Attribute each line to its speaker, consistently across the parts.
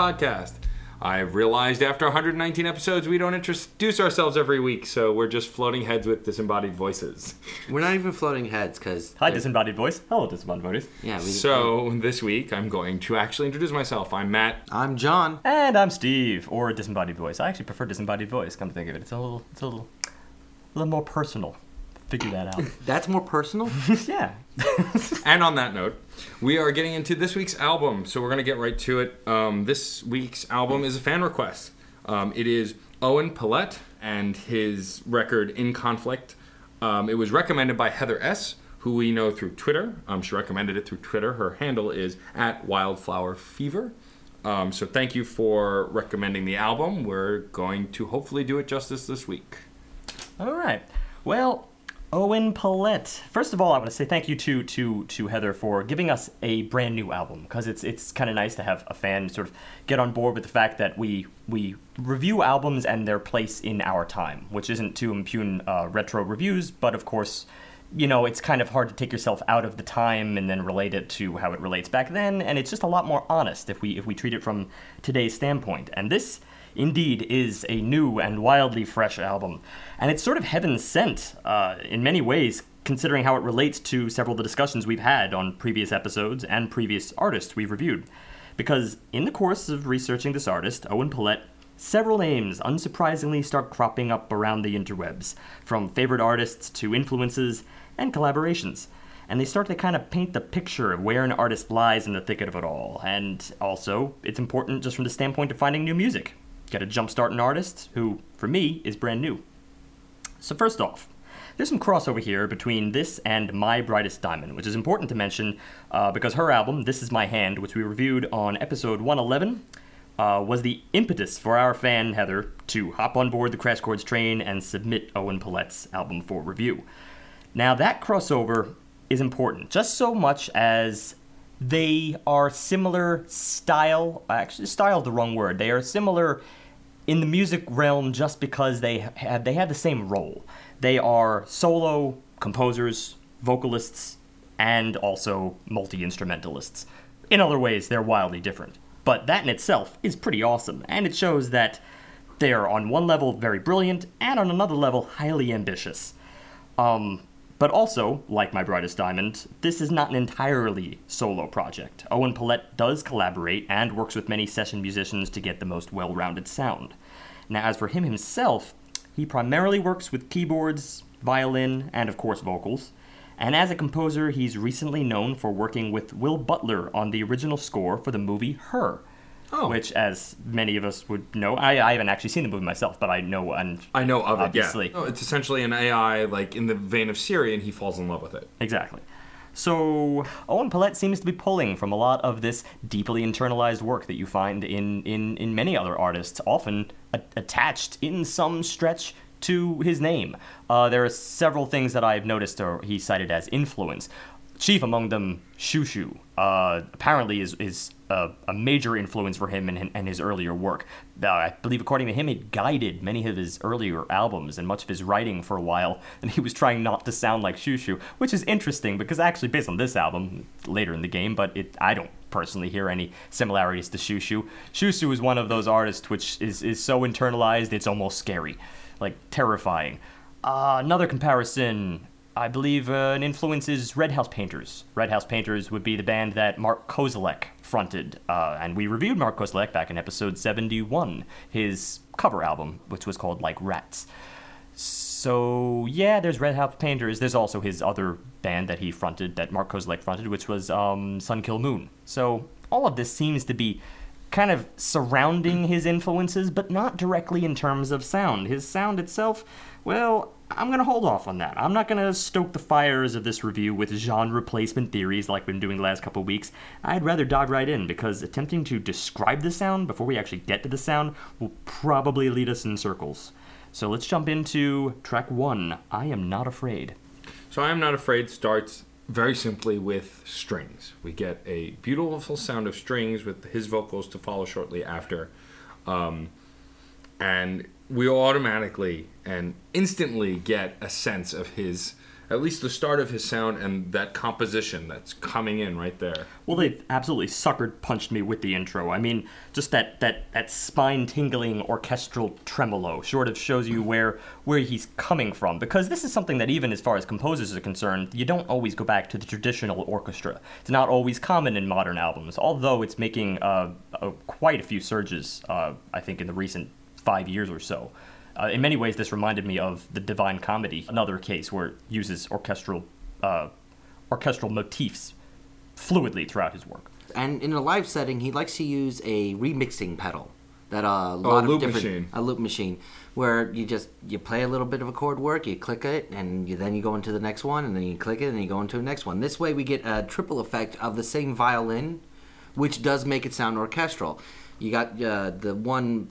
Speaker 1: podcast. I've realized after 119 episodes we don't introduce ourselves every week, so we're just floating heads with disembodied voices.
Speaker 2: We're not even floating heads because
Speaker 3: Hi, disembodied voice. Hello, disembodied voice.
Speaker 2: Yeah, we,
Speaker 1: So this week I'm going to actually introduce myself. I'm Matt.
Speaker 2: I'm John.
Speaker 3: And I'm Steve, or disembodied voice. I actually prefer disembodied voice. Come to think of it, it's a little, it's a little, a little more personal. Figure that out.
Speaker 2: That's more personal.
Speaker 3: yeah.
Speaker 1: And on that note, we are getting into this week's album, so we're going to get right to it. Um, this week's album is a fan request. Um, it is Owen Pallett and his record In Conflict. Um, it was recommended by Heather S., who we know through Twitter. Um, she recommended it through Twitter. Her handle is at Wildflower Fever. Um, so thank you for recommending the album. We're going to hopefully do it justice this week.
Speaker 3: All right. Well, Owen Pallett. First of all, I want to say thank you to to to Heather for giving us a brand new album because it's it's kind of nice to have a fan sort of get on board with the fact that we we review albums and their place in our time, which isn't to impugn uh, retro reviews, but of course. You know, it's kind of hard to take yourself out of the time and then relate it to how it relates back then, and it's just a lot more honest if we if we treat it from today's standpoint. And this indeed is a new and wildly fresh album. And it's sort of heaven sent uh, in many ways, considering how it relates to several of the discussions we've had on previous episodes and previous artists we've reviewed. Because in the course of researching this artist, Owen Pallett, several names unsurprisingly start cropping up around the interwebs, from favorite artists to influences and collaborations and they start to kind of paint the picture of where an artist lies in the thicket of it all. And also, it's important just from the standpoint of finding new music. Get a jumpstart an artist who, for me, is brand new. So, first off, there's some crossover here between this and My Brightest Diamond, which is important to mention uh, because her album, This Is My Hand, which we reviewed on episode 111, uh, was the impetus for our fan Heather to hop on board the Crash Chords train and submit Owen Pallett's album for review. Now, that crossover is important, just so much as they are similar style. Actually, style is the wrong word. They are similar in the music realm just because they have they have the same role. They are solo composers, vocalists, and also multi instrumentalists. In other ways, they're wildly different. But that in itself is pretty awesome, and it shows that they're on one level very brilliant, and on another level highly ambitious. Um, but also, like My Brightest Diamond, this is not an entirely solo project. Owen Pallett does collaborate and works with many session musicians to get the most well rounded sound. Now, as for him himself, he primarily works with keyboards, violin, and of course vocals. And as a composer, he's recently known for working with Will Butler on the original score for the movie Her.
Speaker 1: Oh.
Speaker 3: Which, as many of us would know, I, I haven't actually seen the movie myself, but I know and
Speaker 1: I know of
Speaker 3: Obviously.
Speaker 1: it, yeah. No, it's essentially an AI, like in the vein of Siri, and he falls in love with it.
Speaker 3: Exactly. So Owen Pallett seems to be pulling from a lot of this deeply internalized work that you find in in, in many other artists, often a- attached in some stretch to his name. Uh, there are several things that I've noticed or he cited as influence. Chief among them, Xiu Xiu, uh, apparently is is a, a major influence for him and, and his earlier work. Uh, I believe, according to him, it guided many of his earlier albums and much of his writing for a while. And he was trying not to sound like Xiu Xiu, which is interesting because actually, based on this album, later in the game, but it I don't personally hear any similarities to Xiu Xiu. Shushu is one of those artists which is is so internalized it's almost scary, like terrifying. Uh, another comparison I believe uh, an influence is Red House Painters. Red House Painters would be the band that Mark Kozelek fronted, uh, and we reviewed Mark Kozelek back in episode 71, his cover album, which was called Like Rats. So, yeah, there's Red House Painters. There's also his other band that he fronted, that Mark Kozelek fronted, which was um, Sun Kil Moon. So, all of this seems to be kind of surrounding his influences, but not directly in terms of sound. His sound itself, well, I'm going to hold off on that. I'm not going to stoke the fires of this review with genre replacement theories like we've been doing the last couple weeks. I'd rather dive right in because attempting to describe the sound before we actually get to the sound will probably lead us in circles. So let's jump into track one I Am Not Afraid.
Speaker 1: So I Am Not Afraid starts very simply with strings. We get a beautiful sound of strings with his vocals to follow shortly after. Um, and we automatically and instantly get a sense of his at least the start of his sound and that composition that's coming in right there.
Speaker 3: Well, they absolutely sucker punched me with the intro. I mean, just that that that spine tingling orchestral tremolo sort of shows you where where he's coming from because this is something that even as far as composers are concerned, you don't always go back to the traditional orchestra. It's not always common in modern albums, although it's making uh, uh, quite a few surges. Uh, I think in the recent five years or so. Uh, in many ways, this reminded me of the Divine Comedy, another case where it uses orchestral uh, orchestral motifs fluidly throughout his work.
Speaker 2: And in a live setting, he likes to use a remixing pedal. That uh, a lot
Speaker 1: loop
Speaker 2: of different
Speaker 1: machine.
Speaker 2: a loop machine where you just you play a little bit of a chord work, you click it, and you, then you go into the next one, and then you click it, and you go into the next one. This way, we get a triple effect of the same violin, which does make it sound orchestral. You got uh, the one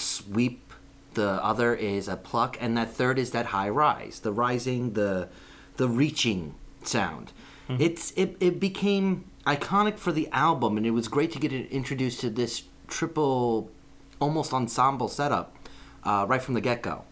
Speaker 2: sweep, the other is a pluck, and that third is that high rise, the rising, the the reaching sound. It's it, it became iconic for the album, and it was great to get it introduced to this triple, almost ensemble setup uh, right from the get go.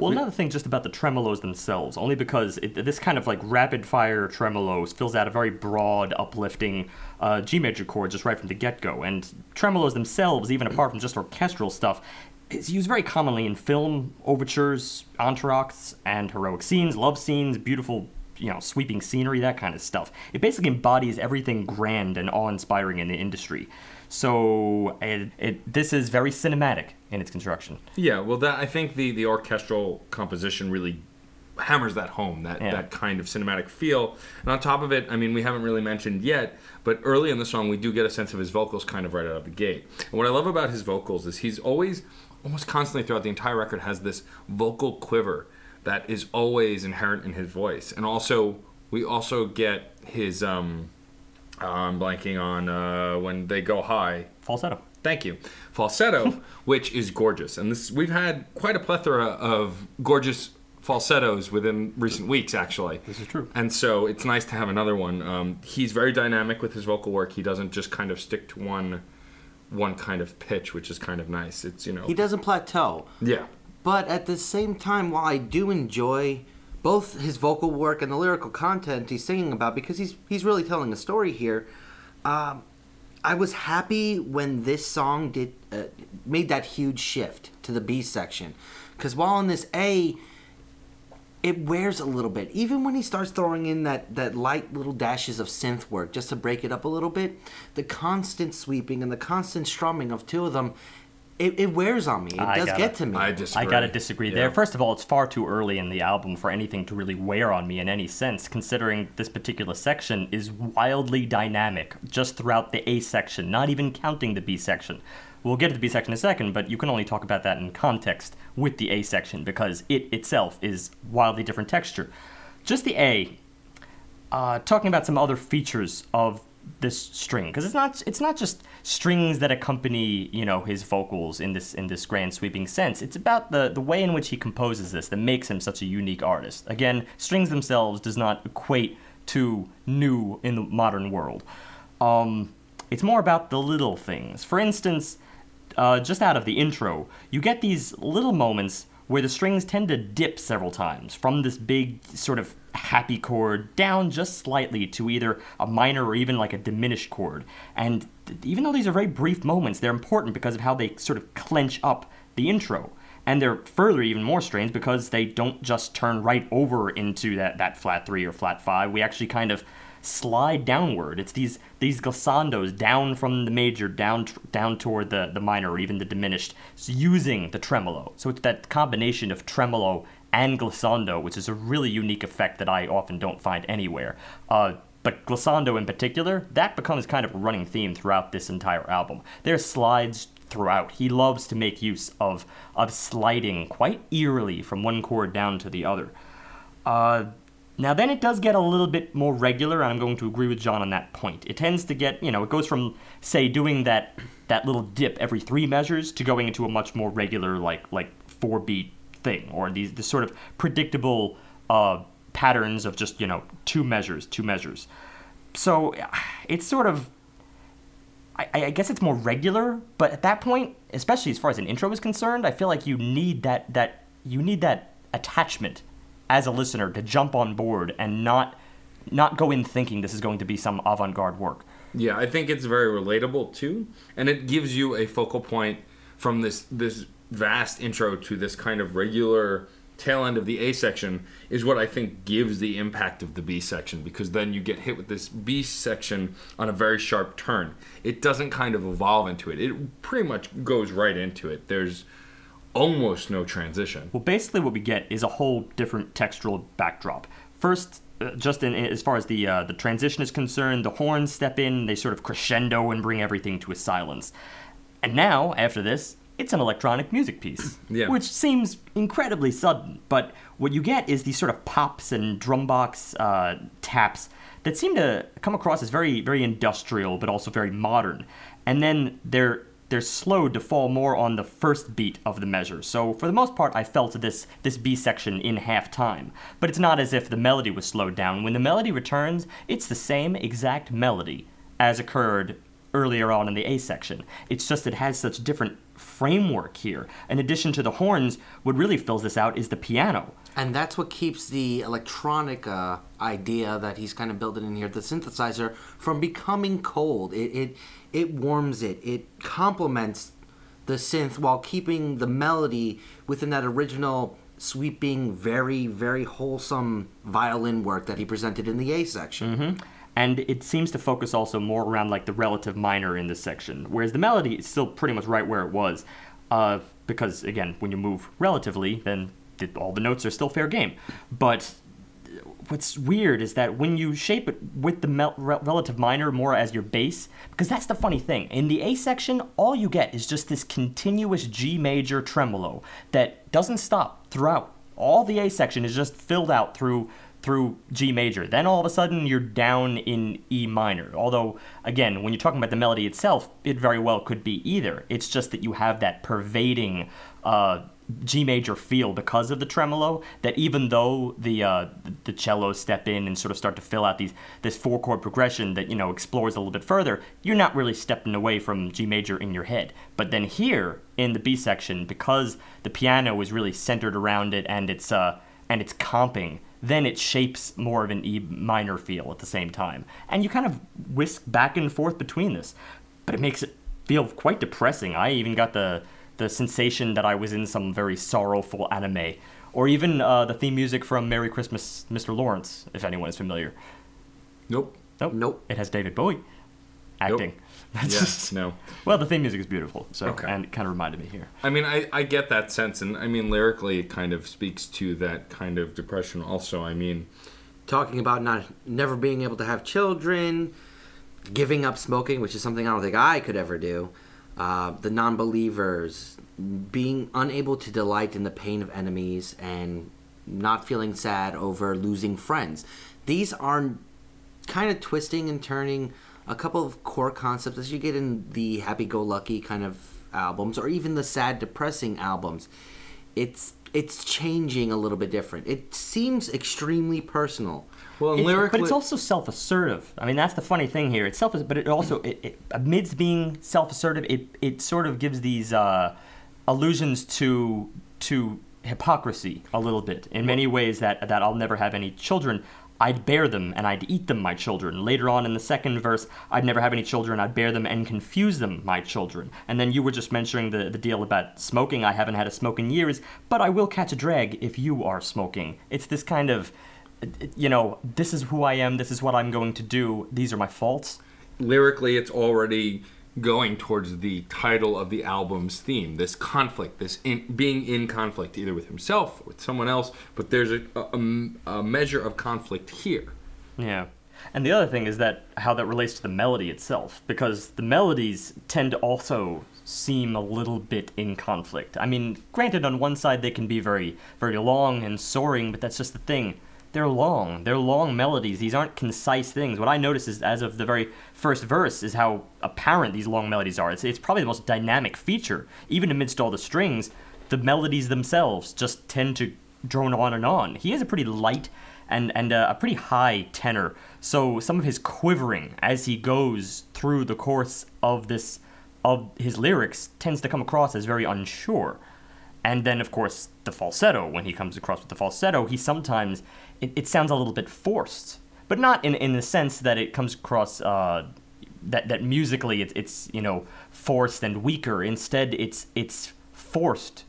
Speaker 3: Well, another thing just about the tremolos themselves, only because it, this kind of like rapid fire tremolos fills out a very broad, uplifting uh, G major chord just right from the get go. And tremolos themselves, even apart from just orchestral stuff, is used very commonly in film, overtures, entr'actes, and heroic scenes, love scenes, beautiful, you know, sweeping scenery, that kind of stuff. It basically embodies everything grand and awe inspiring in the industry. So it, it, this is very cinematic in its construction.
Speaker 1: Yeah, well, that I think the the orchestral composition really hammers that home that
Speaker 3: Yeah.
Speaker 1: that kind of cinematic feel. And on top of it, I mean, we haven't really mentioned yet, but early in the song, we do get a sense of his vocals kind of right out of the gate. And what I love about his vocals is he's always, almost constantly throughout the entire record, has this vocal quiver that is always inherent in his voice. And also, we also get his um, I'm blanking on uh, when they go high.
Speaker 3: Falsetto.
Speaker 1: Thank you. Falsetto, which is gorgeous. And this we've had quite a plethora of gorgeous falsettos within recent weeks, actually.
Speaker 3: This is true.
Speaker 1: And so it's nice to have another one. Um, he's very dynamic with his vocal work. He doesn't just kind of stick to one one kind of pitch, which is kind of nice. It's you know
Speaker 2: He doesn't plateau.
Speaker 1: yeah.
Speaker 2: But at the same time, while I do enjoy both his vocal work and the lyrical content he's singing about, because he's he's really telling a story here, um, I was happy when this song did uh, made that huge shift to the B section, because while in this A, it wears a little bit. Even when he starts throwing in that, that light little dashes of synth work just to break it up a little bit, the constant sweeping and the constant strumming of two of them, it, it wears on me. It
Speaker 3: I
Speaker 2: does
Speaker 3: gotta-
Speaker 2: get to me.
Speaker 1: I disagree.
Speaker 3: I gotta disagree
Speaker 1: Yeah.
Speaker 3: there. First of all, it's far too early in the album for anything to really wear on me in any sense, considering this particular section is wildly dynamic just throughout the A section, not even counting the B section. We'll get to the B section in a second, but you can only talk about that in context with the A section because it itself is wildly different texture. Just the A, uh, talking about some other features of this string because it's not it's not just strings that accompany you know his vocals in this in this grand sweeping sense. It's about the the way in which he composes this that makes him such a unique artist. Again strings themselves does not equate to new in the modern world. Um, it's more about the little things. For instance uh, just out of the intro you get these little moments where the strings tend to dip several times from this big sort of happy chord down just slightly to either a minor or even like a diminished chord. And even though these are very brief moments, they're important because of how they sort of clench up the intro. And they're further even more strange because they don't just turn right over into that, that flat three or flat five. We actually kind of slide downward. It's these these glissandos down from the major down down toward the the minor or even the diminished, using the tremolo. So it's that combination of tremolo and glissando, which is a really unique effect that I often don't find anywhere. Uh, but glissando in particular, that becomes kind of a running theme throughout this entire album. There's slides throughout. He loves to make use of of sliding quite eerily from one chord down to the other. Uh, now then it does get a little bit more regular, and I'm going to agree with John on that point. It tends to get, you know, it goes from say doing that that little dip every three measures to going into a much more regular like like four beat thing, or these this sort of predictable uh, patterns of just you know two measures, two measures. So it's sort of I, I guess it's more regular, but at that point, especially as far as an intro is concerned, I feel like you need that that you need that attachment as a listener to jump on board and not not go in thinking this is going to be some avant-garde work.
Speaker 1: Yeah, I think it's very relatable too, and it gives you a focal point from this this vast intro to this kind of regular tail end of the A section is what I think gives the impact of the B section because then you get hit with this B section on a very sharp turn. It doesn't kind of evolve into it. It pretty much goes right into it. There's almost no transition.
Speaker 3: Well, basically, what we get is a whole different textural backdrop. First, uh, just in, as far as the uh, the transition is concerned, the horns step in, they sort of crescendo and bring everything to a silence. And now, after this, it's an electronic music piece,
Speaker 1: Yeah.
Speaker 3: which seems incredibly sudden. But what you get is these sort of pops and drum box uh, taps that seem to come across as very, very industrial, but also very modern. And then they're they're slowed to fall more on the first beat of the measure. So for the most part, I felt this this B section in half time. But it's not as if the melody was slowed down. When the melody returns, it's the same exact melody as occurred earlier on in the A section. It's just it has such different framework here. In addition to the horns, what really fills this out is the piano.
Speaker 2: And that's what keeps the electronic uh, idea that he's kind of building in here, the synthesizer, from becoming cold. It it, it warms it. It complements the synth while keeping the melody within that original sweeping, very very wholesome violin work that he presented in the A section.
Speaker 3: And it seems to focus also more around like the relative minor in this section whereas the melody is still pretty much right where it was uh, because again when you move relatively then all the notes are still fair game. But what's weird is that when you shape it with the mel- re- relative minor more as your bass because that's the funny thing in the a section all you get is just this continuous g major tremolo that doesn't stop throughout. All the a section is just filled out through through G major. Then all of a sudden you're down in E minor. Although, again, when you're talking about the melody itself, it very well could be either. It's just that you have that pervading uh, G major feel because of the tremolo. That even though the uh, the cellos step in and sort of start to fill out these this four chord progression that you know explores a little bit further, you're not really stepping away from G major in your head. But then here in the B section, because the piano is really centered around it and it's uh, and it's comping then it shapes more of an E minor feel at the same time. And you kind of whisk back and forth between this. But it makes it feel quite depressing. I even got the, the sensation that I was in some very sorrowful anime. Or even uh, the theme music from Merry Christmas, Mr. Lawrence, if anyone is familiar.
Speaker 1: Nope.
Speaker 3: Nope.
Speaker 2: Nope.
Speaker 3: It has David Bowie acting. That's
Speaker 1: Yeah,
Speaker 3: just-
Speaker 1: no.
Speaker 3: well, the theme music is beautiful, so
Speaker 1: Okay.
Speaker 3: and it kind of reminded me here.
Speaker 1: I mean, I, I get that sense, and I mean, lyrically, it kind of speaks to that kind of depression. Also, I mean,
Speaker 2: talking about not never being able to have children, giving up smoking, which is something I don't think I could ever do. Uh, the non-believers, being unable to delight in the pain of enemies, and not feeling sad over losing friends. These are kind of twisting and turning a couple of core concepts as you get in the happy-go-lucky kind of albums, or even the sad, depressing albums. It's it's changing a little bit different. It seems extremely personal.
Speaker 1: well,
Speaker 3: It's-
Speaker 1: lyrically,
Speaker 3: but it's also self-assertive. I mean, that's the funny thing here. It's self, but it also, it, it, amidst being self-assertive, it it sort of gives these uh, allusions to to hypocrisy a little bit in many ways. That that I'll never have any children. I'd bear them and I'd eat them, my children. Later on in the second verse, I'd never have any children, I'd bear them and confuse them, my children. And then you were just mentioning the, the deal about smoking. I haven't had a smoke in years, but I will catch a drag if you are smoking. It's this kind of you know, this is who I am, this is what I'm going to do, these are my faults.
Speaker 1: lyrically, it's already going towards the title of the album's theme this conflict this in, being in conflict either with himself or with someone else but there's a, a, a measure of conflict here
Speaker 3: Yeah. And the other thing is that how that relates to the melody itself, because the melodies tend to also seem a little bit in conflict. I mean, granted, on one side they can be very, very long and soaring, but that's just the thing. They're long. They're long melodies. These aren't concise things. What I notice is, as of the very first verse, is how apparent these long melodies are. It's, it's probably the most dynamic feature. Even amidst all the strings, the melodies themselves just tend to drone on and on. He has a pretty light and and uh, a pretty high tenor. So some of his quivering as he goes through the course of this of his lyrics tends to come across as very unsure. and then of course the falsetto. When he comes across with the falsetto, he sometimes it, it sounds a little bit forced, but not in in the sense that it comes across. Uh, that, that musically it's, it's you know forced and weaker. Instead it's it's forced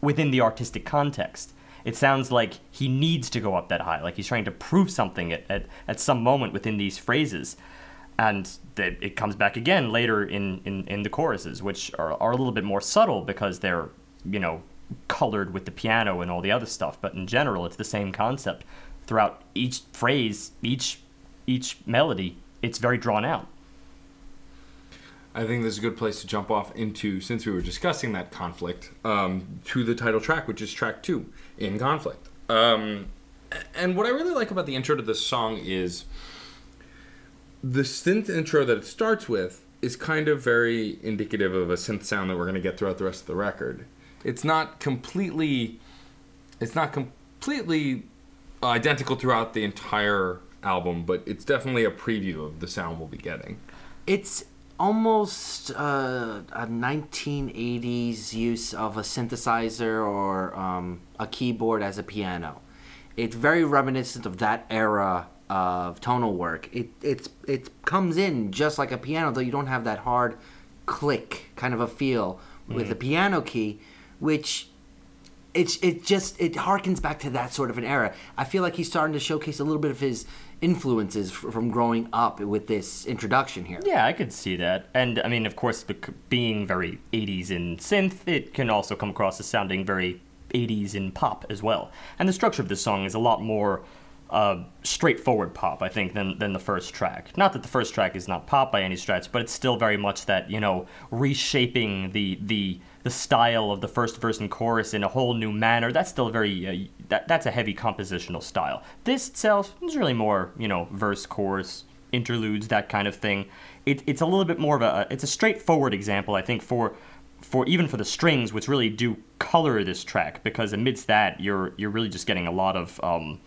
Speaker 3: within the artistic context. It sounds like he needs to go up that high like he's trying to prove something at, at, at some moment within these phrases. And it comes back again later in, in, in the choruses which are, are a little bit more subtle because they're you know colored with the piano and all the other stuff. But in general it's the same concept throughout each phrase each each melody it's very drawn out
Speaker 1: I think this is a good place to jump off into, since we were discussing that conflict, um, to the title track, which is track two, In Conflict. Um, and what I really like about the intro to this song is the synth intro that it starts with is kind of very indicative of a synth sound that we're going to get throughout the rest of the record. It's not completely, it's not completely identical throughout the entire album, but it's definitely a preview of the sound we'll be getting.
Speaker 2: It's almost uh, a 1980s use of a synthesizer or um, a keyboard as a piano. It's very reminiscent of that era of tonal work. It it's it comes in just like a piano, though you don't have that hard click kind of a feel with the piano key, which it's it just it harkens back to that sort of an era. I feel like he's starting to showcase a little bit of his influences from growing up with this introduction here.
Speaker 3: Yeah, I could see that. And I mean, of course, being very 80s in synth, it can also come across as sounding very 80s in pop as well. And the structure of this song is a lot more uh, straightforward pop, I think, than, than the first track. Not that the first track is not pop by any stretch, but it's still very much that, you know, reshaping the, the, the style of the first verse and chorus in a whole new manner. That's still very, uh, that, that's a heavy compositional style. This itself is really more, you know, verse, chorus, interludes, that kind of thing. It, it's a little bit more of a, it's a straightforward example, I think, for for even for the strings, which really do color this track, because amidst that, you're you're really just getting a lot of um,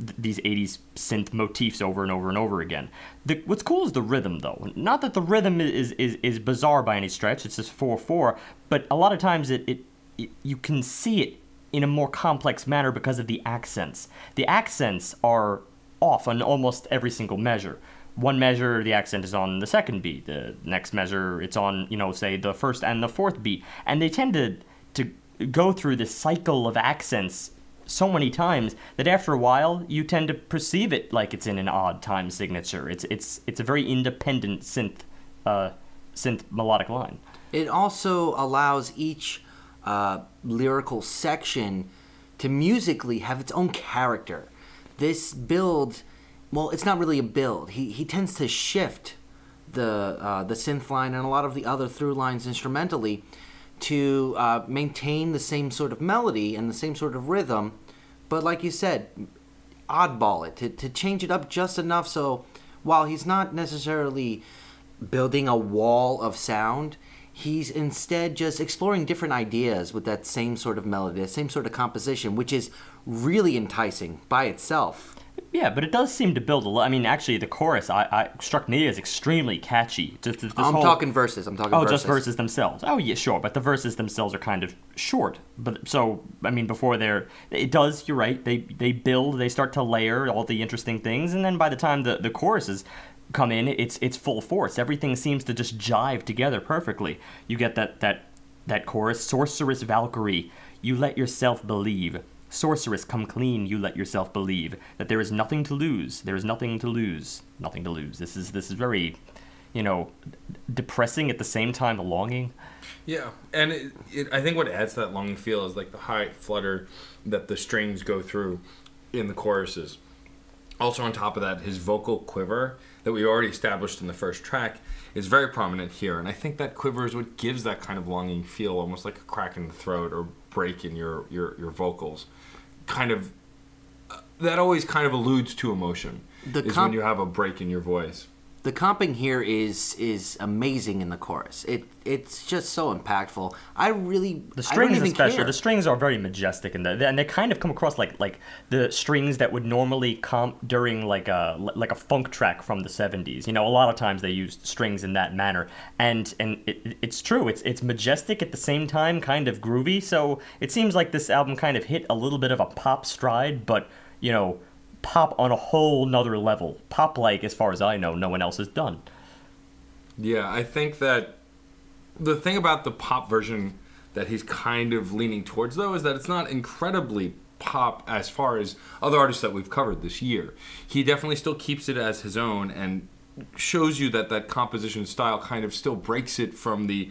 Speaker 3: th- these 80s synth motifs over and over and over again. The, what's cool is the rhythm, though. Not that the rhythm is is, is bizarre by any stretch. It's just four four, but a lot of times it, it, it you can see it in a more complex manner because of the accents. The accents are off on almost every single measure one measure the accent is on the second beat the next measure it's on you know say the first and the fourth beat and they tend to to go through this cycle of accents so many times that after a while you tend to perceive it like it's in an odd time signature it's it's it's a very independent synth uh, synth melodic line
Speaker 2: It also allows each uh, lyrical section to musically have its own character. This build, well, it's not really a build. He he tends to shift the uh, the synth line and a lot of the other through lines instrumentally to uh, maintain the same sort of melody and the same sort of rhythm, but like you said, oddball it to, to change it up just enough so while he's not necessarily building a wall of sound, he's instead just exploring different ideas with that same sort of melody, that same sort of composition, which is really enticing by itself.
Speaker 3: Yeah, but it does seem to build a lot. I mean, actually, the chorus I, I struck me as extremely catchy. Just this
Speaker 2: I'm
Speaker 3: whole-
Speaker 2: talking verses. I'm talking
Speaker 3: Oh,
Speaker 2: verses.
Speaker 3: just verses themselves. Oh, yeah, sure, but the verses themselves are kind of short. But so, I mean, before they're, it does. You're right. They they build. They start to layer all the interesting things, and then by the time the the choruses come in, it's it's full force. Everything seems to just jive together perfectly. You get that that that chorus, sorceress Valkyrie. You let yourself believe. Sorceress, come clean, you let yourself believe that there is nothing to lose. There is nothing to lose. Nothing to lose. This is this is very, you know, depressing at the same time longing.
Speaker 1: Yeah, and it, it, I think what adds to that longing feel is like the high flutter that the strings go through in the choruses. Also, on top of that, his vocal quiver that we already established in the first track is very prominent here, and I think that quiver is what gives that kind of longing feel, almost like a crack in the throat or break in your your, your vocals. Kind of that always kind of alludes to emotion.
Speaker 2: The
Speaker 1: is when you have a break in your voice.
Speaker 2: The comping here is is amazing in the chorus. It it's just so impactful. I really
Speaker 3: The
Speaker 2: I
Speaker 3: strings,
Speaker 2: even
Speaker 3: especially,
Speaker 2: care.
Speaker 3: the strings are very majestic, and the, and they kind of come across like like the strings that would normally come during like a like a funk track from the '70s. You know, a lot of times they use strings in that manner, and and it, it's true. It's it's majestic at the same time, kind of groovy. So it seems like this album kind of hit a little bit of a pop stride, but you know, pop on a whole nother level. Pop like, as far as I know, no one else has done.
Speaker 1: Yeah, I think that the thing about the pop version that he's kind of leaning towards, though, is that it's not incredibly pop as far as other artists that we've covered this year. He definitely still keeps it as his own and shows you that that composition style kind of still breaks it from the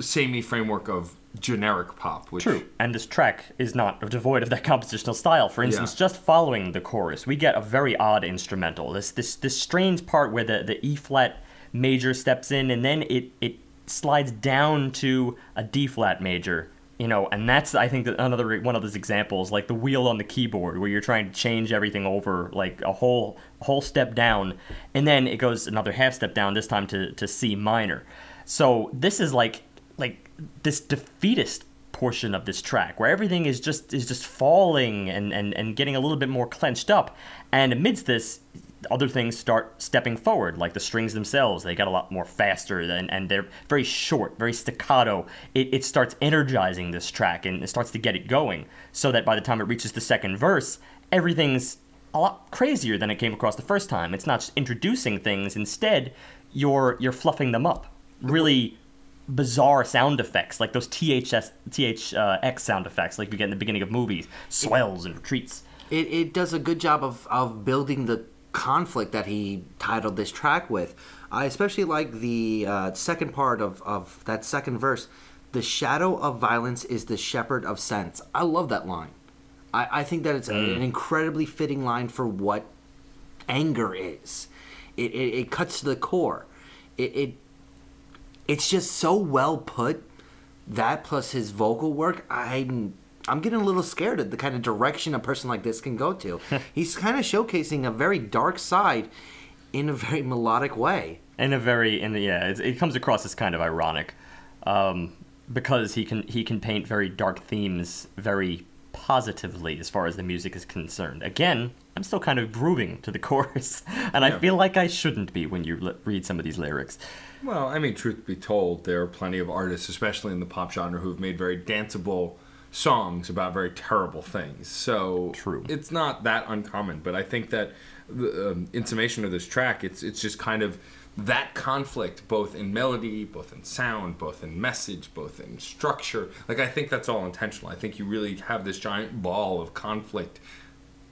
Speaker 1: samey framework of generic pop. Which,
Speaker 3: True. And this track is not devoid of that compositional style. For instance,
Speaker 1: Yeah.
Speaker 3: just following the chorus, we get a very odd instrumental. This this this strange part where the, the E flat major steps in and then it it slides down to a D flat major. You know, and that's I think another one of those examples, like the wheel on the keyboard, where you're trying to change everything over like a whole whole step down, and then it goes another half step down. This time to to C minor. So this is like like this defeatist portion of this track where everything is just is just falling and, and, and getting a little bit more clenched up. And amidst this other things start stepping forward like the strings themselves. They get a lot more faster and, and they're very short very staccato. It, it starts energizing this track and it starts to get it going so that by the time it reaches the second verse everything's a lot crazier than it came across the first time. It's not just introducing things. Instead you're you're fluffing them up. Really bizarre sound effects, like those THS, THX sound effects, like we get in the beginning of movies, swells and retreats.
Speaker 2: it, it does a good job of, of building the conflict that he titled this track with. I especially like the uh, second part of, of that second verse. The shadow of violence is the shepherd of sense. I love that line. I, I think that it's a- an incredibly fitting line for what anger is. It, it, it cuts to the core. It, it it's just so well put. That plus his vocal work, I'm I'm getting a little scared at the kind of direction a person like this can go to. He's kind of showcasing a very dark side in a very melodic way.
Speaker 3: In a very, in the yeah, it, it comes across as kind of ironic, um, because he can he can paint very dark themes very positively as far as the music is concerned. Again, I'm still kind of grooving to the chorus, and I feel like I shouldn't be when you li- read some of these lyrics.
Speaker 1: Well, I mean, truth be told, there are plenty of artists, especially in the pop genre, who've made very danceable songs about very terrible things. So
Speaker 3: True.
Speaker 1: it's not that uncommon. But I think that the, um, in summation of this track, it's it's just kind of that conflict, both in melody, both in sound, both in message, both in structure. Like I think that's all intentional. I think you really have this giant ball of conflict,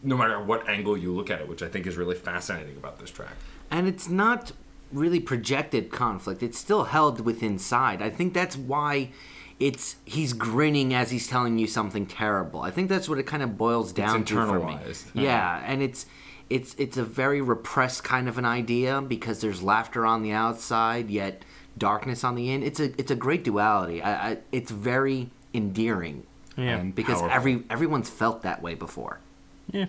Speaker 1: no matter what angle you look at it, which I think is really fascinating about this track.
Speaker 2: And it's not really projected conflict. It's still held within inside. I think that's why it's he's grinning as he's telling you something terrible. I think that's what it kind of boils down to for me.
Speaker 1: internalized.
Speaker 2: Yeah, and it's it's it's a very repressed kind of an idea because there's laughter on the outside yet darkness on the in. It's a it's a great duality. I, I it's very endearing.
Speaker 3: Yeah.
Speaker 1: And
Speaker 2: Because
Speaker 1: powerful.
Speaker 2: every everyone's felt that way before.
Speaker 3: Yeah.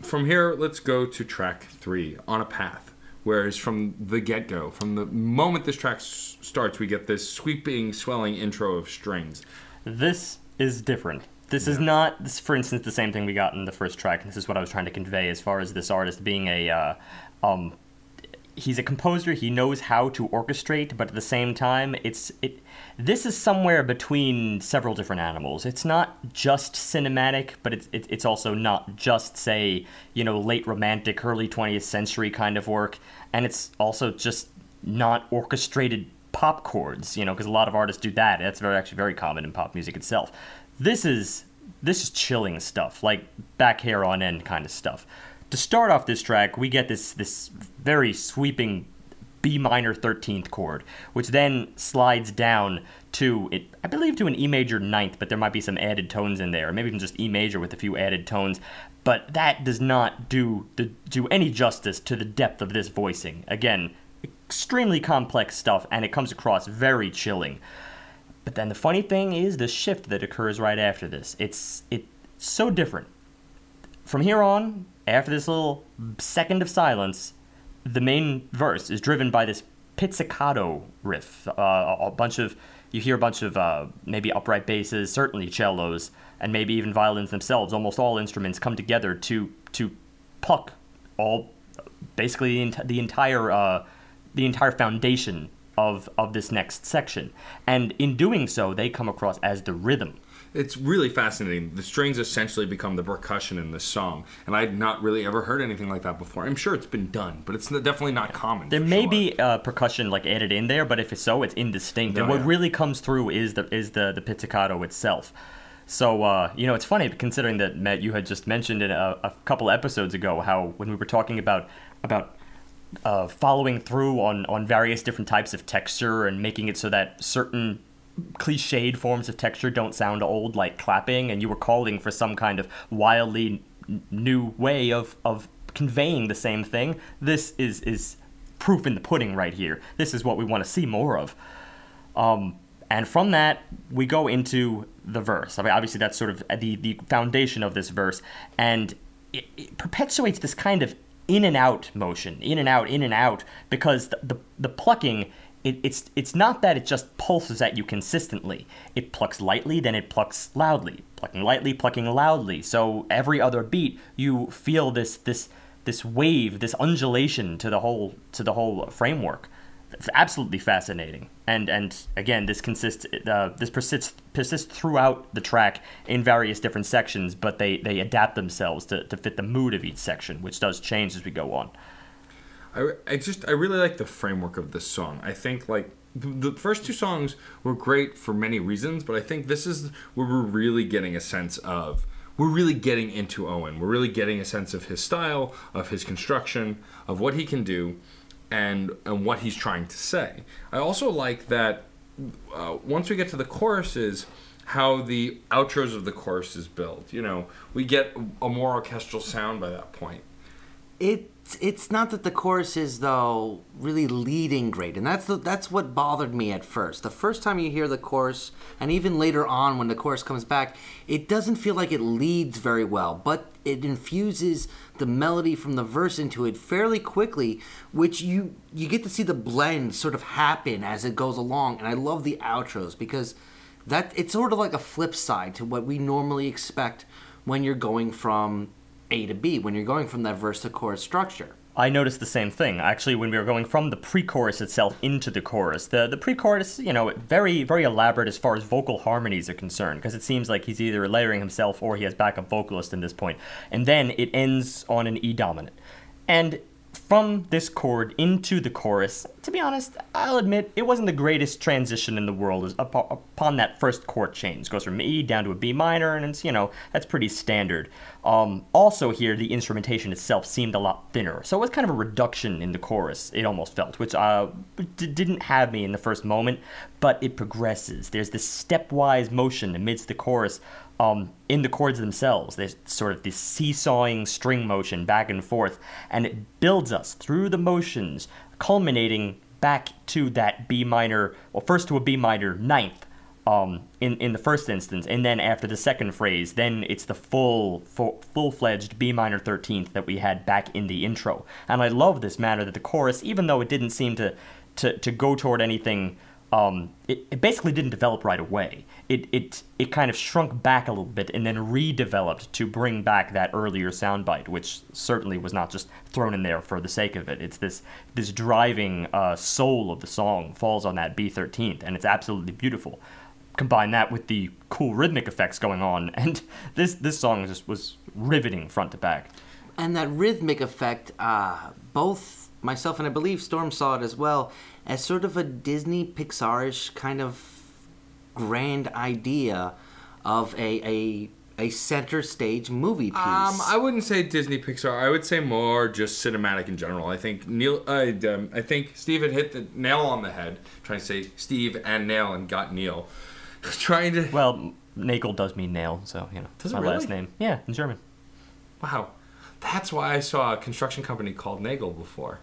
Speaker 1: From here, let's go to track three, On a Path. Whereas from the get go, from the moment this track s- starts, we get this sweeping, swelling intro of strings.
Speaker 3: This is different. This is not, this, for instance, the same thing we got in the first track. This is what I was trying to convey as far as this artist being a, uh, um, he's a composer. He knows how to orchestrate, but at the same time, it's it. This is somewhere between several different animals. It's not just cinematic, but it's it, it's also not just say you know late romantic, early twentieth century kind of work, and it's also just not orchestrated pop chords. You know, because a lot of artists do that. That's very actually very common in pop music itself. This is this is chilling stuff, like back hair on end kind of stuff. To start off this track, we get this this very sweeping B minor 13th chord, which then slides down to it I believe to an E major ninth, but there might be some added tones in there, maybe even just E major with a few added tones. But that does not do the do any justice to the depth of this voicing. Again, extremely complex stuff, and it comes across very chilling. But then the funny thing is the shift that occurs right after this. It's it's so different. From here on, after this little second of silence, the main verse is driven by this pizzicato riff. Uh, a bunch of you hear a bunch of uh, maybe upright basses, certainly cellos, and maybe even violins themselves. Almost all instruments come together to to pluck all basically the, ent- the entire uh, the entire foundation of of this next section. And in doing so, they come across as the rhythm.
Speaker 1: It's really fascinating. The strings essentially become the percussion in this song, and I had not really ever heard anything like that before. I'm sure it's been done, but it's definitely not common.
Speaker 3: There may
Speaker 1: sure.
Speaker 3: be uh, percussion like added in there, but if it's so, it's indistinct. and
Speaker 1: Oh,
Speaker 3: what
Speaker 1: yeah.
Speaker 3: really comes through is the is the the pizzicato itself. So uh, you know, it's funny considering that Matt, you had just mentioned it a, a couple episodes ago how when we were talking about about uh, following through on on various different types of texture and making it so that certain cliched forms of texture don't sound old like clapping and you were calling for some kind of wildly n- new way of of conveying the same thing this is is proof in the pudding right here this is what we want to see more of um, and from that, we go into the verse. I mean, obviously, that's sort of the, the foundation of this verse. And it, it perpetuates this kind of in and out motion, in and out, in and out, because the, the, the plucking, it, it's, it's not that it just pulses at you consistently. It plucks lightly, then it plucks loudly. Plucking lightly, plucking loudly. So every other beat, you feel this, this, this wave, this undulation to the whole, to the whole framework absolutely fascinating and and again this consists uh, this persists persists throughout the track in various different sections but they they adapt themselves to, to fit the mood of each section which does change as we go on
Speaker 1: I, I just I really like the framework of this song. I think like the the first two songs were great for many reasons, but I think this is where we're really getting a sense of we're really getting into Owen. We're really getting a sense of his style, of his construction, of what he can do, and and what he's trying to say. I also like that uh, once we get to the choruses, how the outros of the choruses build. You know, we get a more orchestral sound by that point.
Speaker 2: It's it's not that the chorus is though really leading great, and that's the, that's what bothered me at first. The first time you hear the chorus, and even later on when the chorus comes back, it doesn't feel like it leads very well, but it infuses the melody from the verse into it fairly quickly, which you you get to see the blend sort of happen as it goes along. And I love the outros because that it's sort of like a flip side to what we normally expect when you're going from A to B, when you're going from that verse to chorus structure.
Speaker 3: I noticed the same thing actually when we were going from the pre-chorus itself into the chorus. The the pre-chorus, you know, very very elaborate as far as vocal harmonies are concerned because it seems like he's either layering himself or he has backup vocalist in this point. And then it ends on an E dominant. And from this chord into the chorus, to be honest, I'll admit it wasn't the greatest transition in the world upon that first chord change. It goes from E down to a B minor, and it's, you know, that's pretty standard. Um, also, here, the instrumentation itself seemed a lot thinner. So it was kind of a reduction in the chorus, it almost felt, which uh, d- didn't have me in the first moment, but it progresses. There's this stepwise motion amidst the chorus um, in the chords themselves. There's sort of this seesawing string motion back and forth, and it builds us through the motions, culminating back to that B minor, well, first to a B minor ninth. Um, in, in the first instance, and then after the second phrase, then it's the full, full full-fledged B minor 13th that we had back in the intro. And I love this manner that the chorus, even though it didn't seem to to, to go toward anything um, it, it basically didn't develop right away. It, it it kind of shrunk back a little bit and then redeveloped to bring back that earlier soundbite, which certainly was not just thrown in there for the sake of it. It's this this driving uh, soul of the song falls on that B thirteenth, and it's absolutely beautiful. Combine that with the cool rhythmic effects going on, and this this song just was riveting front to back.
Speaker 2: and that rhythmic effect uh, both myself and i believe storm saw it as well as sort of a disney pixarish kind of grand idea of a a, a center stage movie piece
Speaker 1: Um, I wouldn't say Disney Pixar. I would say more just cinematic in general. I think Neil. I um, I think Steve had hit the nail on the head. Trying to say Steve and nail and got Neil. trying to.
Speaker 3: Well, Nagel does mean nail, so you know
Speaker 1: Does it
Speaker 3: my last name. Yeah, in German.
Speaker 1: Wow, that's why I saw a construction company called Nagel before.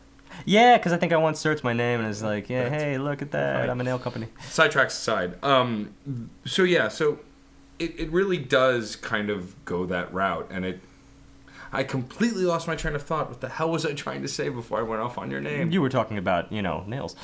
Speaker 3: Yeah, because I think I once searched my name and it's like, yeah,
Speaker 1: That's
Speaker 3: hey, look at that,
Speaker 1: fine.
Speaker 3: I'm a nail company.
Speaker 1: Sidetracks aside. Um, so yeah, so it, it really does kind of go that route, and it. I completely lost my train of thought. What the hell was I trying to say before I went off on your name?
Speaker 3: You were talking about, you know, nails.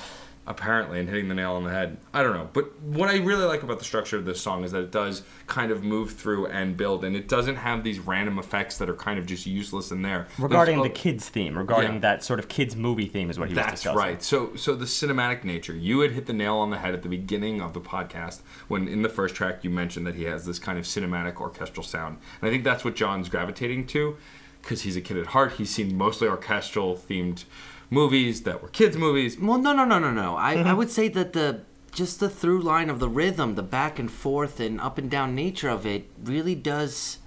Speaker 1: Apparently and hitting the nail on the head. I don't know, but what I really like about the structure of this song is that it does kind of move through and build, and it doesn't have these random effects that are kind of just useless in there.
Speaker 3: Regarding
Speaker 1: There's-
Speaker 3: the kids theme, regarding
Speaker 1: Yeah.
Speaker 3: that sort of kids movie theme is what he was
Speaker 1: That's
Speaker 3: discussing.
Speaker 1: right. So, so the cinematic nature. You had hit the nail on the head at the beginning of the podcast when, in the first track, you mentioned that he has this kind of cinematic orchestral sound, and I think that's what John's gravitating to, because he's a kid at heart. He's seen mostly orchestral themed movies that were kids movies.
Speaker 2: Well, no, no, no, no, no. I,
Speaker 1: Mm-hmm.
Speaker 2: I would say that the just the through line of the rhythm, the back and forth and up and down nature of it, really does.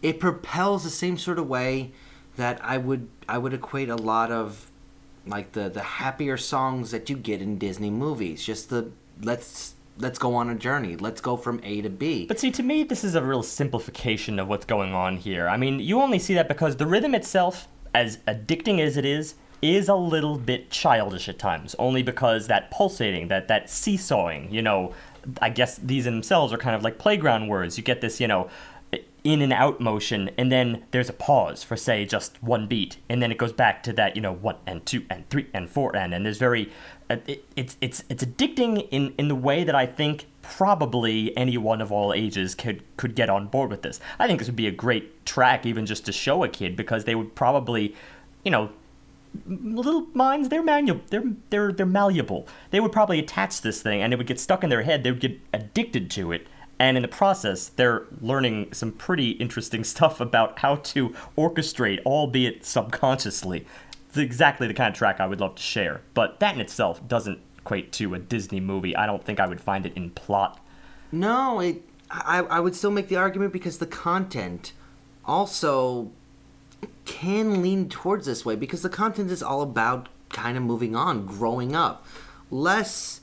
Speaker 2: It propels the same sort of way that I would I would equate a lot of like the the happier songs that you get in Disney movies. Just the let's let's go on a journey. Let's go from A to B.
Speaker 3: But see, to me, this is a real simplification of what's going on here. I mean, you only see that because the rhythm itself, as addicting as it is, is a little bit childish at times. Only because that pulsating, that that seesawing, you know, I guess these in themselves are kind of like playground words. You get this, you know, in and out motion, and then there's a pause for say just one beat, and then it goes back to that, you know, one and two and three and four and and there's very, uh, it, it's it's it's addicting in in the way that I think probably anyone of all ages could could get on board with this. I think this would be a great track even just to show a kid because they would probably, you know, little minds they're manual they're they're they're malleable. They would probably attach this thing and it would get stuck in their head. They would get addicted to it. And in the process, they're learning some pretty interesting stuff about how to orchestrate, albeit subconsciously. It's exactly the kind of track I would love to share. But that in itself doesn't equate to a Disney movie. I don't think I would find it in plot.
Speaker 2: No, it. I, I would still make the argument because the content also can lean towards this way because the content is all about kind of moving on, growing up, less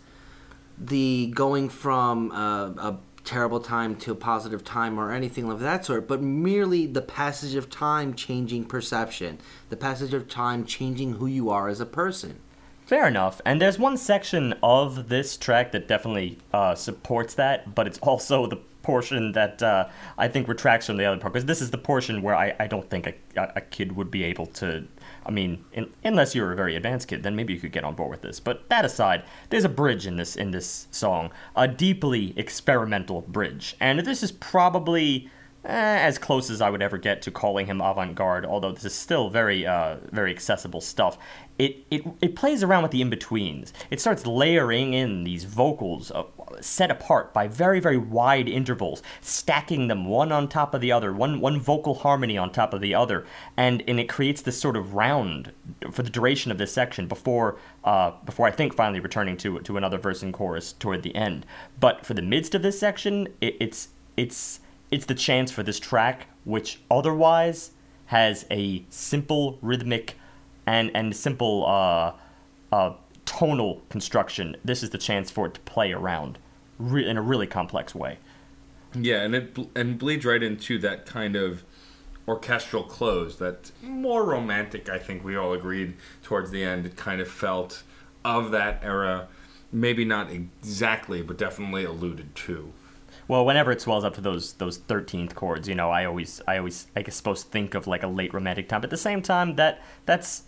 Speaker 2: the going from a, a terrible time to a positive time or anything of that sort, but merely the passage of time changing perception, the passage of time changing who you are as a person.
Speaker 3: Fair enough. And there's one section of this track that definitely uh, supports that, but it's also the portion that uh, I think retracts from the other part. Because this is the portion where I, I don't think a, a kid would be able to. I mean, in, unless you're a very advanced kid, then maybe you could get on board with this. But that aside, there's a bridge in this in this song, a deeply experimental bridge, and this is probably eh, as close as I would ever get to calling him avant-garde. Although this is still very uh, very accessible stuff. It, it it plays around with the in-betweens. It starts layering in these vocals uh, set apart by very very wide intervals, stacking them one on top of the other, one one vocal harmony on top of the other, and and it creates this sort of round for the duration of this section before uh, before I think finally returning to to another verse and chorus toward the end. But for the midst of this section, it, it's it's it's the chance for this track, which otherwise has a simple rhythmic and and simple uh, uh, tonal construction. This is the chance for it to play around re- in a really complex way.
Speaker 1: Yeah, and it bl- and bleeds right into that kind of orchestral close that more romantic. I think we all agreed towards the end. It kind of felt of that era, maybe not exactly, but definitely alluded to.
Speaker 3: Well, whenever it swells up to those those thirteenth chords, you know, I always I always I guess supposed to think of like a late romantic time. But at the same time, that that's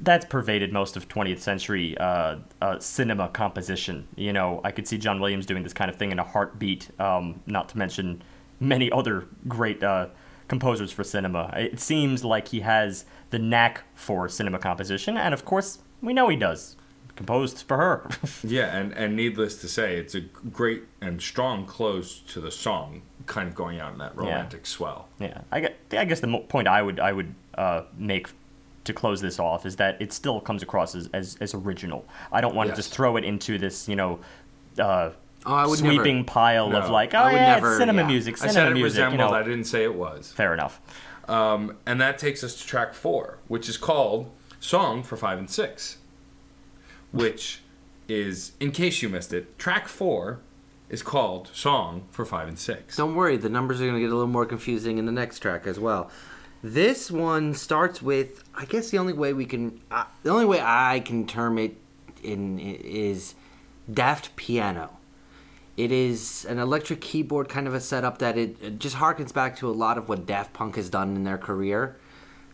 Speaker 3: that's pervaded most of 20th century uh, uh, cinema composition. You know, I could see John Williams doing this kind of thing in a heartbeat. Um, not to mention many other great uh, composers for cinema. It seems like he has the knack for cinema composition, and of course, we know he does. Composed for her.
Speaker 1: Yeah, and, and needless to say, it's a great and strong close to the song, kind of going out in that romantic swell.
Speaker 3: Yeah, I guess, I guess the point I would I would uh, make to close this off is that it still comes across as, as, as original. I don't want
Speaker 1: Yes.
Speaker 3: to just throw it into this you know uh,
Speaker 2: Oh, I would
Speaker 3: sweeping
Speaker 2: never-
Speaker 3: pile of like oh
Speaker 2: I would
Speaker 3: yeah
Speaker 2: never-
Speaker 3: it's cinema
Speaker 2: yeah.
Speaker 3: music
Speaker 1: I said it
Speaker 3: music you
Speaker 1: resembled,
Speaker 3: know
Speaker 1: I didn't say it was.
Speaker 3: fair enough.
Speaker 1: Um, and that takes us to track four, which is called Song for Five and Six, which is, in case you missed it, track four is called Song for Five and Six.
Speaker 2: Don't worry, the numbers are going to get a little more confusing in the next track as well. This one starts with, I guess the only way we can, uh, the only way I can term it in is Daft Piano. It is an electric keyboard kind of a setup that it, it just harkens back to a lot of what Daft Punk has done in their career.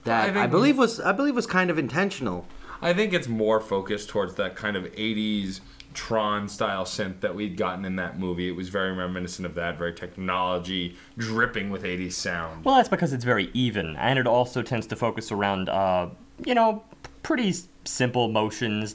Speaker 2: that
Speaker 1: I
Speaker 2: I, believe was I believe was kind of intentional.
Speaker 1: I think it's more focused towards that kind of 80s Tron style synth that we'd gotten in that movie. It was very reminiscent of that, very technology dripping with 80s sound.
Speaker 3: Well, that's because it's very even, and it also tends to focus around, uh, you know, pretty simple motions,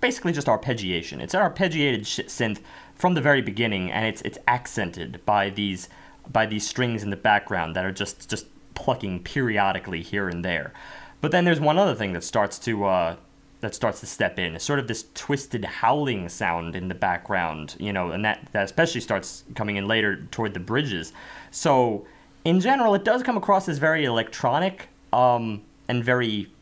Speaker 3: basically just arpeggiation. It's an arpeggiated synth from the very beginning, and it's it's accented by these by these strings in the background that are just just plucking periodically here and there. But then there's one other thing that starts to uh, that starts to step in. It's sort of this twisted howling sound in the background, you know, and that, that especially starts coming in later toward the bridges. So, in general, it does come across as very electronic um, and very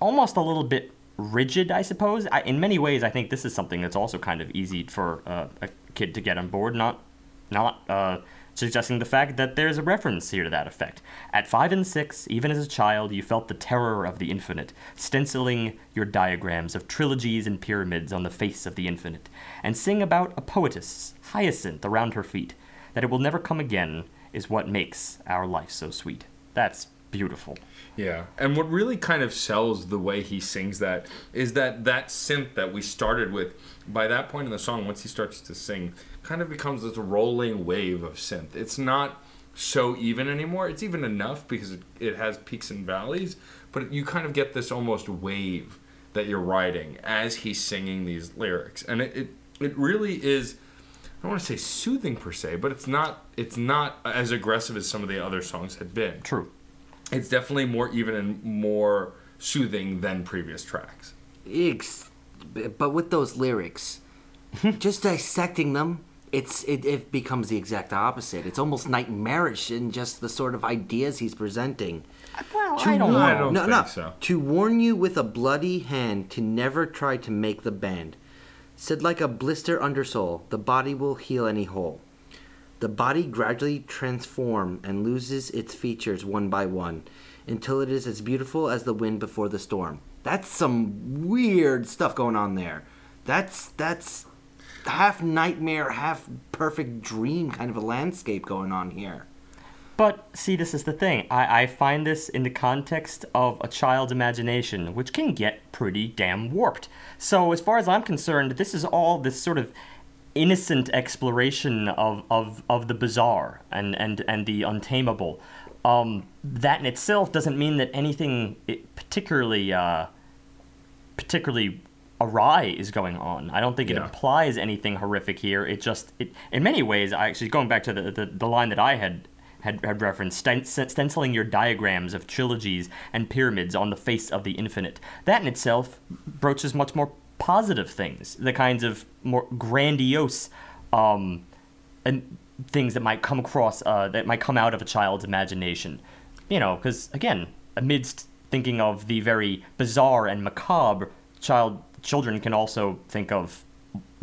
Speaker 3: almost a little bit rigid, I suppose. I, in many ways, I think this is something that's also kind of easy for uh, a kid to get on board, not not uh, suggesting the fact that there's a reference here to that effect. At five and six, even as a child, you felt the terror of the infinite, stenciling your diagrams of trilogies and pyramids on the face of the infinite, and sing about a poetess, hyacinth around her feet. That it will never come again is what makes our life so sweet. That's beautiful.
Speaker 1: Yeah, and what really kind of sells the way he sings that is that that synth that we started with, by that point in the song, once he starts to sing, kind of becomes this rolling wave of synth. It's not so even anymore. It's even enough because it, it has peaks and valleys, but you kind of get this almost wave that you're riding as he's singing these lyrics, and it it, it really is. I don't want to say soothing per se, but it's not. It's not as aggressive as some of the other songs had been
Speaker 3: True.
Speaker 1: it's definitely more even and more soothing than previous tracks.
Speaker 2: Ex- but with those lyrics, just dissecting them, it's it, it becomes the exact opposite. It's almost nightmarish in just the sort of ideas he's presenting.
Speaker 3: Well,
Speaker 2: To
Speaker 3: I don't know.
Speaker 1: I don't
Speaker 2: no,
Speaker 1: think
Speaker 2: no.
Speaker 1: so.
Speaker 2: To warn you with a bloody hand to never try to make the band. Said like a blister undersole, the body will heal any hole. The body gradually transform and loses its features one by one, until it is as beautiful as the wind before the storm. That's some weird stuff going on there. That's that's half nightmare, half perfect dream kind of a landscape going on here.
Speaker 3: But see, this is the thing. I, I find this in the context of a child's imagination, which can get pretty damn warped. So, as far as I'm concerned, this is all this sort of innocent exploration of, of, of the bizarre and, and, and the untamable. Um, that in itself doesn't mean that anything particularly uh, particularly awry is going on. I don't think it
Speaker 1: Yeah.
Speaker 3: implies anything horrific here. It just, it, in many ways, I actually going back to the, the, the line that I had had, had referenced, sten- stenciling your diagrams of trilogies and pyramids on the face of the infinite. That in itself broaches much more positive things, the kinds of more grandiose um, and things that might come across, uh, that might come out of a child's imagination. You know, because again, amidst thinking of the very bizarre and macabre, child children can also think of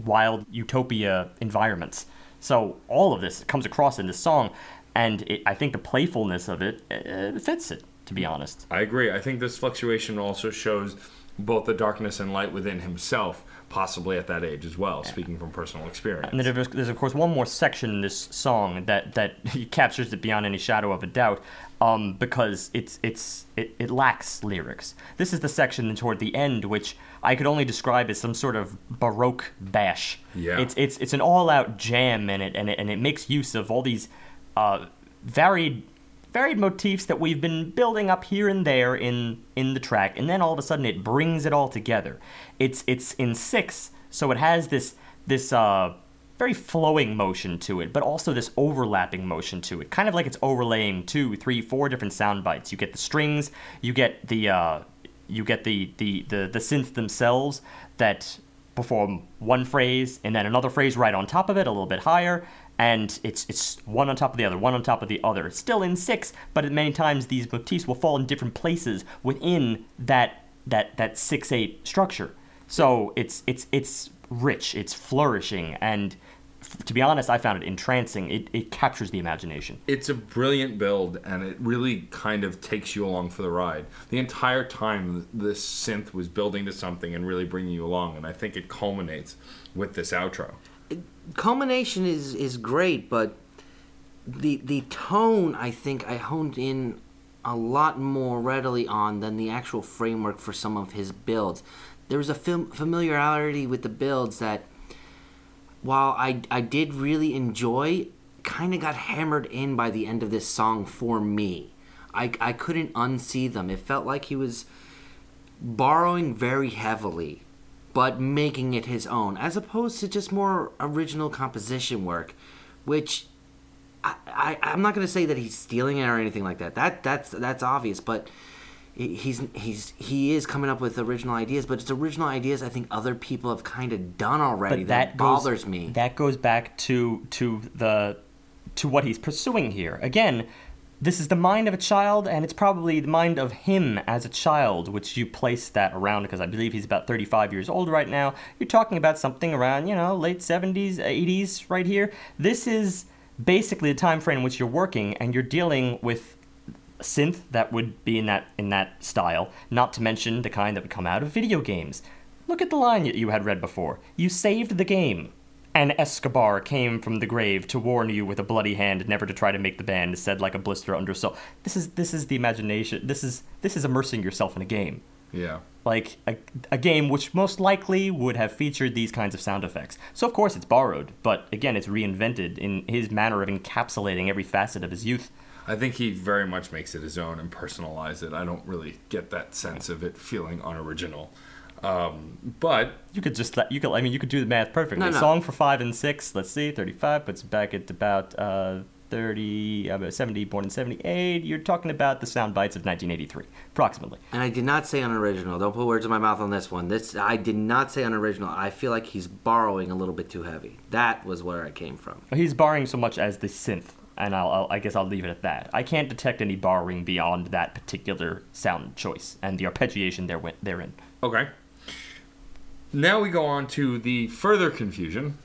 Speaker 3: wild utopia environments. So all of this comes across in this song, and it, I think the playfulness of it uh, fits it. To be honest,
Speaker 1: I agree. I think this fluctuation also shows both the darkness and light within himself, possibly at that age as well, speaking from personal experience.
Speaker 3: And there's, there's of course one more section in this song that that captures it beyond any shadow of a doubt, um, because it's it's it, it lacks lyrics. This is the section toward the end, which I could only describe as some sort of baroque bash.
Speaker 1: Yeah.
Speaker 3: It's it's it's an all-out jam in it, and it and it makes use of all these uh, varied varied motifs that we've been building up here and there in in the track, and then all of a sudden it brings it all together. It's it's in six, so it has this this uh, very flowing motion to it, but also this overlapping motion to it, kind of like it's overlaying two, three, four different sound bites. You get the strings, you get the uh, you get the, the the the synths themselves that perform one phrase and then another phrase right on top of it, a little bit higher, and it's it's one on top of the other, one on top of the other. It's still in six, but many times these motifs will fall in different places within that that that six eight structure. So it's it's it's rich, it's flourishing, and to be honest, I found it entrancing. It it captures the imagination.
Speaker 1: it's a brilliant build and it really kind of takes you along for the ride the entire time this synth was building to something and really bringing you along and i think it culminates with this outro
Speaker 2: culmination is is great, but the the tone I think I honed in a lot more readily on than the actual framework for some of his builds. There was a fam- familiarity with the builds that, while I, I did really enjoy, kind of got hammered in by the end of this song for me. I, I couldn't unsee them. It felt like he was borrowing very heavily, but making it his own, as opposed to just more original composition work, which I, I I'm not gonna say that he's stealing it or anything like that. That that's that's obvious, but he's he's he is coming up with original ideas, but it's original ideas I think other people have kind of done already.
Speaker 3: but
Speaker 2: that,
Speaker 3: that, goes,
Speaker 2: bothers me.
Speaker 3: That goes back to to the to what he's pursuing here. Again, this is the mind of a child, and it's probably the mind of him as a child, which you place that around because I believe he's about 35 years old right now. You're talking about something around you know late 70s, 80s right here. This is basically the time frame in which you're working, and you're dealing with synth that would be in that in that style, not to mention the kind that would come out of video games. Look at the line that you had read before. You saved the game. And Escobar came from the grave to warn you with a bloody hand never to try to make the band, said like a blister under soul. This is this is the imagination. This is this is immersing yourself in a game.
Speaker 1: Yeah.
Speaker 3: Like a, a game which most likely would have featured these kinds of sound effects. So of course it's borrowed, but again it's reinvented in his manner of encapsulating every facet of his youth.
Speaker 1: I think he very much makes it his own and personalize it. I don't really get that sense of it feeling unoriginal. Um, but
Speaker 3: You could just let you could I mean you could do the math perfectly.
Speaker 2: No, no.
Speaker 3: Song for five and six. Let's see, thirty-five puts it back at about uh, 30, about 70, born in 78. You're talking about the sound bites of 1983, approximately.
Speaker 2: And I did not say unoriginal. Don't put words in my mouth on this one. This I did not say unoriginal. I feel like he's borrowing a little bit too heavy. That was where I came from.
Speaker 3: He's borrowing so much as the synth, and I'll, I'll, I guess I'll leave it at that. I can't detect any borrowing beyond that particular sound choice and the arpeggiation there went therein.
Speaker 1: Okay. Now we go on to the further confusion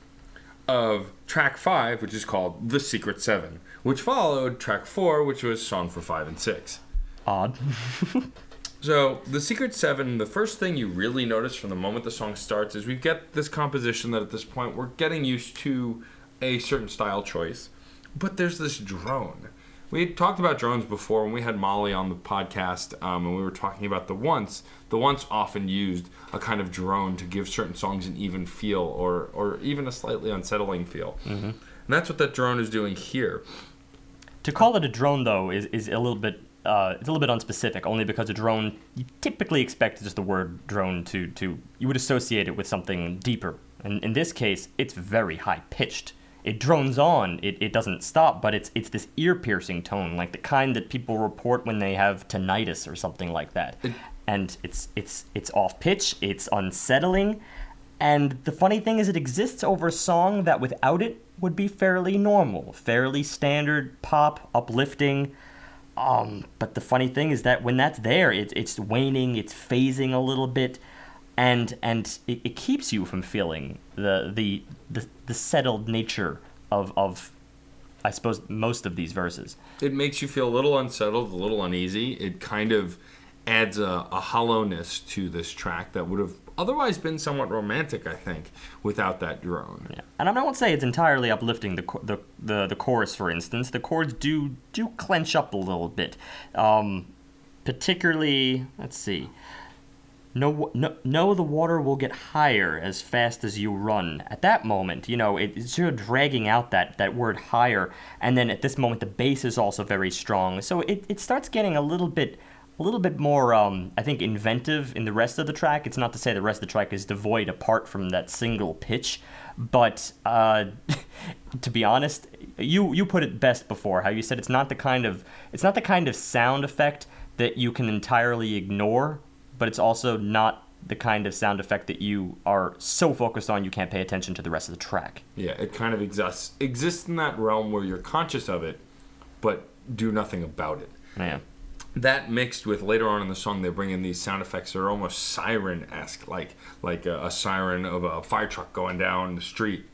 Speaker 1: of track five, which is called The Secret Seven, which followed track four, which was Song for Five and Six.
Speaker 3: Odd.
Speaker 1: So, The Secret Seven, the first thing you really notice from the moment the song starts is we get this composition that at this point we're getting used to a certain style choice, but there's this drone. We had talked about drones before when we had Molly on the podcast, um, and we were talking about the once. The once often used a kind of drone to give certain songs an even feel, or or even a slightly unsettling feel. Mm-hmm. And that's what that drone is doing here.
Speaker 3: To call it a drone, though, is, is a little bit uh, it's a little bit unspecific. Only because a drone, you typically expect just the word drone to to you would associate it with something deeper. And in this case, it's very high pitched. It drones on. It, it doesn't stop, but it's it's this ear piercing tone, like the kind that people report when they have tinnitus or something like that. and it's it's it's off pitch. It's unsettling. And the funny thing is, it exists over a song that without it would be fairly normal, fairly standard pop, uplifting. Um, but the funny thing is that when that's there, it's it's waning, it's phasing a little bit, and and it, it keeps you from feeling the the the, the settled nature of of I suppose most of these verses.
Speaker 1: it makes you feel a little unsettled, a little uneasy. It kind of adds a, a hollowness to this track that would have otherwise been somewhat romantic, I think, without that drone.
Speaker 3: Yeah. And I don't say it's entirely uplifting. The, the the the chorus, for instance, the chords do do clench up a little bit. Um, particularly, let's see. No, no, no, the water will get higher as fast as you run. At that moment, you know, it, it's sort of dragging out that, that word higher. And then at this moment, the bass is also very strong. So it, it starts getting a little bit a little bit more, um, I think, inventive in the rest of the track. It's not to say the rest of the track is devoid apart from that single pitch, but uh, to be honest, you you put it best before. How you said it's not the kind of it's not the kind of sound effect that you can entirely ignore, but it's also not the kind of sound effect that you are so focused on you can't pay attention to the rest of the track.
Speaker 1: Yeah, it kind of exists exists in that realm where you're conscious of it, but do nothing about it.
Speaker 3: Yeah.
Speaker 1: That mixed with later on in the song, they bring in these sound effects that are almost siren-esque, like like a, a siren of a fire truck going down the street.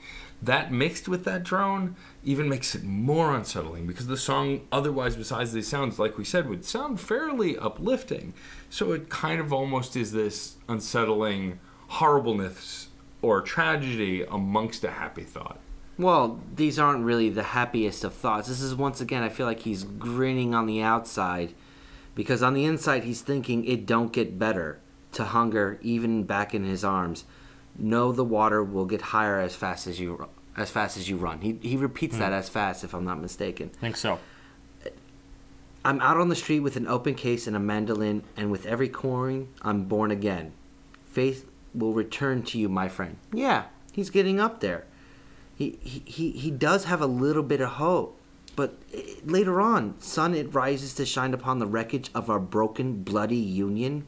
Speaker 1: That mixed with that drone even makes it more unsettling because the song, otherwise, besides these sounds, like we said, would sound fairly uplifting. So it kind of almost is this unsettling horribleness or tragedy amongst a happy thought.
Speaker 2: Well, these aren't really the happiest of thoughts. This is once again, I feel like he's grinning on the outside, Because on the inside, he's thinking it don't get better. To hunger, even back in his arms, know the water will get higher as fast as you as fast as you run. He he repeats that hmm. as fast, if I'm not mistaken.
Speaker 3: I think so.
Speaker 2: I'm out on the street with an open case and a mandolin, and with every coin, I'm born again. Faith will return to you, my friend. Yeah, he's getting up there. He, he, he, he does have a little bit of hope. But eh, later on, sun it rises to shine upon the wreckage of our broken, bloody union.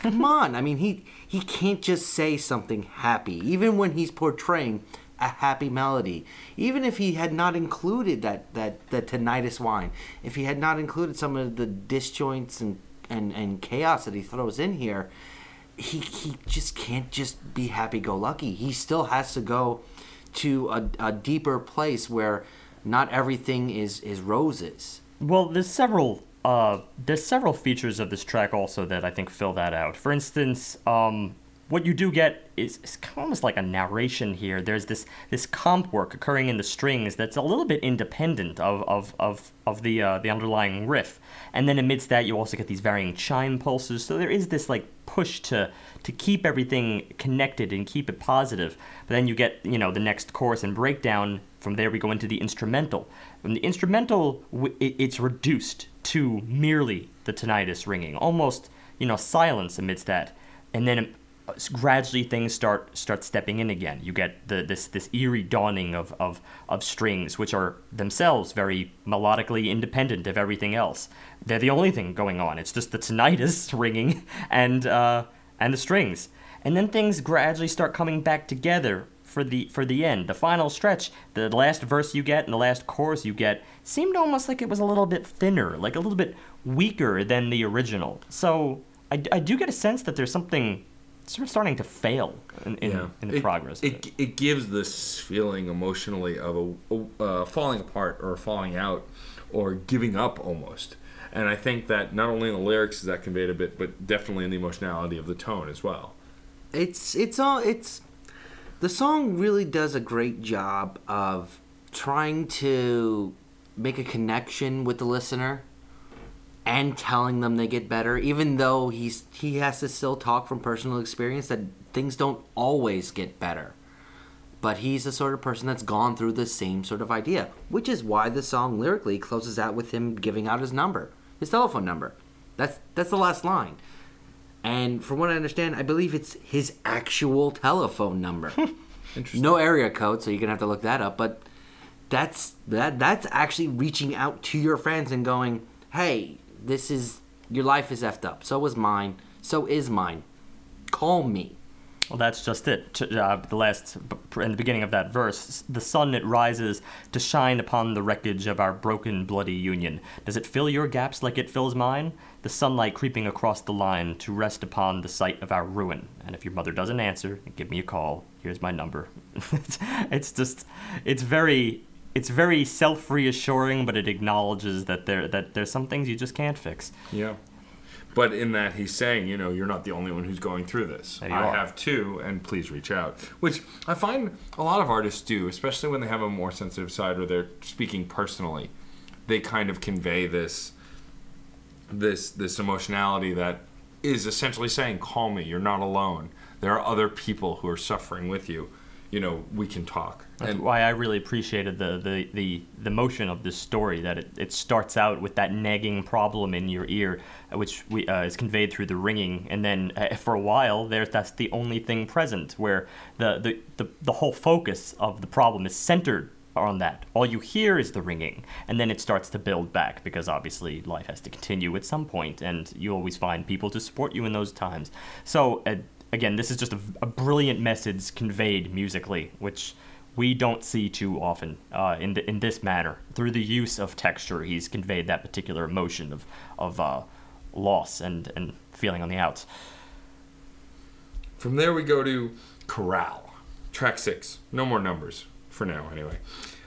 Speaker 2: Come on, I mean, he he can't just say something happy, even when he's portraying a happy melody. Even if he had not included that that that tinnitus whine, if he had not included some of the disjoints and and and chaos that he throws in here, he he just can't just be happy go lucky. He still has to go to a, a deeper place where not everything is is roses.
Speaker 3: Well, there's several uh, there's several features of this track also that I think fill that out. For instance, um, what you do get is, is almost like a narration here. There's this this comp work occurring in the strings that's a little bit independent of of of, of the uh, the underlying riff, and then amidst that you also get these varying chime pulses. So there is this like push to to keep everything connected and keep it positive. But then you get you know the next chorus and breakdown. From there we go into the instrumental. From the instrumental, it's reduced to merely the tinnitus ringing, almost you know silence amidst that, and then uh, gradually things start start stepping in again. You get the this this eerie dawning of, of of strings, which are themselves very melodically independent of everything else. They're the only thing going on. It's just the tinnitus ringing and uh, and the strings, and then things gradually start coming back together for the for the end. The final stretch, the last verse you get and the last chorus you get seemed almost like it was a little bit thinner, like a little bit weaker than the original. So I, I do get a sense that there's something sort of starting to fail in, in, in the
Speaker 1: it,
Speaker 3: progress. of
Speaker 1: It, it gives this feeling emotionally of a, a uh, falling apart or falling out or giving up almost. And I think that not only in the lyrics is that conveyed a bit, but definitely in the emotionality of the tone as well.
Speaker 2: It's it's all it's the song really does a great job of trying to make a connection with the listener and telling them they get better even though he's he has to still talk from personal experience that things don't always get better. But he's the sort of person that's gone through the same sort of idea which is why the song lyrically closes out with him giving out his number his telephone number. That's that's the last line and from what i understand i believe it's his actual telephone number
Speaker 1: Interesting.
Speaker 2: no area code so you're gonna have to look that up but that's that that's actually reaching out to your friends and going hey this is your life is effed up so is mine so is mine call me
Speaker 3: Well, that's just it. Uh, the last, in the beginning of that verse, the sun it rises to shine upon the wreckage of our broken, bloody union. Does it fill your gaps like it fills mine? The sunlight creeping across the line to rest upon the site of our ruin. And if your mother doesn't answer, give me a call. Here's my number. it's, just, it's very, it's very self-reassuring, but it acknowledges that there that there's some things you just can't fix.
Speaker 1: Yeah. But in that he's saying, you know, you're not the only one who's going through this. I
Speaker 3: are.
Speaker 1: have too, and please reach out. Which I find a lot of artists do, especially when they have a more sensitive side or they're speaking personally. They kind of convey this this this emotionality that is essentially saying, "Call me. You're not alone. There are other people who are suffering with you. You know, we can talk."
Speaker 3: That's
Speaker 1: And
Speaker 3: why I really appreciated the, the, the, the motion of this story, that it, it starts out with that nagging problem in your ear, which we, uh, is conveyed through the ringing, and then uh, for a while, there, that's the only thing present, where the, the, the, the whole focus of the problem is centered on that. All you hear is the ringing, and then it starts to build back, because obviously life has to continue at some point, and you always find people to support you in those times. So, uh, again, this is just a, a brilliant message conveyed musically, which we don't see too often uh, in the, in this manner. Through the use of texture, he's conveyed that particular emotion of of uh, loss and and feeling on the outs.
Speaker 1: from there we go to Chorale, track six. No more numbers for now, anyway.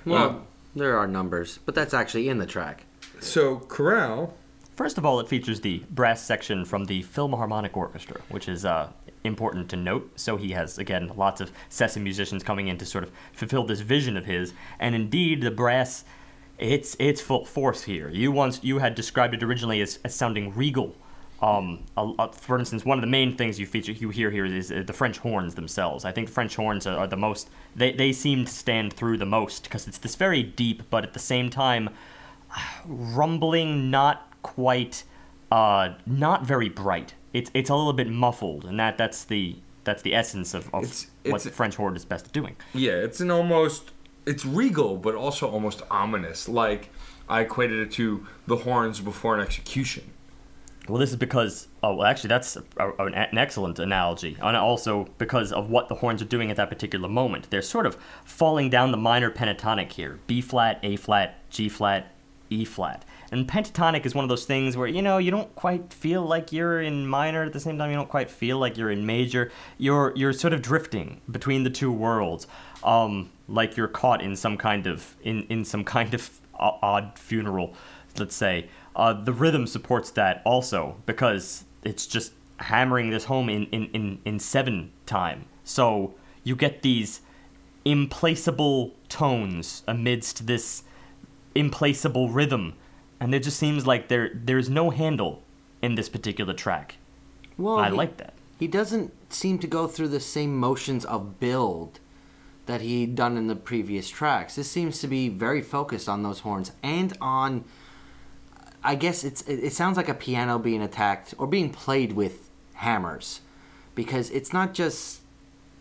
Speaker 2: well
Speaker 1: Um,
Speaker 2: there are numbers but that's actually in the track
Speaker 1: so Chorale
Speaker 3: First of all, it features the brass section from the Philharmonic Orchestra, which is uh, important to note. So he has, again, lots of session musicians coming in to sort of fulfill this vision of his. And indeed, the brass it's it's full force here. You once you had described it originally as, as sounding regal. Um, a- a- for instance, one of the main things you feature you hear here is uh, the French horns themselves. I think the French horns are, are the most they they seem to stand through the most because it's this very deep, but at the same time rumbling, not quite, uh, not very bright. It's it's a little bit muffled, and that that's the that's the essence of, of
Speaker 1: It's-
Speaker 3: what
Speaker 1: it's-
Speaker 3: the French horn is best at doing.
Speaker 1: Yeah, it's an almost it's regal, but also almost ominous. Like I equated it to the horns before an execution.
Speaker 3: Well, this is because oh, well, actually, that's a, a- an, excellent analogy, and also because of what the horns are doing at that particular moment. They're sort of falling down the minor pentatonic here: B flat, A flat, G flat, E flat. And pentatonic is one of those things where you know you don't quite feel like you're in minor at the same time you don't quite feel like you're in major. You're you're sort of drifting between the two worlds, um, like you're caught in some kind of in in some kind of odd funeral, let's say. Uh, the rhythm supports that also because it's just hammering this home in, in, in, in seven time. So you get these implacable tones amidst this implacable rhythm, and it just seems like there there's no handle in this particular track.
Speaker 2: Well,
Speaker 3: I
Speaker 2: he-
Speaker 3: like that.
Speaker 2: He doesn't seem to go through the same motions of build that he'd done in the previous tracks. This seems to be very focused on those horns and on. I guess it's it, sounds like a piano being attacked or being played with hammers, because it's not just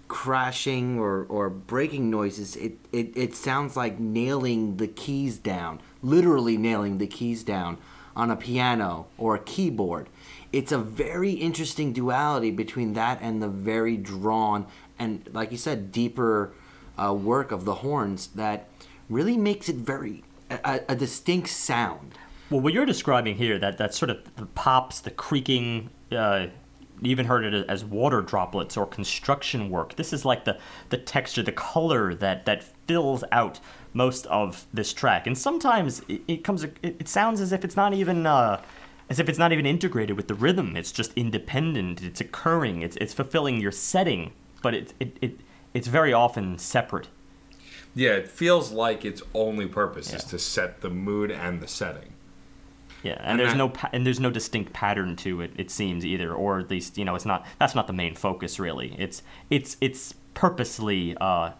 Speaker 2: crashing or, or breaking noises. It, it it sounds like nailing the keys down, literally nailing the keys down on a piano or a keyboard. It's a very interesting duality between that and the very drawn and, like you said, deeper uh, work of the horns that really makes it very a, a distinct sound.
Speaker 3: Well, what you're describing here, that, that sort of the pops, the creaking, uh, you even heard it as water droplets or construction work. This is like the, the texture, the color that, that fills out most of this track. And sometimes it, it comes, it, it sounds as if it's not even, uh, as if it's not even integrated with the rhythm. It's just independent. It's occurring. It's, it's fulfilling your setting, but it, it, it, it's very often separate.
Speaker 1: Yeah, it feels like its only purpose is to set the mood and the setting.
Speaker 3: Yeah, and,
Speaker 1: And
Speaker 3: there's
Speaker 1: that-
Speaker 3: no pa- and there's no distinct pattern to it. It seems either, or at least you know, it's not. That's not the main focus really. It's it's it's purposely uh,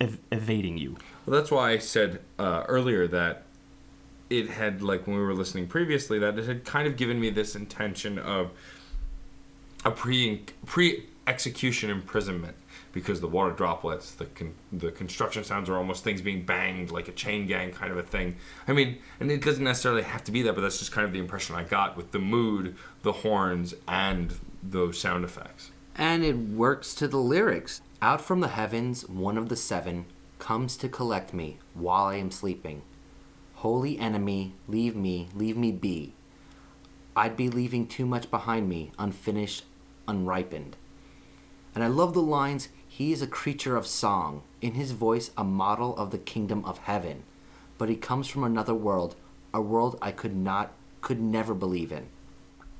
Speaker 3: ev- evading you.
Speaker 1: Well, that's why I said uh, earlier that it had, like when we were listening previously, that it had kind of given me this intention of a pre pre execution imprisonment because the water droplets, the con- the construction sounds are almost things being banged like a chain gang kind of a thing. I mean, and it doesn't necessarily have to be that, but that's just kind of the impression I got with the mood, the horns, and those sound effects.
Speaker 2: And it works to the lyrics. Out from the heavens, one of the seven comes to collect me while I am sleeping. Holy enemy, leave me, leave me be. I'd be leaving too much behind me, unfinished, unripened. And I love the lines He is a creature of song, in his voice, a model of the kingdom of heaven. But he comes from another world, a world I could not, could never believe in.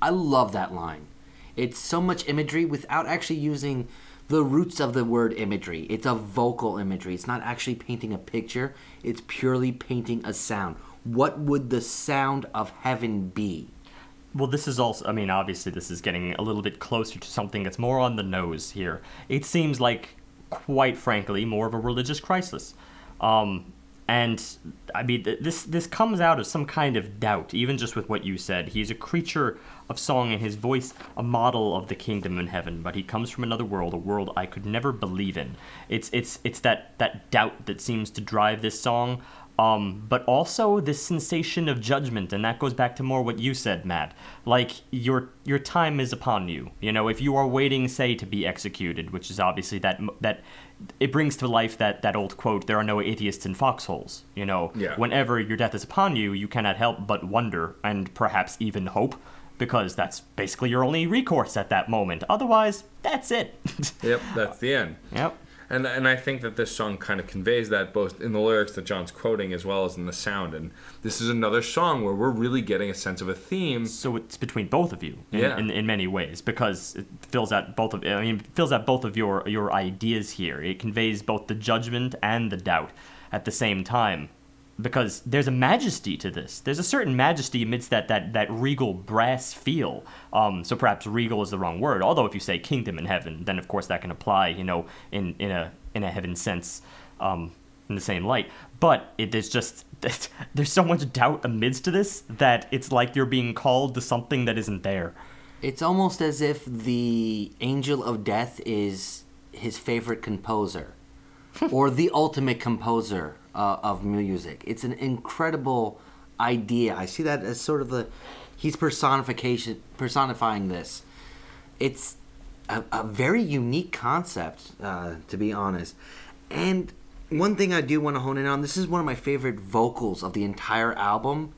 Speaker 2: I love that line. It's so much imagery without actually using the roots of the word imagery. It's a vocal imagery. It's not actually painting a picture, it's purely painting a sound. What would the sound of heaven be?
Speaker 3: Well, this is also. I mean, obviously, this is getting a little bit closer to something that's more on the nose here. It seems like, quite frankly, more of a religious crisis. Um, and I mean, th- this this comes out of some kind of doubt, even just with what you said. He's a creature of song, and his voice a model of the kingdom in heaven. But he comes from another world, a world I could never believe in. It's it's it's that that doubt that seems to drive this song. Um, but also this sensation of judgment, and that goes back to more what you said, Matt. Like your your time is upon you. You know, if you are waiting, say, to be executed, which is obviously that that it brings to life that that old quote: "There are no atheists in foxholes." You know,
Speaker 1: Yeah.
Speaker 3: whenever your death is upon you, you cannot help but wonder and perhaps even hope, because that's basically your only recourse at that moment. Otherwise, that's it.
Speaker 1: Yep, that's the end.
Speaker 3: yep.
Speaker 1: And and I think that this song kind of conveys that both in the lyrics that John's quoting as well as in the sound. And this is another song where we're really getting a sense of a theme.
Speaker 3: So it's between both of you in,
Speaker 1: Yeah.
Speaker 3: in, in many ways because it fills out both of I mean fills out both of your your ideas here. It conveys both the judgment and the doubt at the same time. Because there's a majesty to this. There's a certain majesty amidst that that that regal brass feel. Um, so perhaps regal is the wrong word. Although if you say kingdom in heaven, then of course that can apply, you know, in in a in a heaven sense, um, in the same light. But it is just there's so much doubt amidst this that it's like you're being called to something that isn't there.
Speaker 2: It's almost as if the angel of death is his favorite composer, or the ultimate composer uh, of music. It's an incredible idea. I see that as sort of the he's personification personifying this. It's a, a very unique concept, uh, to be honest. And one thing I do want to hone in on this is one of my favorite vocals of the entire album,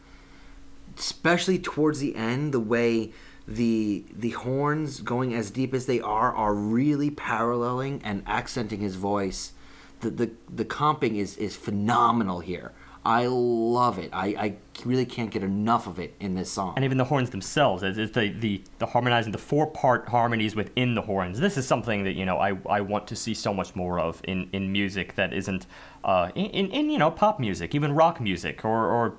Speaker 2: especially towards the end. The way the the horns going as deep as they are are really paralleling and accenting his voice the the, the comping is is phenomenal here I love it. I, I really can't get enough of it in this song.
Speaker 3: And even the horns themselves, it's, the, the, the harmonizing, the four part harmonies within the horns. This is something that, you know, I, I want to see so much more of in, in music that isn't, uh, in, in, in, you know, pop music, even rock music, or, or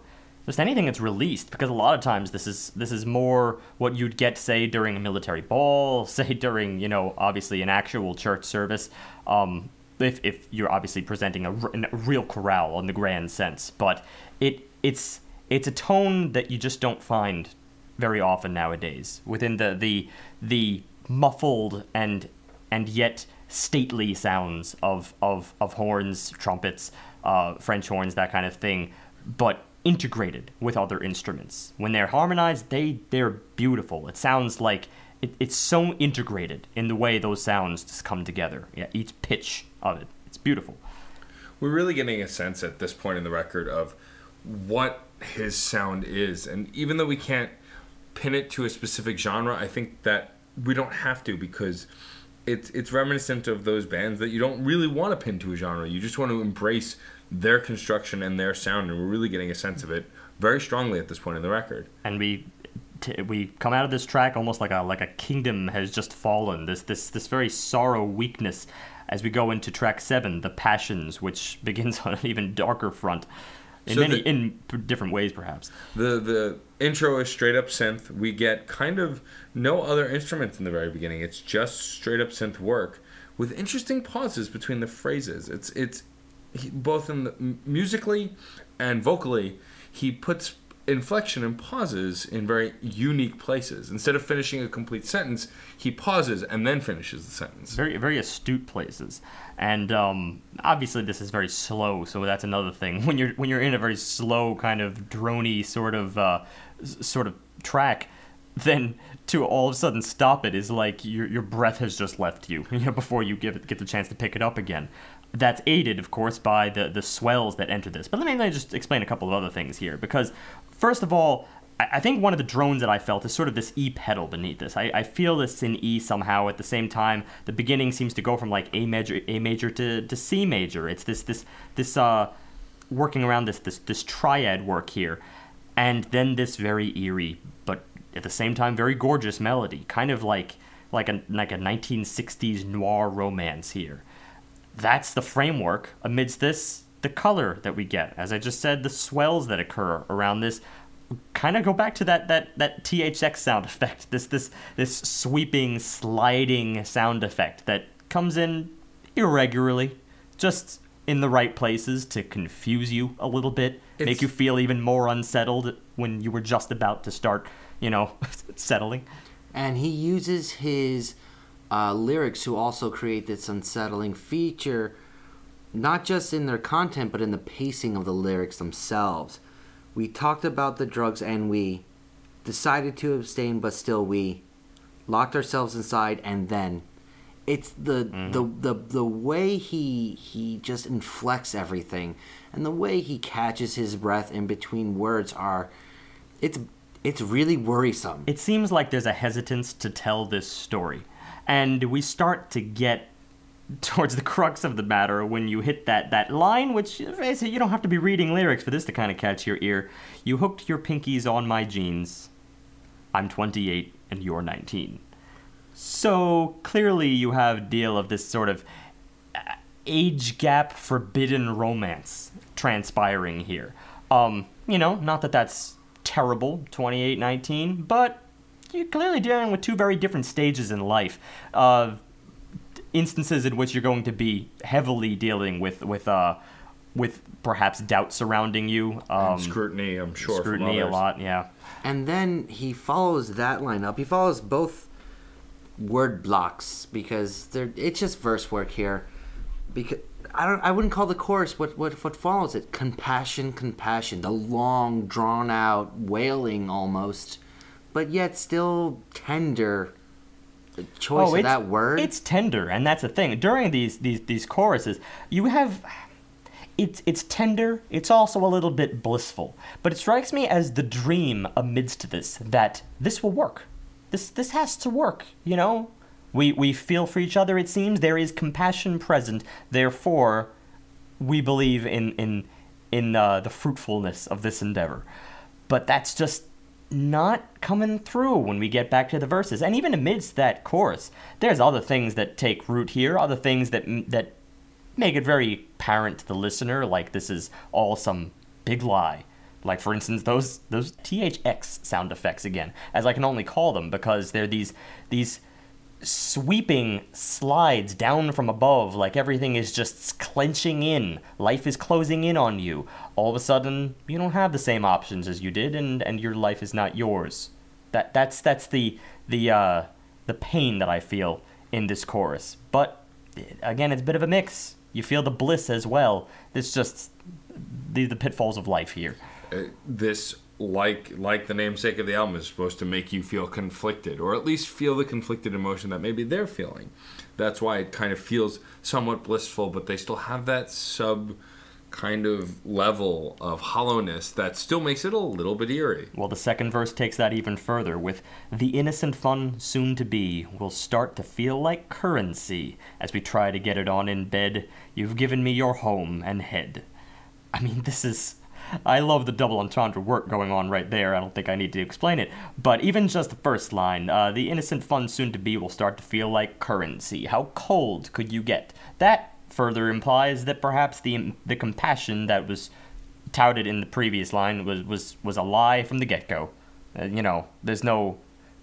Speaker 3: just anything that's released because a lot of times this is this is more what you'd get say during a military ball say during you know obviously an actual church service um, if, if you're obviously presenting a, real chorale in the grand sense but it it's it's a tone that you just don't find very often nowadays within the the the muffled and and yet stately sounds of of of horns trumpets uh, french horns that kind of thing but integrated with other instruments. When they're harmonized, they they're beautiful. It sounds like it, it's so integrated in the way those sounds just come together. Yeah, each pitch of it, it's beautiful.
Speaker 1: We're really getting a sense at this point in the record of what his sound is, and even though we can't pin it to a specific genre, I think that we don't have to because it's it's reminiscent of those bands that you don't really want to pin to a genre. You just want to embrace their construction and their sound, and we're really getting a sense of it very strongly at this point in the record.
Speaker 3: And we t- we come out of this track almost like a like a kingdom has just fallen. This this this very sorrow weakness as we go into track seven, the passions, which begins on an even darker front. In so many, the, in different ways, perhaps.
Speaker 1: The the intro is straight up synth. We get kind of no other instruments in the very beginning. It's just straight up synth work with interesting pauses between the phrases. It's it's he, both in the, musically and vocally, he puts inflection and pauses in very unique places. Instead of finishing a complete sentence, he pauses and then finishes the sentence.
Speaker 3: Very, very astute places. And um, obviously, this is very slow, so that's another thing. When you're when you're in a very slow kind of drony sort of uh, sort of track, then to all of a sudden stop it is like your your breath has just left you, you know, before you give it, get the chance to pick it up again that's aided, of course, by the, the swells that enter this. But let me, let me just explain a couple of other things here. Because, first of all, I, think one of the drones that I felt is sort of this E pedal beneath this. I, I feel this in E somehow. At the same time, the beginning seems to go from like A major, A major to, to C major. It's this this this uh, working around this this this triad work here, and then this very eerie but at the same time very gorgeous melody, kind of like like a like a 1960s noir romance here that's the framework amidst this the color that we get. As i just said the swells that occur around this kind of go back to that that that thx sound effect this this this sweeping sliding sound effect that comes in irregularly just in the right places to confuse you a little bit it's, make you feel even more unsettled when you were just about to start you know settling.
Speaker 2: And he uses his uh, lyrics who also create this unsettling feature, not just in their content, but in the pacing of the lyrics themselves. We talked about the drugs and we decided to abstain, but still we locked ourselves inside and then it's the, mm-hmm. the the the way he he just inflects everything and the way he catches his breath in between words are it's it's really worrisome.
Speaker 3: It seems like there's a hesitance to tell this story and we start to get towards the crux of the matter when you hit that that line which you don't have to be reading lyrics for this to kind of catch your ear. You hooked your pinkies on my jeans. I'm 28 and you're 19 so clearly you have deal of this sort of uh, age gap forbidden romance transpiring here. Um, you know, not that that's terrible, 28, 19, but you're clearly dealing with two very different stages in life. Uh, instances in which you're going to be heavily dealing with with uh, with perhaps doubt surrounding you, um,
Speaker 1: And scrutiny, I'm sure.
Speaker 3: scrutiny a lot. Yeah.
Speaker 2: And then he follows that line up. He follows both word blocks because they're it's just verse work here. Because I don't I wouldn't call the chorus what what what follows it compassion compassion the long drawn out wailing almost, but yet still tender choice of
Speaker 3: Oh, it's,
Speaker 2: that word.
Speaker 3: It's tender, and that's the thing. During these these these choruses, you have it's it's tender. It's also a little bit blissful. But it strikes me as the dream amidst this that this will work. This this has to work. You know, we we feel for each other. It seems there is compassion present. Therefore, we believe in in in uh, the fruitfulness of this endeavor. But that's just not coming through when we get back to the verses. And even amidst that chorus, there's other things that take root here, other things that that make it very apparent to the listener, like this is all some big lie. Like for instance, those those THX sound effects again, as I can only call them because they're these these sweeping slides down from above, like everything is just clenching in. Life is closing in on you. All of a sudden, you don't have the same options as you did, and, and your life is not yours. That that's that's the the uh, the pain that I feel in this chorus. But again, it's a bit of a mix. You feel the bliss as well. It's just the the pitfalls of life here.
Speaker 1: Uh, this like like the namesake of the album is supposed to make you feel conflicted or at least feel the conflicted emotion that maybe they're feeling that's why it kind of feels somewhat blissful but they still have that sub kind of level of hollowness that still makes it a little bit eerie
Speaker 3: Well, the second verse takes that even further with the innocent fun soon to be will start to feel like currency as we try to get it on in bed. You've given me your home and head. I mean, this is. I love the double entendre work going on right there. I don't think I need to explain it. But even just the first line, uh, the innocent fun soon to be will start to feel like currency. How cold could you get? That further implies that perhaps the the compassion that was touted in the previous line was was was a lie from the get go. Uh, you know, there's no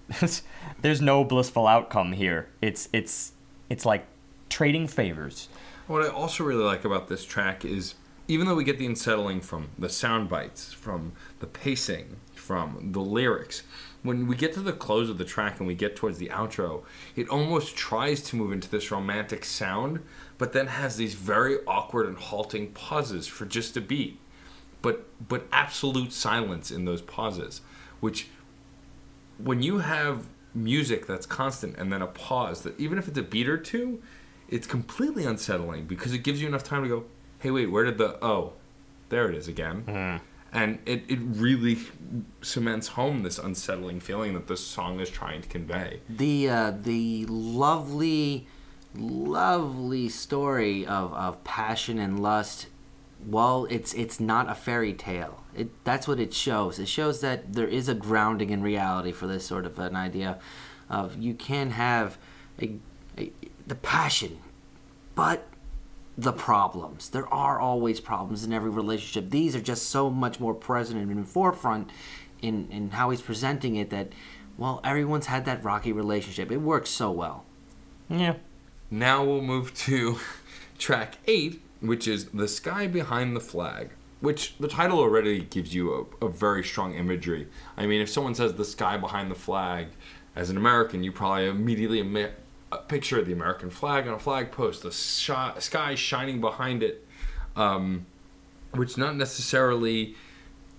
Speaker 3: there's no blissful outcome here. It's it's it's like trading favors.
Speaker 1: What I also really like about this track is even though we get the unsettling from the sound bites, from the pacing, from the lyrics, when we get to the close of the track and we get towards the outro, it almost tries to move into this romantic sound, but then has these very awkward and halting pauses for just a beat. But but absolute silence in those pauses, which when you have music that's constant and then a pause that even if it's a beat or two, it's completely unsettling because it gives you enough time to go, hey, wait, where did the oh, there it is again, and it it really cements home this unsettling feeling that this song is trying to convey.
Speaker 2: the uh, the lovely, lovely story of, of passion and lust. Well, it's it's not a fairy tale. It that's what it shows. It shows that there is a grounding in reality for this sort of an idea of you can have a, a, the passion, but the problems. There are always problems in every relationship. These are just so much more present and in forefront in, in how he's presenting it that, well, everyone's had that rocky relationship. It works so well.
Speaker 3: Yeah.
Speaker 1: Now we'll move to track eight, which is The Sky Behind the Flag, which the title already gives you a, a very strong imagery. I mean, if someone says The Sky Behind the Flag, as an American, you probably immediately emi- a picture of the American flag on a flag post, the sky shining behind it, um, which not necessarily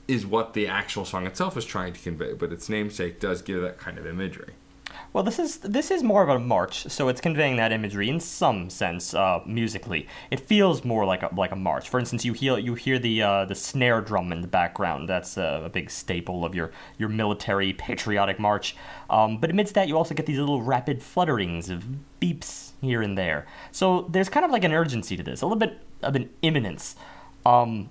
Speaker 1: is what the actual song itself is trying to convey, but its namesake does give that kind of imagery.
Speaker 3: Well, this is this is more of a march, so it's conveying that imagery in some sense uh, musically. It feels more like a like a march. For instance, you hear you hear the uh, the snare drum in the background. That's a, a big staple of your your military patriotic march. Um, but amidst that, you also get these little rapid flutterings of beeps here and there. So there's kind of like an urgency to this, a little bit of an imminence. Um,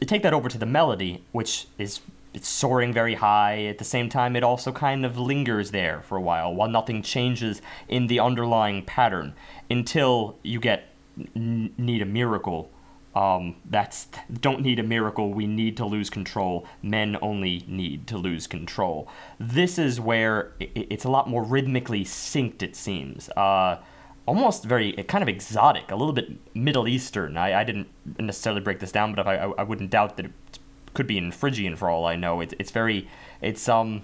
Speaker 3: you take that over to the melody, which is it's soaring very high. At the same time, it also kind of lingers there for a while, while nothing changes in the underlying pattern until you get n- need a miracle. Um, that's don't need a miracle. We need to lose control. Men only need to lose control. This is where i i- it's a lot more rhythmically synced. It seems. Uh, almost very kind of exotic, a little bit Middle Eastern. I, I didn't necessarily break this down, but I, I wouldn't doubt that it could be in Phrygian for all I know. It's it's very it's um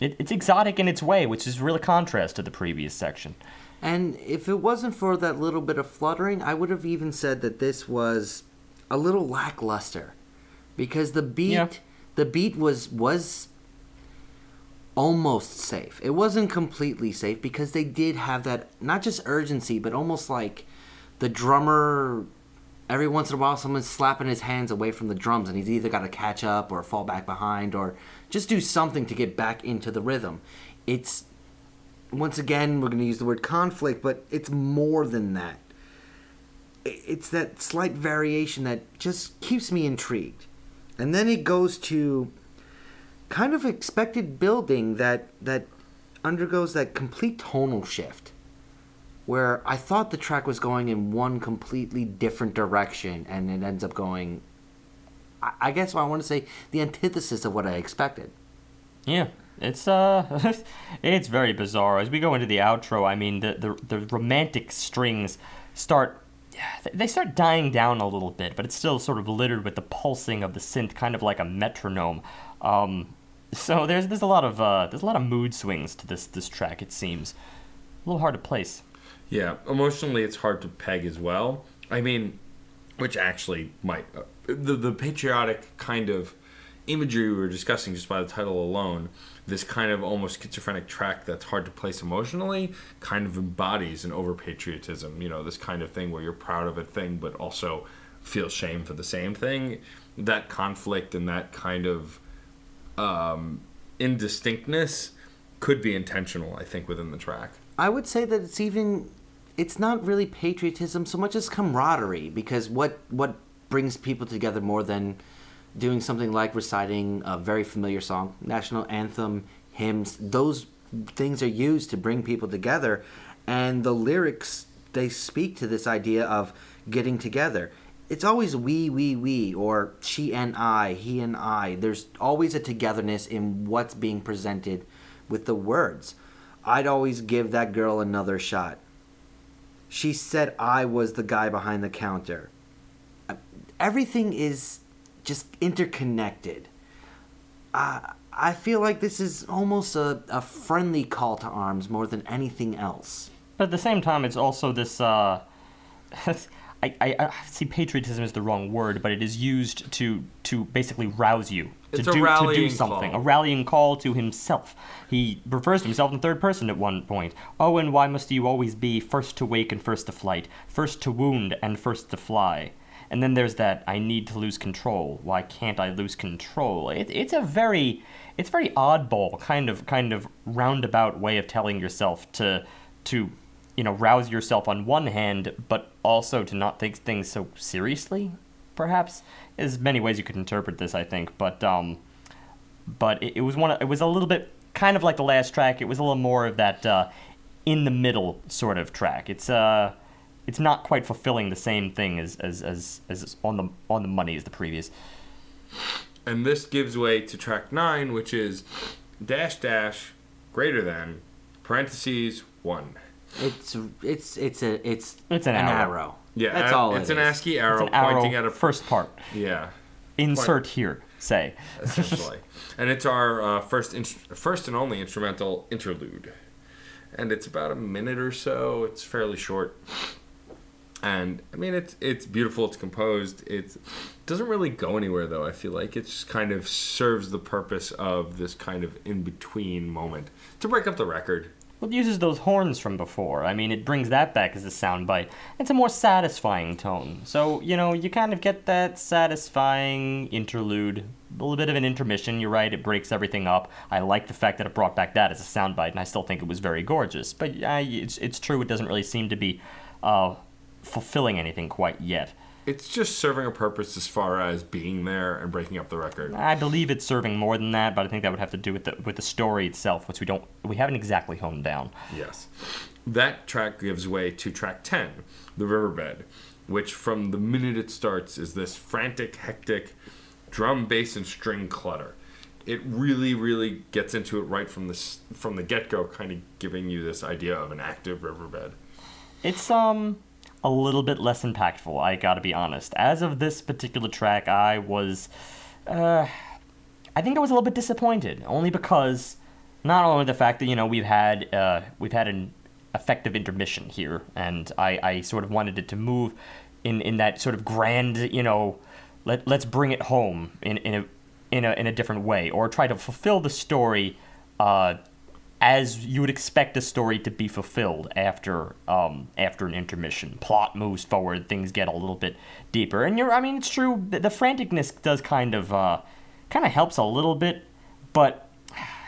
Speaker 3: it, it's exotic in its way, which is really contrast to the previous section.
Speaker 2: And if it wasn't for that little bit of fluttering, I would have even said that this was a little lackluster, because the beat,
Speaker 3: Yeah.
Speaker 2: the beat was was almost safe. It wasn't completely safe because they did have that not just urgency, but almost like the drummer. Every once in a while, someone's slapping his hands away from the drums, and he's either got to catch up or fall back behind or just do something to get back into the rhythm. It's once again, we're going to use the word conflict, but it's more than that. It's that slight variation that just keeps me intrigued. And then it goes to kind of expected building that that undergoes that complete tonal shift where I thought the track was going in one completely different direction and it ends up going I, guess I want to say the antithesis of what I expected.
Speaker 3: Yeah, it's uh, it's very bizarre. As we go into the outro, I mean, the the, the romantic strings start. They start dying down a little bit, but it's still sort of littered with the pulsing of the synth, kind of like a metronome. Um, so there's there's a lot of uh, there's a lot of mood swings to this this track. It seems a little hard to place.
Speaker 1: Yeah, emotionally, it's hard to peg as well. I mean, which actually might uh, the the patriotic kind of imagery we were discussing just by the title alone. This kind of almost schizophrenic track that's hard to place emotionally kind of embodies an over patriotism. You know, this kind of thing where you're proud of a thing but also feel shame for the same thing. That conflict and that kind of um, indistinctness could be intentional, I think, within the track.
Speaker 2: I would say that it's even it's not really patriotism so much as camaraderie because what what brings people together more than doing something like reciting a very familiar song, national anthem, hymns, those things are used to bring people together and the lyrics they speak to this idea of getting together. It's always we, we, we, or she and I, he and I. There's always a togetherness in what's being presented with the words. I'd always give that girl another shot. She said I was the guy behind the counter. Uh, Everything is just interconnected. I I feel like this is almost a, a friendly call to arms more than anything else.
Speaker 3: But at the same time, it's also this. Uh, I, I, I see patriotism is the wrong word, but it is used to to basically rouse you to
Speaker 1: It's a
Speaker 3: do to do something,
Speaker 1: call.
Speaker 3: a rallying call to himself. He refers to himself in third person at one point. Oh, and why must you always be first to wake and first to flight, first to wound and first to fly? And then there's that I need to lose control. Why can't I lose control? It, it's a very it's very oddball kind of kind of roundabout way of telling yourself to to you know rouse yourself on one hand, but also to not take things so seriously. Perhaps there's many ways you could interpret this. I think, but um, but it, it was one. Of, it was a little bit kind of like the last track. It was a little more of that uh, in the middle sort of track. It's uh, it's not quite fulfilling the same thing as as as, as on the on the money as the previous.
Speaker 1: And this gives way to track nine, which is dash dash greater than parentheses one.
Speaker 2: It's it's it's a it's
Speaker 3: It's an arrow.
Speaker 1: Yeah,
Speaker 2: that's
Speaker 1: a-
Speaker 2: all.
Speaker 1: It's
Speaker 2: it
Speaker 1: an
Speaker 2: is.
Speaker 1: ASCII arrow
Speaker 3: It's an arrow
Speaker 1: pointing at a
Speaker 3: first part.
Speaker 1: yeah,
Speaker 3: Insert here. Say.
Speaker 1: essentially, and it's our uh, first in- first and only instrumental interlude, and it's about a minute or so. It's fairly short, and I mean it's it's beautiful. It's composed. It doesn't really go anywhere though. I feel like it just kind of serves the purpose of this kind of in between moment to break up the record.
Speaker 3: It uses those horns from before. I mean, it brings that back as a soundbite. It's a more satisfying tone. So, you know, you kind of get that satisfying interlude, a little bit of an intermission. You're right, it breaks everything up. I like the fact that it brought back that as a soundbite, and I still think it was very gorgeous. But uh, it's, it's true, it doesn't really seem to be uh, fulfilling anything quite yet.
Speaker 1: It's just serving a purpose as far as being there and breaking up the record.
Speaker 3: I believe it's serving more than that, but I think that would have to do with the with the story itself, which we don't we haven't exactly honed down.
Speaker 1: Yes. That track gives way to track 10, The Riverbed, which from the minute it starts is this frantic, hectic drum, bass, and string clutter. It really, really gets into it right from the, from the get go, kind of giving you this idea of an active riverbed.
Speaker 3: It's um a little bit less impactful. I gotta be honest. As of this particular track, I was, uh, I think I was a little bit disappointed, only because not only the fact that you know we've had uh, we've had an effective intermission here, and I, I sort of wanted it to move in in that sort of grand you know let let's bring it home in in a in a in a different way, or try to fulfill the story. Uh, as you would expect a story to be fulfilled after um, after an intermission. Plot moves forward, things get a little bit deeper, and you're I mean it's true the, the franticness does kind of uh, kind of helps a little bit, but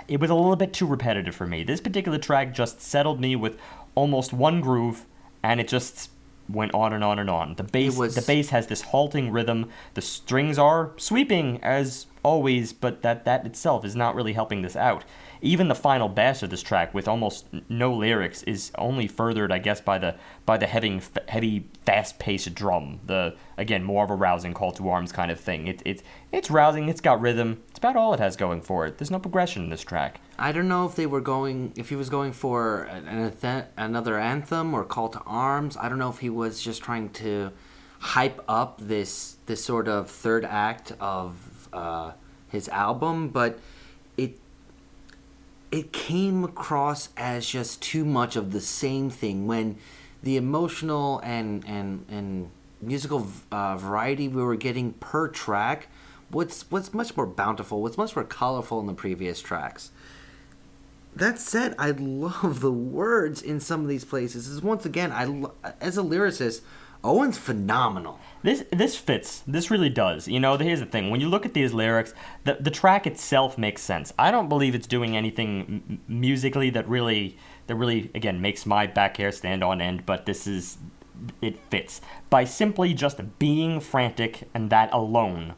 Speaker 3: it was a little bit too repetitive for me. This particular track just settled me with almost one groove, and it just went on and on and on. The bass
Speaker 2: was-
Speaker 3: the bass has this halting rhythm. The strings are sweeping as always, but that that itself is not really helping this out. Even the final bass of this track, with almost no lyrics, is only furthered, I guess, by the by the heavy, heavy, fast-paced drum. The again, more of a rousing call to arms kind of thing. It, it it's rousing. It's got rhythm. It's about all it has going for it. There's no progression in this track.
Speaker 2: I don't know if they were going, if he was going for an, an another anthem or call to arms. I don't know if he was just trying to hype up this this sort of third act of uh, his album, but it it came across as just too much of the same thing. When the emotional and and and musical uh, variety we were getting per track what's what's much more bountiful what's much more colorful in the previous tracks. That said i love the words in some of these places. Is once again i as a lyricist owen's phenomenal
Speaker 3: This this fits. This really does. You know, here's the thing. When you look at these lyrics, the the track itself makes sense. I don't believe it's doing anything m- musically that really that really again makes my back hair stand on end, but this is it fits. By simply just being frantic and that alone,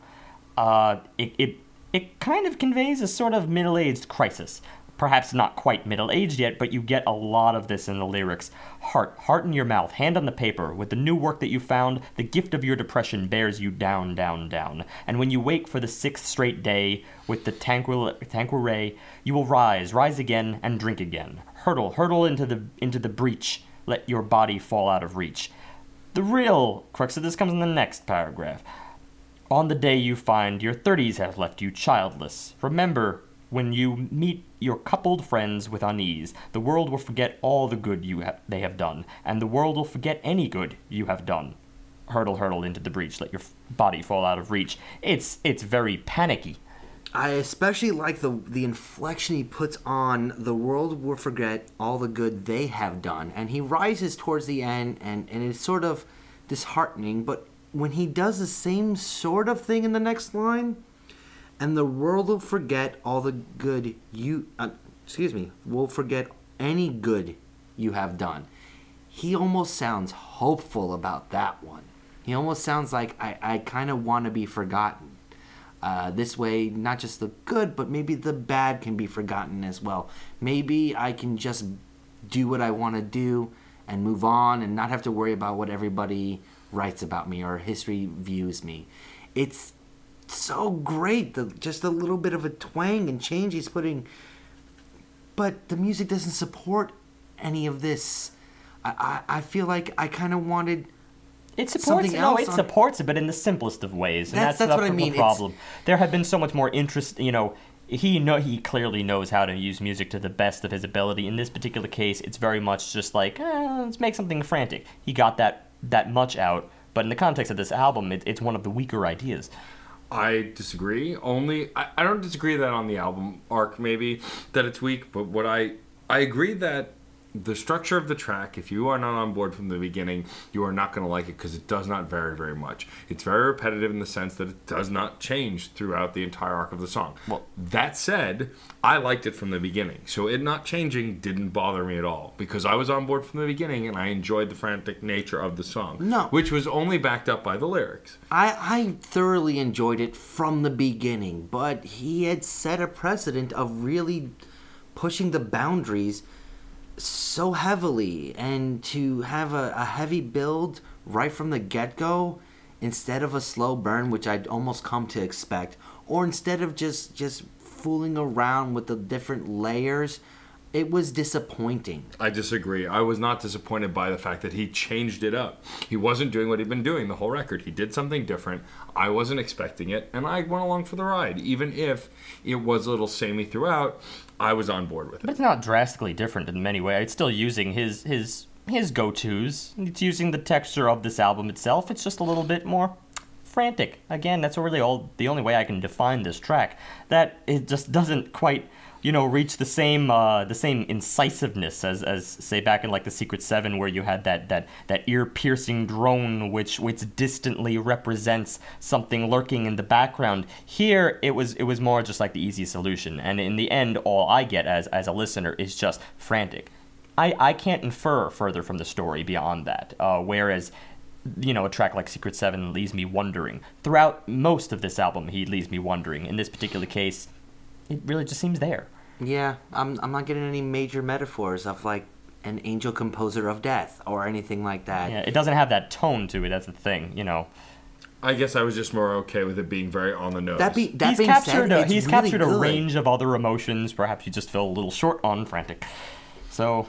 Speaker 3: uh, it, it it kind of conveys a sort of middle-aged crisis. Perhaps not quite middle-aged yet, but you get a lot of this in the lyrics. Heart, heart in your mouth, hand on the paper. With the new work that you found, the gift of your depression bears you down, down, down. And when you wake for the sixth straight day with the tanqueray, you will rise, rise again, and drink again. Hurtle, hurtle into the into the breach. Let your body fall out of reach. The real crux of this comes in the next paragraph. On the day you find your 30s have left you childless, remember when you meet your coupled friends with unease, the world will forget all the good you ha- they have done, and the world will forget any good you have done. Hurtle, hurtle into the breach, let your f- body fall out of reach. It's it's very panicky.
Speaker 2: I especially like the the inflection he puts on the world will forget all the good they have done, and he rises towards the end, and and it's sort of disheartening. But when he does the same sort of thing in the next line, and the world will forget all the good you, uh, excuse me, will forget any good you have done. He almost sounds hopeful about that one. He almost sounds like I, I kind of want to be forgotten. Uh, this way, not just the good, but maybe the bad can be forgotten as well. Maybe I can just do what I want to do and move on and not have to worry about what everybody writes about me or history views me. It's so great, the, just a little bit of a twang and change he's putting. But the music doesn't support any of this. I, I, I feel like I kind of wanted
Speaker 3: It supports
Speaker 2: Something
Speaker 3: no,
Speaker 2: else
Speaker 3: it
Speaker 2: on-
Speaker 3: supports it, but in the simplest of ways, and
Speaker 2: That's-
Speaker 3: that's,
Speaker 2: that's
Speaker 3: the,
Speaker 2: what I
Speaker 3: the
Speaker 2: mean, it's-
Speaker 3: problem. There have been so much more interest. You know, he know he clearly knows how to use music to the best of his ability. In this particular case, it's very much just like eh, let's make something frantic. He got that that much out, but in the context of this album, it, it's one of the weaker ideas.
Speaker 1: I disagree. Only I, I don't disagree that on the album arc maybe that it's weak, but what I I agree that the structure of the track, if you are not on board from the beginning, you are not going to like it because it does not vary very much. It's very repetitive in the sense that it does not change throughout the entire arc of the song.
Speaker 3: Well-
Speaker 1: that said, I liked it from the beginning. So it not changing didn't bother me at all because I was on board from the beginning and I enjoyed the frantic nature of the song.
Speaker 2: No.
Speaker 1: Which was only backed up by the lyrics.
Speaker 2: I, I thoroughly enjoyed it from the beginning, but he had set a precedent of really pushing the boundaries so heavily and to have a, a heavy build right from the get go instead of a slow burn, which I'd almost come to expect, or instead of just just fooling around with the different layers, it was disappointing.
Speaker 1: I disagree. I was not disappointed by the fact that he changed it up. He wasn't doing what he'd been doing the whole record. He did something different. I wasn't expecting it, and I went along for the ride. Even if it was a little samey throughout, I was on board with
Speaker 3: But
Speaker 1: it.
Speaker 3: it's not drastically different in many ways. It's still using his his his go-tos. It's using the texture of this album itself. It's just a little bit more frantic. Again, that's really all the only way I can define this track. That it just doesn't quite, you know, reach the same uh, the same incisiveness as as say back in like the Secret Seven, where you had that that that ear-piercing drone, which which distantly represents something lurking in the background. Here, it was it was more just like the easy solution, and in the end, all I get as as a listener is just frantic. I, I can't infer further from the story beyond that. Uh, whereas, you know, a track like Secret Seven leaves me wondering. Throughout most of this album, he leaves me wondering. In this particular case, it really just seems there.
Speaker 2: Yeah, I'm I'm not getting any major metaphors of like an angel composer of death or anything like that.
Speaker 3: Yeah, it doesn't have that tone to it. That's the thing, you know.
Speaker 1: I guess I was just more okay with it being very on the nose.
Speaker 2: That be that
Speaker 3: he's
Speaker 2: being
Speaker 3: captured
Speaker 2: said,
Speaker 3: a,
Speaker 2: it's
Speaker 3: he's
Speaker 2: really
Speaker 3: captured a range of other emotions. Perhaps you just feel a little short on frantic. So,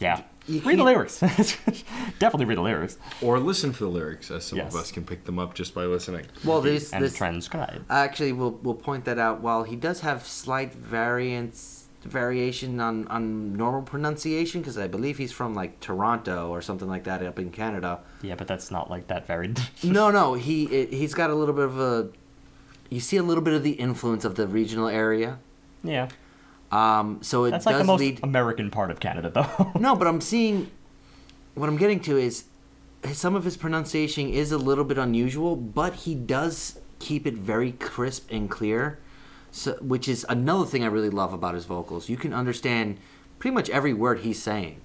Speaker 3: yeah.
Speaker 2: You
Speaker 3: read the lyrics. Definitely read the lyrics
Speaker 1: or listen for the lyrics, as some
Speaker 3: Yes.
Speaker 1: of us can pick them up just by listening.
Speaker 2: Well, this
Speaker 3: and
Speaker 2: this
Speaker 3: transcribe.
Speaker 2: actually we'll we'll point that out. While he does have slight variance variation on on normal pronunciation, because I believe he's from like Toronto or something like that up in Canada.
Speaker 3: Yeah, but that's not like that varied.
Speaker 2: No, no, he it, he's got a little bit of a. You see a little bit of the influence of the regional area.
Speaker 3: yeah,
Speaker 2: Um, so it
Speaker 3: that's
Speaker 2: does
Speaker 3: like the most
Speaker 2: lead.
Speaker 3: American part of Canada, though.
Speaker 2: No, but I'm seeing. What I'm getting to is, some of his pronunciation is a little bit unusual, but he does keep it very crisp and clear. So, which is another thing I really love about his vocals. You can understand pretty much every word he's saying.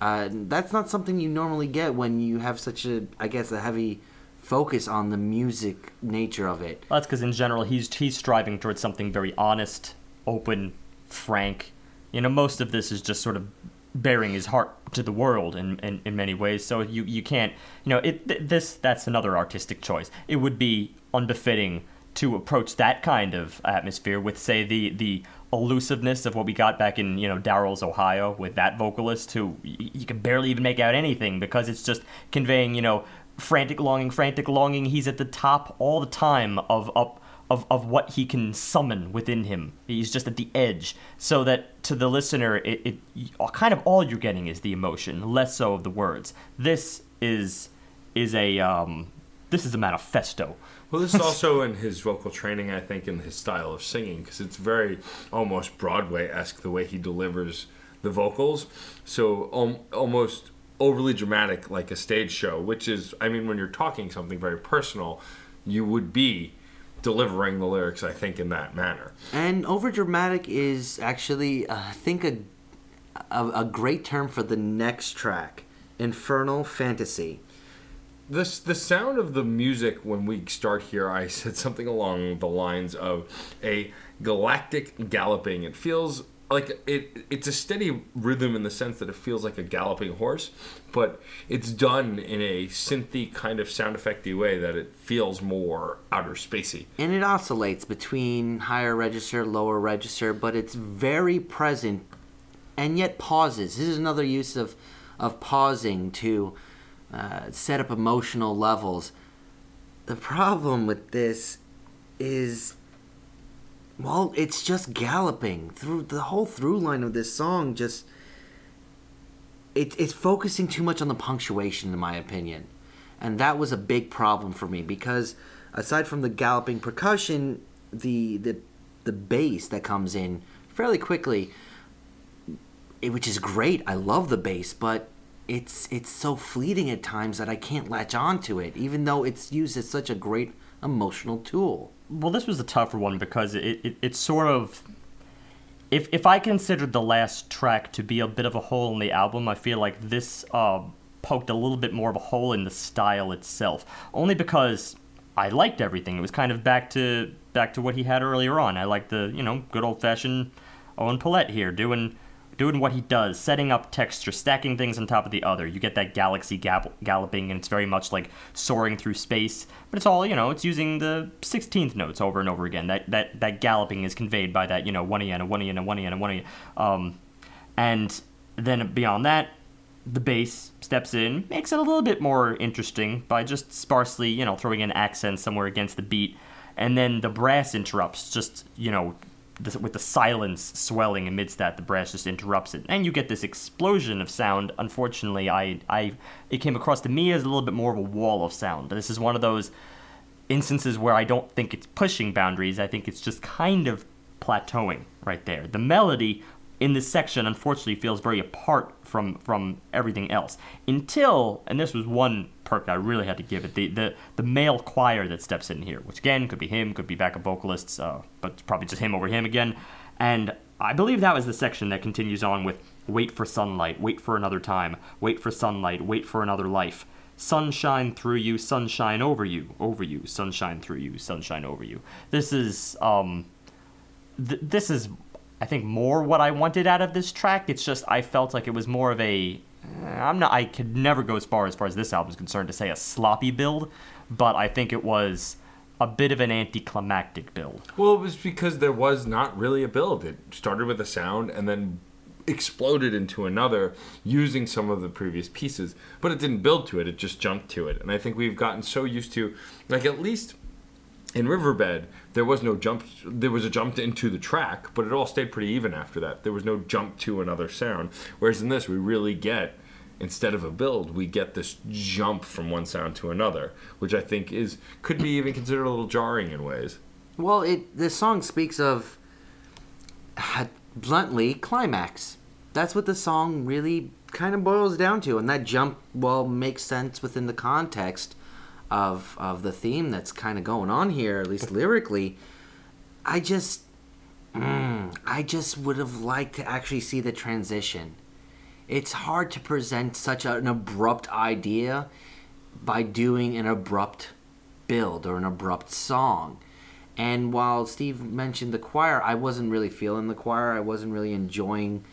Speaker 2: Uh, that's not something you normally get when you have such a, I guess, a heavy focus on the music nature of it.
Speaker 3: Well, that's because in general he's he's striving towards something very honest, open, frank. You know, most of this is just sort of bearing his heart to the world in, in, in many ways. So you you can't you know it th- this that's another artistic choice. It would be unbefitting to approach that kind of atmosphere with say the the elusiveness of what we got back in you know Daryl's Ohio with that vocalist who y- you can barely even make out anything because it's just conveying you know frantic longing frantic longing he's at the top all the time of up of, of what he can summon within him. He's just at the edge. So that to the listener it, it kind of all you're getting is the emotion less so of the words. This is is a um this is a manifesto.
Speaker 1: Well, this is also in his vocal training, I think, in his style of singing, because it's very almost Broadway esque the way he delivers the vocals. So um, almost overly dramatic, like a stage show, which is, I mean, when you're talking something very personal, you would be delivering the lyrics, I think, in that manner.
Speaker 2: And overdramatic is actually, uh, I think, a, a a great term for the next track, Infernal Fantasy.
Speaker 1: This the sound of the music when we start here. I said something along the lines of a galactic galloping. It feels like it. It's a steady rhythm in the sense that it feels like a galloping horse, but it's done in a synthy kind of sound effecty way that it feels more outer spacey.
Speaker 2: And it oscillates between higher register, lower register, but it's very present and yet pauses. This is another use of, of pausing to uh, set up emotional levels. The problem with this is, well, it's just galloping through the whole through line of this song. Just it, it's focusing too much on the punctuation, in my opinion, and that was a big problem for me because aside from the galloping percussion, the the the bass that comes in fairly quickly it, which is great. I love the bass, but it's it's so fleeting at times that I can't latch on to it, even though it's used as such a great emotional tool.
Speaker 3: Well, this was a tougher one because it, it it's sort of if if I considered the last track to be a bit of a hole in the album, I feel like this uh, poked a little bit more of a hole in the style itself. Only because I liked everything. It was kind of back to back to what he had earlier on. I liked the you know good old fashioned Owen Pallett here doing doing what he does, setting up texture, stacking things on top of the other. You get that galaxy gap- galloping, and it's very much like soaring through space. But it's all you know. It's using the sixteenth notes over and over again. That that that galloping is conveyed by that you know one and a one and a one and a one e. Um, and then beyond that, the bass steps in, makes it a little bit more interesting by just sparsely you know throwing in accents somewhere against the beat. And then the brass interrupts, just you know, the, with the silence swelling amidst that, the brass just interrupts it, and you get this explosion of sound. Unfortunately, I, I, it came across to me as a little bit more of a wall of sound. This is one of those instances where I don't think it's pushing boundaries. I think it's just kind of plateauing right there. The melody in this section, unfortunately, feels very apart from from everything else. Until, and this was one perk I really had to give it, the the, the male choir that steps in here, which again could be him, could be backup vocalists, uh, but probably just him over him again. And I believe that was the section that continues on with "Wait for sunlight, wait for another time, wait for sunlight, wait for another life." Sunshine through you, sunshine over you, over you, sunshine through you, sunshine over you. This is um, th- this is I think more what I wanted out of this track. It's just I felt like it was more of a I'm not I could never go as far as far as this album is concerned to say a sloppy build, but I think it was a bit of an anticlimactic build.
Speaker 1: Well, it was because there was not really a build. It started with a sound and then exploded into another using some of the previous pieces, but it didn't build to it. It just jumped to it. And I think we've gotten so used to, like, at least in Riverbed, there was no jump. There was a jump into the track, but it all stayed pretty even after that. There was no jump to another sound. Whereas in this, we really get instead of a build, we get this jump from one sound to another, which I think is could be even considered a little jarring in ways.
Speaker 2: Well, it this song speaks of uh, bluntly climax. That's what the song really kind of boils down to, and that jump well makes sense within the context of of the theme that's kind of going on here, at least lyrically. I just, mm, I just would have liked to actually see the transition. It's hard to present such an abrupt idea by doing an abrupt build or an abrupt song. And while Steve mentioned the choir, I wasn't really feeling the choir. I wasn't really enjoying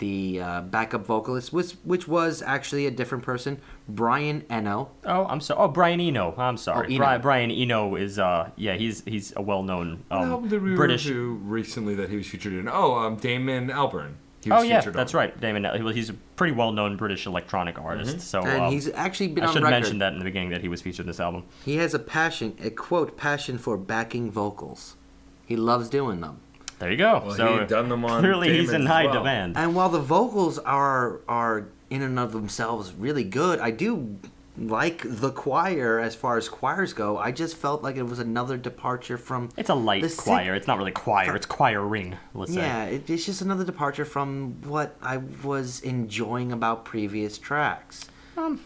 Speaker 2: the uh, backup vocalist, which which was actually a different person, Brian Eno.
Speaker 3: Oh, I'm sorry. Oh, Brian Eno. I'm sorry.
Speaker 2: Oh, Eno.
Speaker 3: Brian, Brian Eno is uh yeah he's he's a well-known
Speaker 1: What
Speaker 3: um,
Speaker 1: album did we
Speaker 3: British.
Speaker 1: review recently that he was featured in? Oh, um, Damon Albarn. He was
Speaker 3: Oh yeah,
Speaker 1: featured
Speaker 3: that's
Speaker 1: on.
Speaker 3: right, Damon. Well, he's a pretty well-known British electronic artist. So
Speaker 2: And
Speaker 3: um,
Speaker 2: he's actually been
Speaker 3: I
Speaker 2: on
Speaker 3: should have
Speaker 2: record.
Speaker 3: mentioned that in the beginning that he was featured in this album.
Speaker 2: He has a passion, a quote, passion for backing vocals. He loves doing them.
Speaker 3: There you go.
Speaker 1: Well,
Speaker 3: so
Speaker 1: he done them on
Speaker 3: clearly he's in high
Speaker 1: well.
Speaker 3: demand.
Speaker 2: And while the vocals are are in and of themselves really good, I do like the choir as far as choirs go. I just felt like it was another departure from
Speaker 3: It's a light
Speaker 2: the si-
Speaker 3: choir. It's not really choir.
Speaker 2: for-
Speaker 3: It's choir ring. Let's say.
Speaker 2: Yeah, it, it's just another departure from what I was enjoying about previous tracks.
Speaker 3: Um,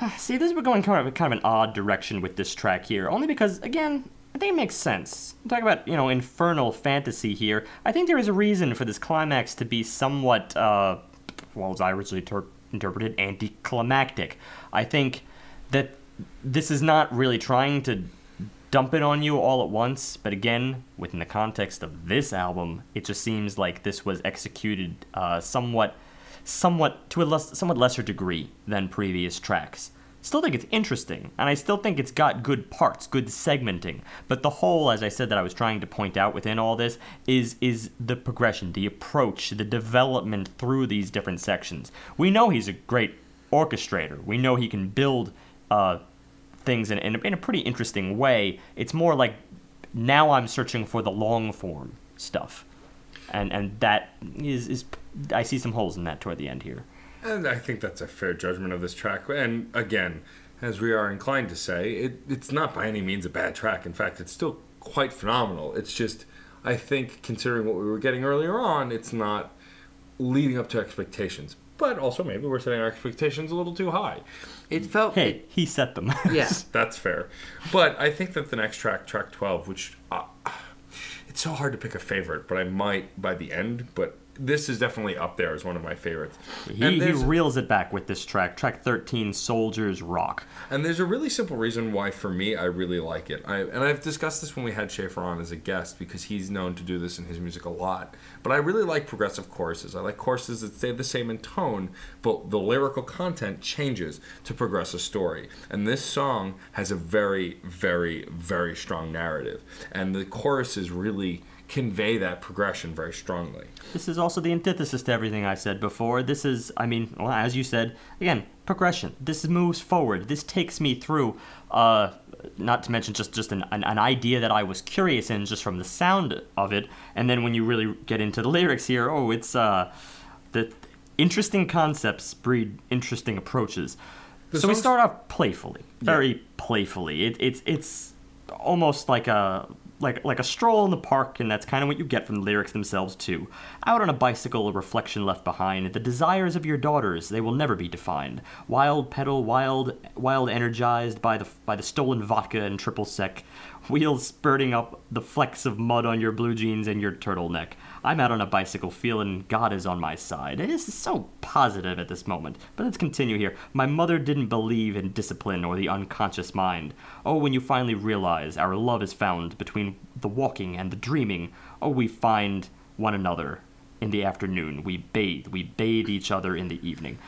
Speaker 3: see, this we're going kind of kind of an odd direction with this track here, only because again, I think it makes sense. Talk about you know infernal fantasy here. I think there is a reason for this climax to be somewhat, uh, well, as I originally ter- interpreted, anticlimactic. I think that this is not really trying to dump it on you all at once, but again, within the context of this album, it just seems like this was executed uh, somewhat, somewhat to a less, somewhat lesser degree than previous tracks. Still think it's interesting, and I still think it's got good parts, good segmenting. But the whole, as I said, that I was trying to point out within all this is is the progression, the approach, the development through these different sections. We know he's a great orchestrator. We know he can build uh, things in, in, a, in a pretty interesting way. It's more like now I'm searching for the long form stuff, and and that is is I see some holes in that toward the end here.
Speaker 1: And I think that's a fair judgment of this track. And again, as we are inclined to say, it, it's not by any means a bad track. In fact, it's still quite phenomenal. It's just, I think, considering what we were getting earlier on, it's not leading up to expectations. But also maybe we're setting our expectations a little too high.
Speaker 2: It felt.
Speaker 3: Hey, he set them.
Speaker 2: yeah.
Speaker 1: That's fair. But I think that the next track, track 12, which uh, it's so hard to pick a favorite, but I might by the end. But this is definitely up there as one of my favorites.
Speaker 3: He,
Speaker 1: and,
Speaker 3: he reels it back with this track, track 13, Soldiers Rock.
Speaker 1: and there's a really simple reason why, for me, I really like it. I, and I've discussed this when we had Schaefer on as a guest because he's known to do this in his music a lot. But I really like progressive choruses. I like choruses that stay the same in tone, but the lyrical content changes to progress a story. And this song has a very, very, very strong narrative. And the choruses really convey that progression very strongly.
Speaker 3: This is also the antithesis to everything I said before. This is, I mean, well, as you said, again, progression. This moves forward. This takes me through, uh, not to mention just, just an, an, an idea that I was curious in just from the sound of it. And then when you really get into the lyrics here, oh, it's, uh, the interesting concepts breed interesting approaches. So we start off playfully, very playfully. It, it's, it's almost like a like like a stroll in the park, and that's kind of what you get from the lyrics themselves too. Out on a bicycle, a reflection left behind. The desires of your daughters, they will never be defined. Wild pedal, wild, wild, energized by the by the stolen vodka and triple sec. Wheels spurting up the flecks of mud on your blue jeans and your turtleneck. I'm out on a bicycle feeling God is on my side. It is so positive at this moment. But let's continue here. My mother didn't believe in discipline or the unconscious mind. Oh, when you finally realize our love is found between the walking and the dreaming, oh, we find one another in the afternoon. We bathe. We bathe each other in the evening.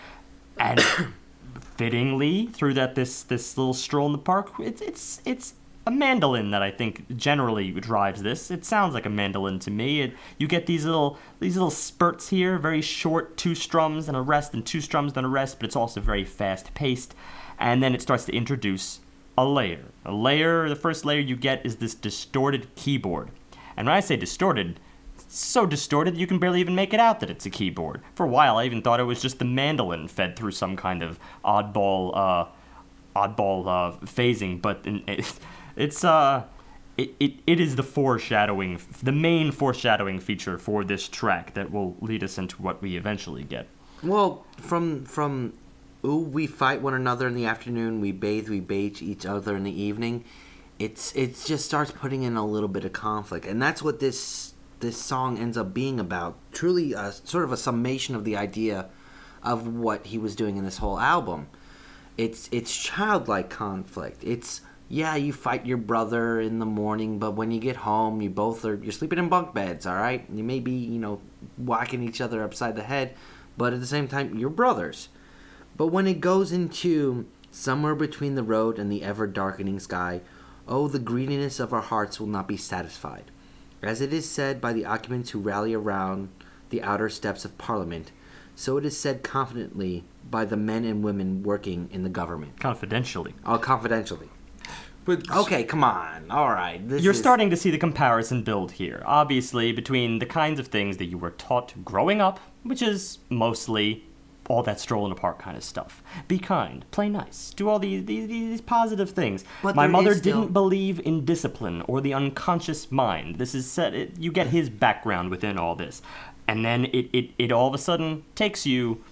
Speaker 3: And fittingly, through that this this little stroll in the park, it's it's it's a mandolin that I think generally drives this. It sounds like a mandolin to me. It, you get these little these little spurts here, very short, two strums and a rest, and two strums and a rest, but it's also very fast paced. And then it starts to introduce a layer. A layer, the first layer you get is this distorted keyboard. And when I say distorted, it's so distorted you can barely even make it out that it's a keyboard. For a while, I even thought it was just the mandolin fed through some kind of oddball, uh, oddball uh, phasing. But in, it's, it's uh, it, it, it is the foreshadowing, the main foreshadowing feature for this track that will lead us into what we eventually get.
Speaker 2: Well, from from ooh, we fight one another in the afternoon. We bathe, we bathe each other in the evening. It's it just starts putting in a little bit of conflict, and that's what this this song ends up being about. Truly, a, sort of a summation of the idea of what he was doing in this whole album. It's it's childlike conflict. It's yeah, you fight your brother in the morning, but when you get home, you both are you're sleeping in bunk beds. All right, you may be you know whacking each other upside the head, but at the same time, you're brothers. But when it goes into somewhere between the road and the ever darkening sky, oh, the greediness of our hearts will not be satisfied. As it is said by the occupants who rally around the outer steps of Parliament, so it is said confidently by the men and women working in the government.
Speaker 3: Confidentially.
Speaker 2: Oh, confidentially.
Speaker 1: But
Speaker 2: Okay, come on. All right. This
Speaker 3: You're
Speaker 2: is-
Speaker 3: starting to see the comparison build here, obviously, between the kinds of things that you were taught growing up, which is mostly all that stroll in the park kind of stuff. Be kind, play nice, do all these these, these positive things.
Speaker 2: But
Speaker 3: My mother
Speaker 2: still-
Speaker 3: didn't believe in discipline or the unconscious mind. This is set. It, you get his background within all this, and then it, it it all of a sudden takes you,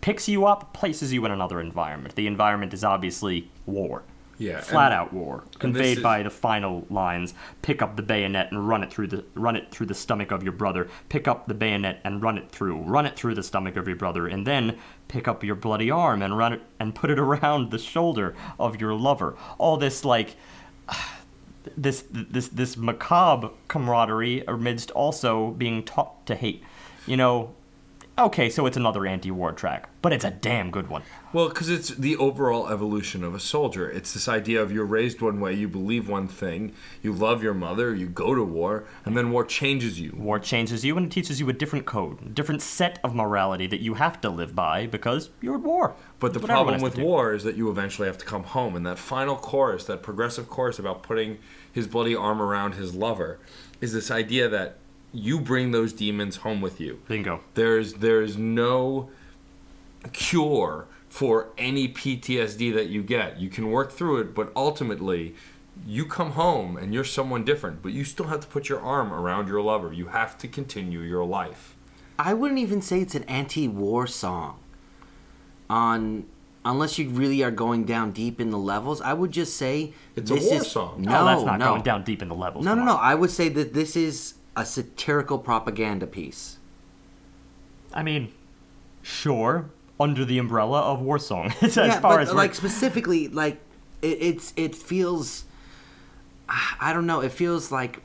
Speaker 3: picks you up, places you in another environment. The environment is obviously war.
Speaker 1: Yeah,
Speaker 3: flat out war, conveyed
Speaker 1: is-
Speaker 3: by the final lines. Pick up the bayonet and run it through the run it through the stomach of your brother. Pick up the bayonet and run it through. Run it through the stomach of your brother, and then pick up your bloody arm and run it and put it around the shoulder of your lover. All this like this this this macabre camaraderie amidst also being taught to hate. You know, okay, so it's another anti-war track, but it's a damn good one.
Speaker 1: Well, because it's the overall evolution of a soldier. It's this idea of you're raised one way, you believe one thing, you love your mother, you go to war, and then war changes you.
Speaker 3: War changes you and it teaches you a different code, a different set of morality that you have to live by because you're at war.
Speaker 1: But the
Speaker 3: That's
Speaker 1: problem with war is that you eventually have to come home, and that final chorus, that progressive chorus about putting his bloody arm around his lover, is this idea that you bring those demons home with you.
Speaker 3: Bingo.
Speaker 1: There's there's no cure for any PTSD that you get. You can work through it, but ultimately you come home and you're someone different, but you still have to put your arm around your lover. You have to continue your life.
Speaker 2: I wouldn't even say it's an anti-war song. On unless you really are going down deep in the levels, I would just say
Speaker 1: It's a war
Speaker 2: is,
Speaker 1: song.
Speaker 2: No,
Speaker 3: oh, that's not
Speaker 2: no.
Speaker 3: going down deep in the levels.
Speaker 2: No, no, no. I would say that this is a satirical propaganda piece.
Speaker 3: I mean, sure, under the umbrella of war song. as
Speaker 2: yeah,
Speaker 3: far
Speaker 2: but
Speaker 3: as
Speaker 2: like specifically, like it, it's it feels. I don't know. It feels like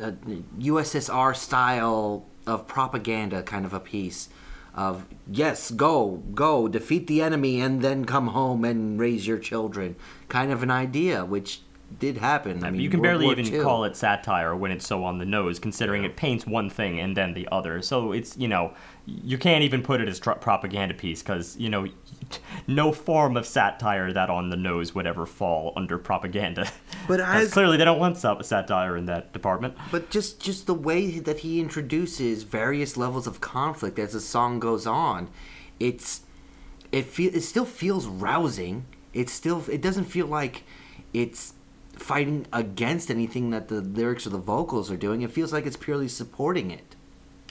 Speaker 2: a USSR style of propaganda, kind of a piece. Of yes, go, go, defeat the enemy, and then come home and raise your children. Kind of an idea, which did happen. I mean,
Speaker 3: you can
Speaker 2: World
Speaker 3: barely
Speaker 2: War
Speaker 3: even
Speaker 2: II.
Speaker 3: call it satire when it's so on the nose, considering it paints one thing and then the other. So it's you know you can't even put it as tr- propaganda piece because you know no form of satire that on the nose would ever fall under propaganda.
Speaker 2: But as-
Speaker 3: clearly they don't want sa- satire in that department.
Speaker 2: But just just the way that he introduces various levels of conflict as the song goes on, it's it feel it still feels rousing. It still it doesn't feel like it's fighting against anything that the lyrics or the vocals are doing. It feels like it's purely supporting it.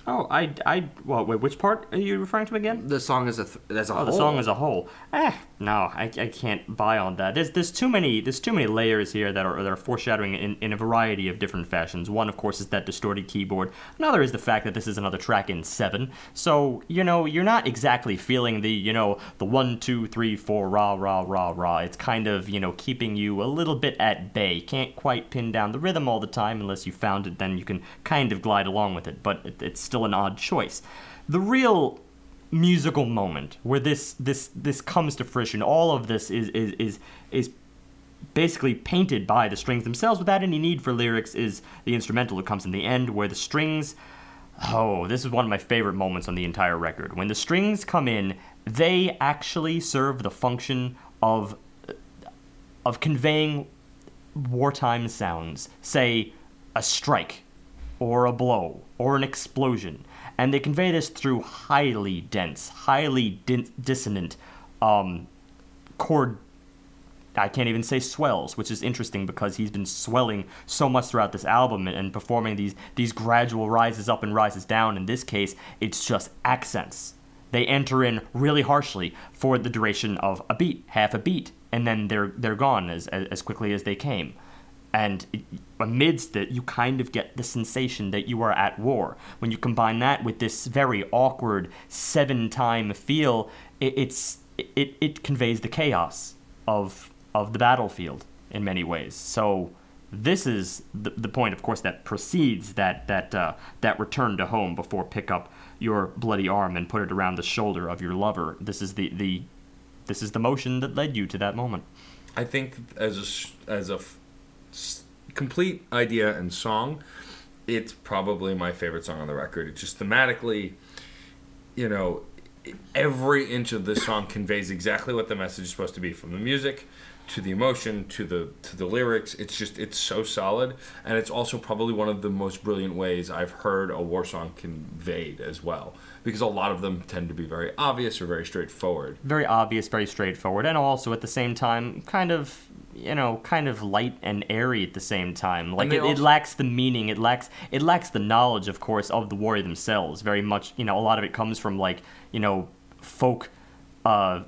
Speaker 3: Oh, I, I, well, wait, which part are you referring to again?
Speaker 2: The song as a th- as a
Speaker 3: Oh,
Speaker 2: whole.
Speaker 3: the song as a whole. Eh, no, I, I can't buy on that. There's there's too many there's too many layers here that are that are foreshadowing in, in a variety of different fashions. One, of course, is that distorted keyboard. Another is the fact that this is another track in seven. So you know you're not exactly feeling the you know the one two three four rah rah rah rah. It's kind of you know keeping you a little bit at bay. Can't quite pin down the rhythm all the time unless you found it. Then you can kind of glide along with it. But it, it's still an odd choice. The real musical moment where this this this comes to fruition. All of this is is is is basically painted by the strings themselves without any need for lyrics. Is the instrumental that comes in the end where the strings. Oh, this is one of my favorite moments on the entire record. When the strings come in, they actually serve the function of of conveying wartime sounds. Say a strike or a blow or an explosion. And they convey this through highly dense, highly din- dissonant um, chord. I can't even say swells, which is interesting because he's been swelling so much throughout this album and, and performing these these gradual rises up and rises down. In this case, it's just accents. They enter in really harshly for the duration of a beat, half a beat, and then they're they're gone as as, as quickly as they came. And amidst it, you kind of get the sensation that you are at war. When you combine that with this very awkward seven-time feel, it, it's it, it conveys the chaos of of the battlefield in many ways. So this is the, the point, of course, that precedes that that uh, that return to home before pick up your bloody arm and put it around the shoulder of your lover. This is the the this is the motion that led you to that moment.
Speaker 1: I think as a as a complete idea and song, it's probably my favorite song on the record. It's just thematically, you know, every inch of this song conveys exactly what the message is supposed to be, from the music to the emotion to the to the lyrics. It's just it's so solid, and it's also probably one of the most brilliant ways I've heard a war song conveyed as well, because a lot of them tend to be very obvious or very straightforward.
Speaker 3: very obvious, very straightforward, and also at the same time, kind of, you know, kind of light and airy at the same time. Like it, it lacks the meaning. It lacks it lacks the knowledge, of course, of the warrior themselves. Very much, you know, a lot of it comes from like, you know, folk. Uh,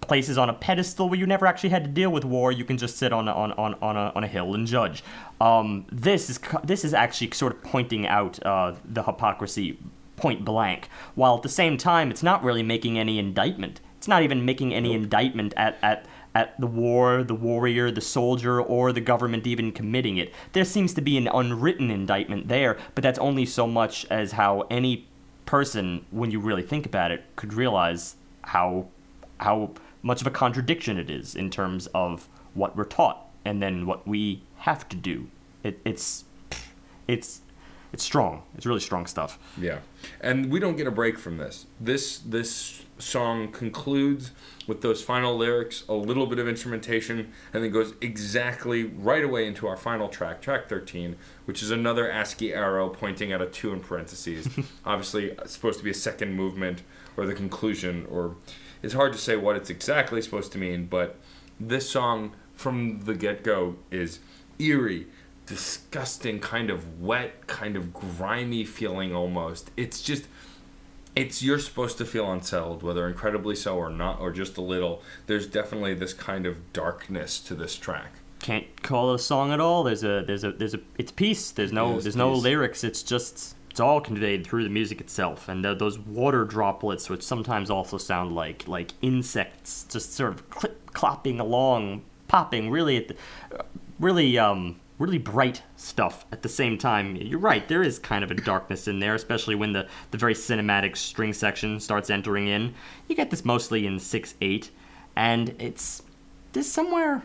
Speaker 3: places on a pedestal where you never actually had to deal with war. You can just sit on a, on on on a, on a hill and judge. Um, this is this is actually sort of pointing out uh, the hypocrisy point blank, while at the same time it's not really making any indictment. It's not even making any indictment at at at the war, the warrior, the soldier, or the government even committing it. There seems to be an unwritten indictment there, but that's only so much as how any person, when you really think about it, could realize how how much of a contradiction it is in terms of what we're taught and then what we have to do. It, it's it's it's strong. It's really strong stuff.
Speaker 1: Yeah, and we don't get a break from this. This this song concludes with those final lyrics, a little bit of instrumentation, and then goes exactly right away into our final track, track thirteen, which is another ASCII arrow pointing at a two in parentheses. Obviously, supposed to be a second movement or the conclusion, or it's hard to say what it's exactly supposed to mean. But this song from the get go is eerie disgusting kind of wet kind of grimy feeling almost it's just it's you're supposed to feel unsettled, whether incredibly so or not, or just a little. There's definitely this kind of darkness to this track.
Speaker 3: Can't call it a song at all. There's a there's a there's a it's peace. There's no there's no lyrics. It's just it's all conveyed through the music itself, and th those water droplets, which sometimes also sound like like insects, just sort of clip clopping along, popping really at the, really um really bright stuff at the same time. You're right, there is kind of a darkness in there, especially when the the very cinematic string section starts entering in. You get this mostly in six eight, and it's there's somewhere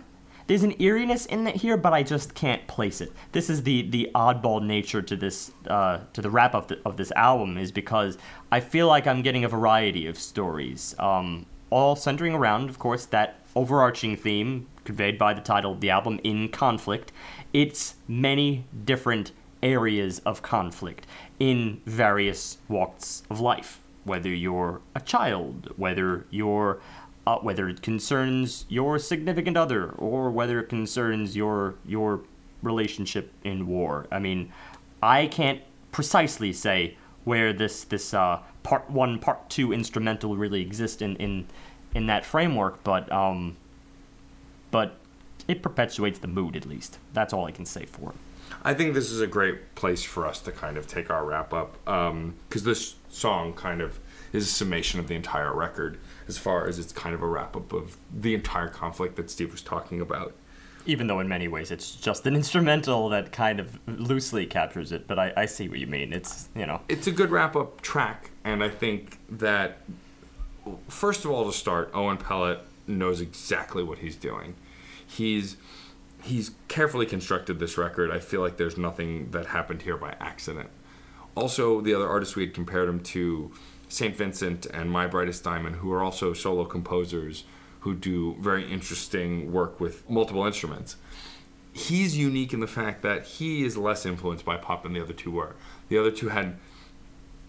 Speaker 3: there's an eeriness in it here, but I just can't place it. This is the the oddball nature to this uh, to the wrap up of this album is because I feel like I'm getting a variety of stories, um, all centering around, of course, that overarching theme conveyed by the title of the album, "In Conflict." It's many different areas of conflict in various walks of life. Whether you're a child, whether you're uh, whether it concerns your significant other or whether it concerns your your relationship in war. I mean, I can't precisely say where this this uh, part one, part two instrumental really exists in in in that framework, but um, but it perpetuates the mood at least. That's all I can say for it.
Speaker 1: I think this is a great place for us to kind of take our wrap up um, because this song kind of is a summation of the entire record as far as it's kind of a wrap up of the entire conflict that Steve was talking about.
Speaker 3: Even though in many ways it's just an instrumental that kind of loosely captures it, but I, I see what you mean. It's you know
Speaker 1: It's a good wrap up track, and I think that first of all, to start, Owen Pallett knows exactly what he's doing. He's he's carefully constructed this record. I feel like there's nothing that happened here by accident. Also, the other artists we had compared him to, St. Vincent and My Brightest Diamond, who are also solo composers who do very interesting work with multiple instruments. He's unique in the fact that he is less influenced by pop than the other two were. The other two had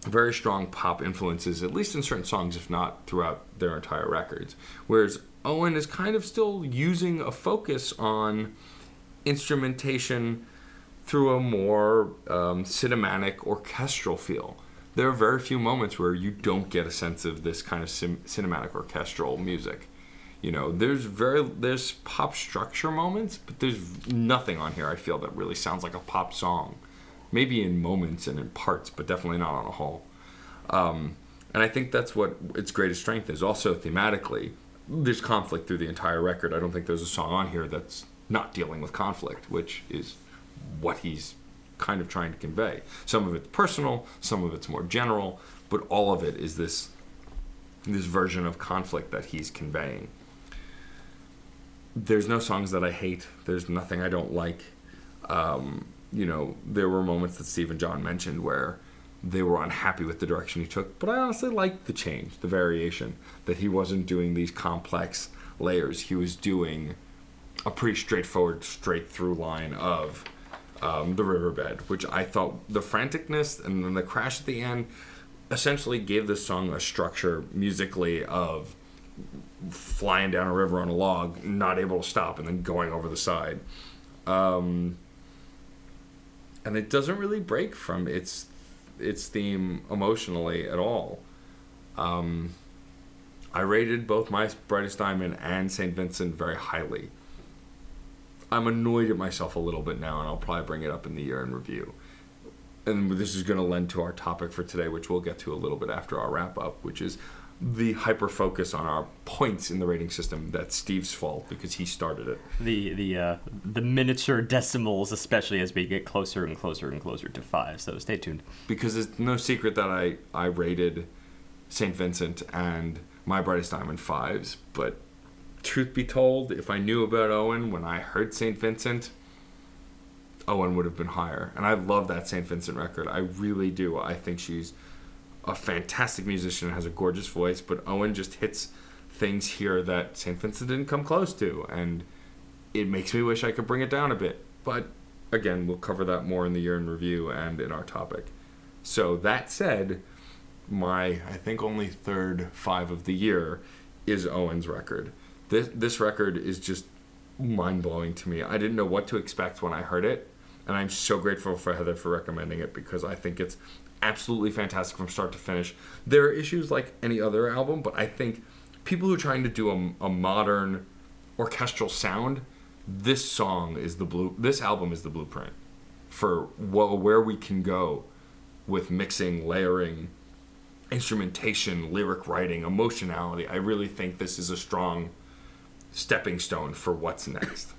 Speaker 1: very strong pop influences, at least in certain songs, if not throughout their entire records. Whereas Owen is kind of still using a focus on instrumentation through a more um, cinematic orchestral feel. There are very few moments where you don't get a sense of this kind of sim- cinematic orchestral music. You know, there's very there's pop structure moments, but there's nothing on here I feel that really sounds like a pop song. Maybe in moments and in parts, but definitely not on a whole. Um, and I think that's what its greatest strength is. Also thematically, there's conflict through the entire record. I don't think there's a song on here that's not dealing with conflict, which is what he's kind of trying to convey. Some of it's personal, some of it's more general, but all of it is this this version of conflict that he's conveying. There's no songs that I hate. There's nothing I don't like. Um, you know, there were moments that Steve and John mentioned where they were unhappy with the direction he took, but I honestly liked the change, the variation, that he wasn't doing these complex layers. He was doing a pretty straightforward, straight through line of um, the riverbed, which I thought the franticness and then the crash at the end essentially gave this song a structure musically of flying down a river on a log, not able to stop, and then going over the side. Um, and it doesn't really break from its its theme emotionally at all. Um, I rated both My Brightest Diamond and St. Vincent very highly. I'm annoyed at myself a little bit now, and I'll probably bring it up in the year in review. And this is going to lend to our topic for today, which we'll get to a little bit after our wrap up, which is the hyper focus on our points in the rating system. That's Steve's fault because he started it.
Speaker 3: the the uh, the miniature decimals, especially as we get closer and closer and closer to five. So stay tuned.
Speaker 1: because it's no secret that I, I rated St. Vincent and My Brightest Diamond fives, but truth be told, if I knew about Owen when I heard St. Vincent, Owen would have been higher. And I love that St. Vincent record. I really do. I think she's a fantastic musician has a gorgeous voice, but Owen just hits things here that St. Vincent didn't come close to. And it makes me wish I could bring it down a bit. But again, we'll cover that more in the year in review and in our topic. So that said, my I think only third five of the year is Owen's record. This this record is just mind blowing to me. I didn't know what to expect when I heard it. and I'm so grateful for Heather for recommending it because I think it's absolutely fantastic from start to finish. There are issues like any other album, but I think people who are trying to do a, a modern orchestral sound, this song is the blue. This album is the blueprint for where we can go with mixing, layering, instrumentation, lyric writing, emotionality. I really think this is a strong stepping stone for what's next.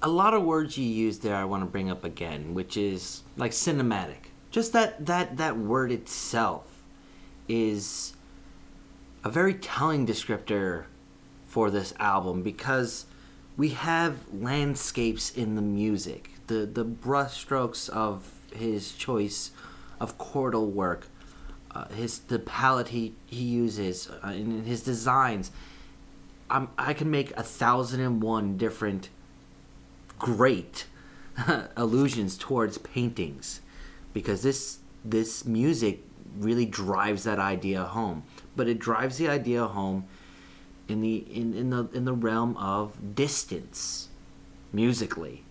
Speaker 2: A lot of words you use there I want to bring up again, which is like cinematic. Just that that that word itself is a very telling descriptor for this album because we have landscapes in the music. The the brushstrokes of his choice of chordal work, uh, his the palette he he uses uh, in his designs. I'm, I can make a thousand and one different great allusions towards paintings because this this music really drives that idea home. But it drives the idea home in the in, in the in the realm of distance musically.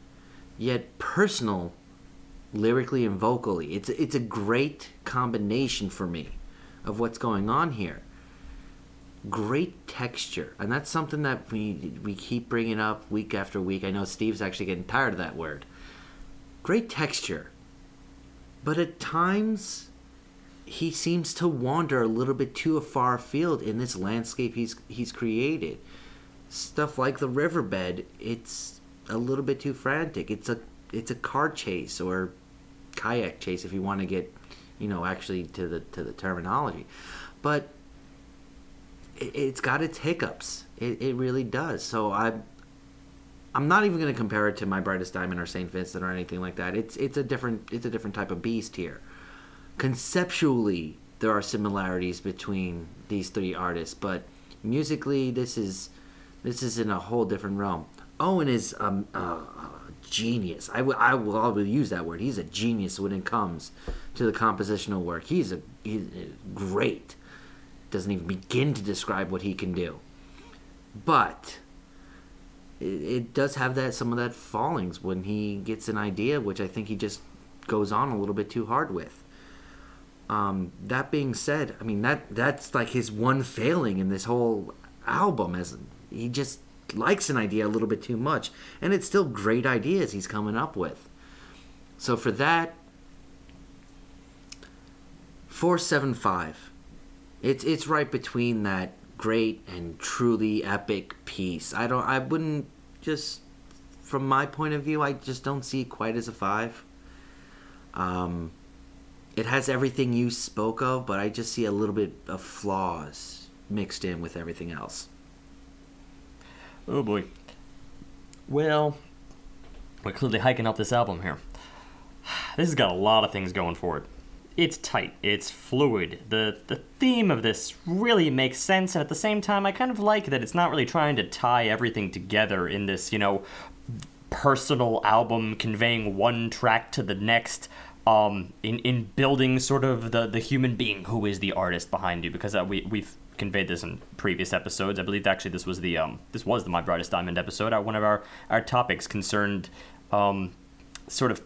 Speaker 2: Yet personal lyrically and vocally it's it's a great combination for me of what's going on here great texture, and that's something that we we keep bringing up week after week. I know Steve's actually getting tired of that word. Great texture, but at times he seems to wander a little bit too far afield in this landscape he's he's created. Stuff like the riverbed, it's a little bit too frantic. It's a it's a car chase or kayak chase if you want to get, you know, actually to the to the terminology. But it, it's got its hiccups. It, it really does. So I, I'm not even going to compare it to My Brightest Diamond or Saint Vincent or anything like that. It's it's a different it's a different type of beast here. Conceptually, there are similarities between these three artists, but musically, this is this is in a whole different realm. Owen is um, uh, genius. I will I will always use that word. He's a genius when it comes to the compositional work. He's a he's great doesn't even begin to describe what he can do. But it, it does have that some of that fallings when he gets an idea, which I think he just goes on a little bit too hard with. Um, that being said, I mean that that's like his one failing in this whole album, as he just likes an idea a little bit too much, and it's still great ideas he's coming up with. So for that, four seven five. It's it's right between that great and truly epic piece. I don't I wouldn't just from my point of view, I just don't see it quite as a 5. Um it has everything you spoke of, but I just see a little bit of flaws mixed in with everything else.
Speaker 3: Oh boy. Well, we're clearly hiking up this album here. This has got a lot of things going for it it's tight, it's fluid. The the theme of this really makes sense, and at the same time, I kind of like that it's not really trying to tie everything together in this, you know, personal album conveying one track to the next. Um, in in building sort of the the human being who is the artist behind you, because uh, we we've conveyed this in previous episodes. I believe actually this was the um this was the My Brightest Diamond episode. Uh, one of our our topics concerned um sort of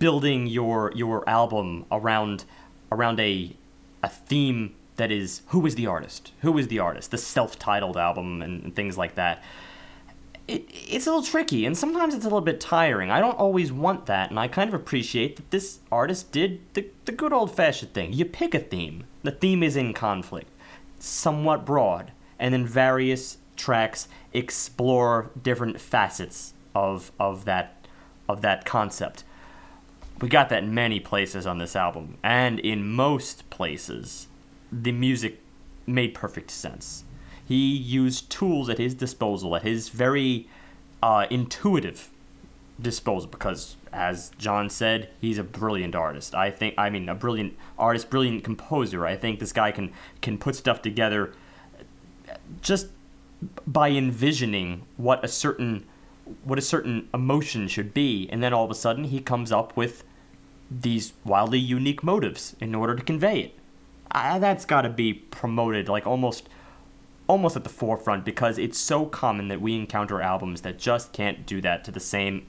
Speaker 3: building your your album around around a a theme that is who is the artist? Who is the artist? The self-titled album and, and things like that. It, it's a little tricky and sometimes it's a little bit tiring. I don't always want that and i kind of appreciate that this artist did the, the good old-fashioned thing. You pick a theme. The theme is in conflict somewhat broad and then various tracks explore different facets of of that of that concept we got that many places on this album, and in most places, the music made perfect sense. He used tools at his disposal, at his very uh, intuitive disposal, because as John said, he's a brilliant artist. I think, I mean, a brilliant artist, brilliant composer. I think this guy can can put stuff together just by envisioning what a certain what a certain emotion should be, and then all of a sudden he comes up with these wildly unique motives in order to convey it. Uh, that's got to be promoted like almost almost at the forefront because it's so common that we encounter albums that just can't do that to the same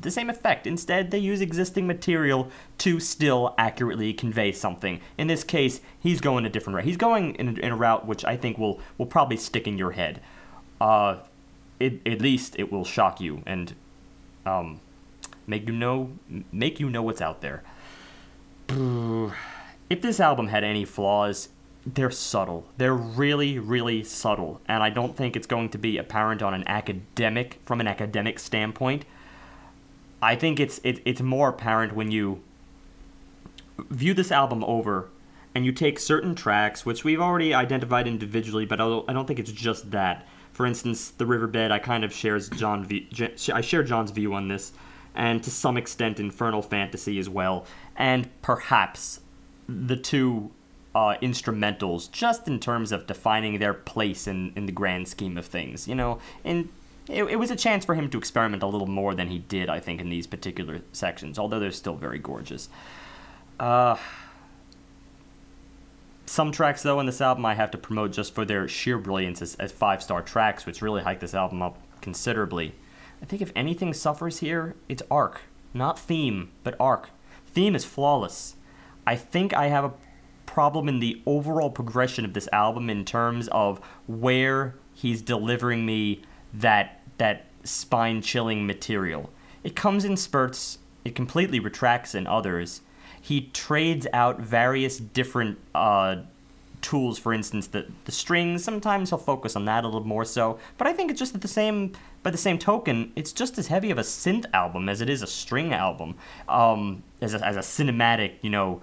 Speaker 3: the same effect. Instead, they use existing material to still accurately convey something. In this case, he's going a different route. He's going in a, in a route which I think will will probably stick in your head. Uh, it, at least it will shock you and um, make you know make you know what's out there. If this album had any flaws, they're subtle. They're really, really subtle, and I don't think it's going to be apparent on an academic from an academic standpoint. I think it's it, it's more apparent when you view this album over and you take certain tracks, which we've already identified individually, but I don't think it's just that. For instance, the Riverbed, I kind of shares John v, I share John's view on this, and to some extent, Infernal Fantasy as well, and perhaps the two uh, instrumentals, just in terms of defining their place in, in the grand scheme of things. You know, and it, it was a chance for him to experiment a little more than he did, I think, in these particular sections, although they're still very gorgeous. Uh, some tracks, though, in this album I have to promote just for their sheer brilliance as, as five star tracks, which really hike this album up considerably. I think if anything suffers here, it's arc. Not theme, but arc. Theme is flawless. I think I have a problem in the overall progression of this album in terms of where he's delivering me that that spine chilling material. It comes in spurts, it completely retracts in others. He trades out various different uh, tools, for instance, the, the strings. Sometimes he'll focus on that a little more so, but I think it's just at the same by the same token, it's just as heavy of a synth album as it is a string album, um, as, a, as a cinematic, you know,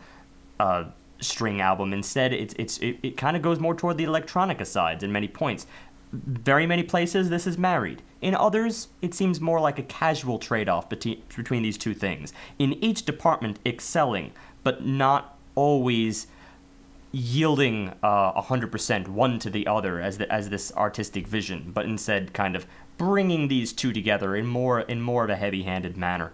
Speaker 3: uh, string album. Instead, it's it's it, it kind of goes more toward the electronica sides in many points very many places this is married. In others, it seems more like a casual trade off between, between these two things. In each department, excelling, but not always yielding uh, 100% one to the other as, the, as this artistic vision, but instead kind of bringing these two together in more, in more of a heavy handed manner.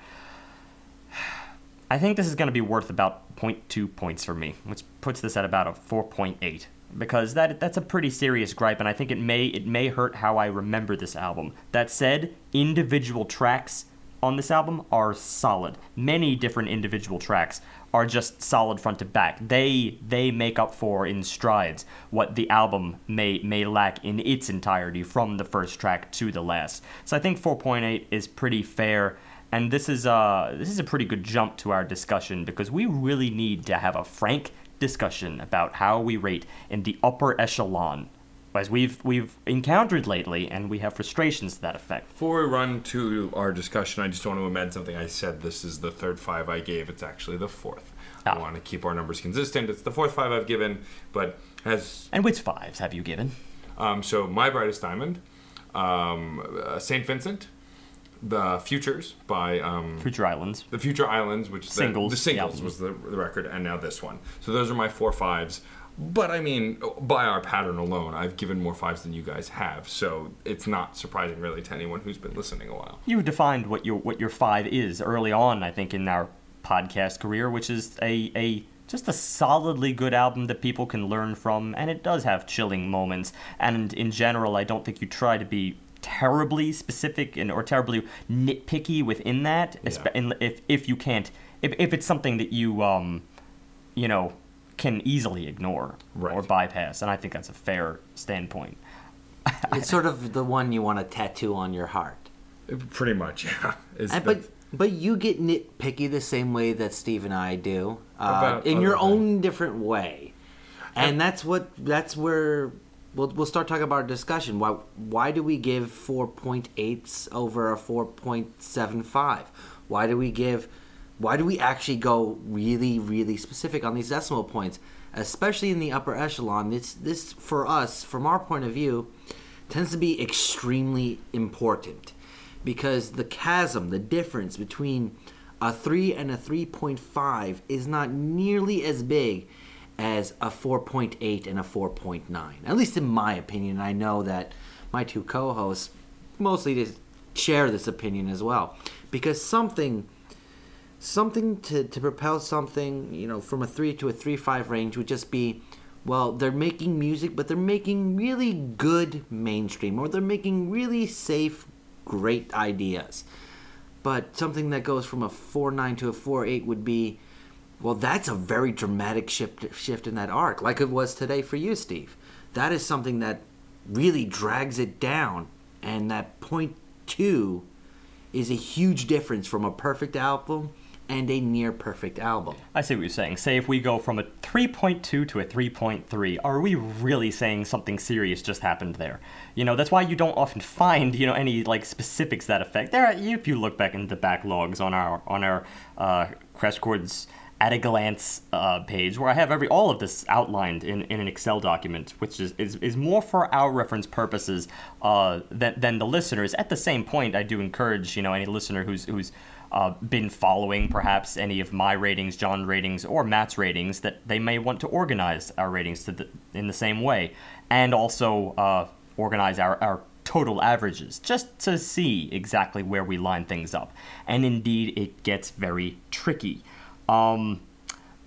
Speaker 3: I think this is going to be worth about 0.2 points for me, which puts this at about a 4.8 because that that's a pretty serious gripe, and I think it may it may hurt how I remember this album. That said, individual tracks on this album are solid. Many different individual tracks are just solid front to back. They they make up for in strides what the album may may lack in its entirety from the first track to the last. So I think 4.8 is pretty fair. And this is uh this is a pretty good jump to our discussion because we really need to have a frank discussion about how we rate in the upper echelon we've we've encountered lately, and we have frustrations to that effect.
Speaker 1: Before we run to our discussion, I just want to amend something I said. This is the third five I gave. It's actually the fourth. Ah. I want to keep our numbers consistent. It's the fourth five I've given, but has
Speaker 3: and which fives have you given?
Speaker 1: Um, so my brightest diamond, um, uh, Saint Vincent, the Futures by um,
Speaker 3: Future Islands.
Speaker 1: The Future Islands, which
Speaker 3: singles,
Speaker 1: the, the singles was the, the record, and now this one. So those are my four fives. But I mean, by our pattern alone, I've given more fives than you guys have, so it's not surprising really to anyone who's been listening a while.
Speaker 3: You defined what your what your five is early on, I think, in our podcast career, which is a a just a solidly good album that people can learn from, and it does have chilling moments. And in general, I don't think you try to be terribly specific and or terribly nitpicky within that. Yeah. If if you can't, if if it's something that you um, you know, can easily ignore right. or bypass, and I think that's a fair standpoint.
Speaker 2: it's sort of the one you want to tattoo on your heart.
Speaker 1: Pretty much, yeah.
Speaker 2: And, but but you get nitpicky the same way that Steve and I do, uh, in your own different way, and that's what that's where we'll, we'll start talking about our discussion. Why why do we give 4.8s over a 4.75? Why do we give why do we actually go really really specific on these decimal points, especially in the upper echelon? This this for us from our point of view tends to be extremely important because the chasm, the difference between a 3 and a 3.5 is not nearly as big as a 4.8 and a 4.9. At least in my opinion. I know that my two co hosts mostly share this opinion as well. Because something something to, to propel something, you know, from a 3 to a three five range would just be well, they're making music, but they're making really good mainstream, or they're making really safe, great ideas. But something that goes from a 4 9 to a 4 8 would be, well, that's a very dramatic shift, shift in that arc, like it was today for you, Steve. That is something that really drags it down, and that point two is a huge difference from a perfect album and a near perfect album.
Speaker 3: I see what you're saying. Say if we go from a 3.2 to a 3.3, are we really saying something serious just happened there? You know, that's why you don't often find, you know, any like specifics that affect. There, are, if you look back into the backlogs on our on our uh, Crash Chords at a glance uh, page where I have every all of this outlined in, in an Excel document, which is, is, is more for our reference purposes uh, than, than the listeners. At the same point, I do encourage you know any listener who's who's uh, been following perhaps any of my ratings, John ratings, or Matt's ratings that they may want to organize our ratings the, in the same way, and also uh, organize our, our total averages just to see exactly where we line things up. And indeed, it gets very tricky. Um,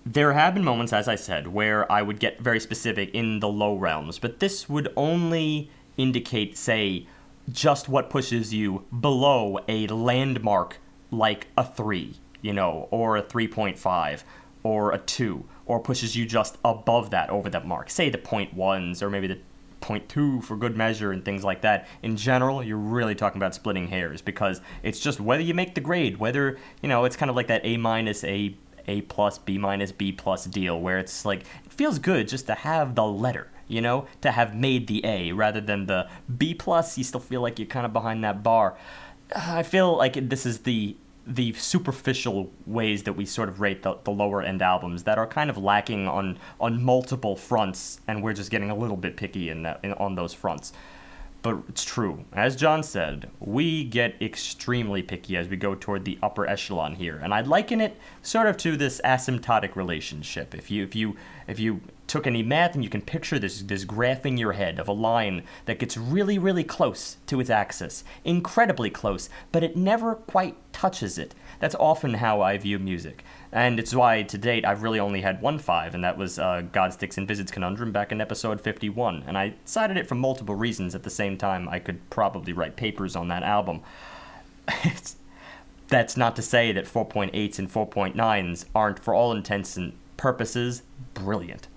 Speaker 3: there have been moments, as I said, where I would get very specific in the low realms, but this would only indicate, say, just what pushes you below a landmark like a 3, you know, or a 3.5, or a 2, or pushes you just above that over that mark. Say the point ones, or maybe the point two for good measure and things like that. In general, you're really talking about splitting hairs because it's just whether you make the grade, whether, you know, it's kind of like that A minus, A a plus, B minus, B plus deal where it's like it feels good just to have the letter, you know, to have made the A rather than the B plus. You still feel like you're kind of behind that bar. I feel like this is the the superficial ways that we sort of rate the, the lower end albums that are kind of lacking on on multiple fronts, and we're just getting a little bit picky in that in, on those fronts. But it's true. As John said, we get extremely picky as we go toward the upper echelon here. And I'd liken it sort of to this asymptotic relationship. If you if you if you took any math and you can picture this this graph in your head of a line that gets really, really close to its axis. Incredibly close, but it never quite touches it. That's often how I view music. And it's why to date I've really only had one five, and that was uh, Godsticks and Visits Conundrum back in episode 51. And I cited it for multiple reasons at the same time. I could probably write papers on that album. that's not to say that 4.8s and 4.9s aren't, for all intents and purposes, brilliant.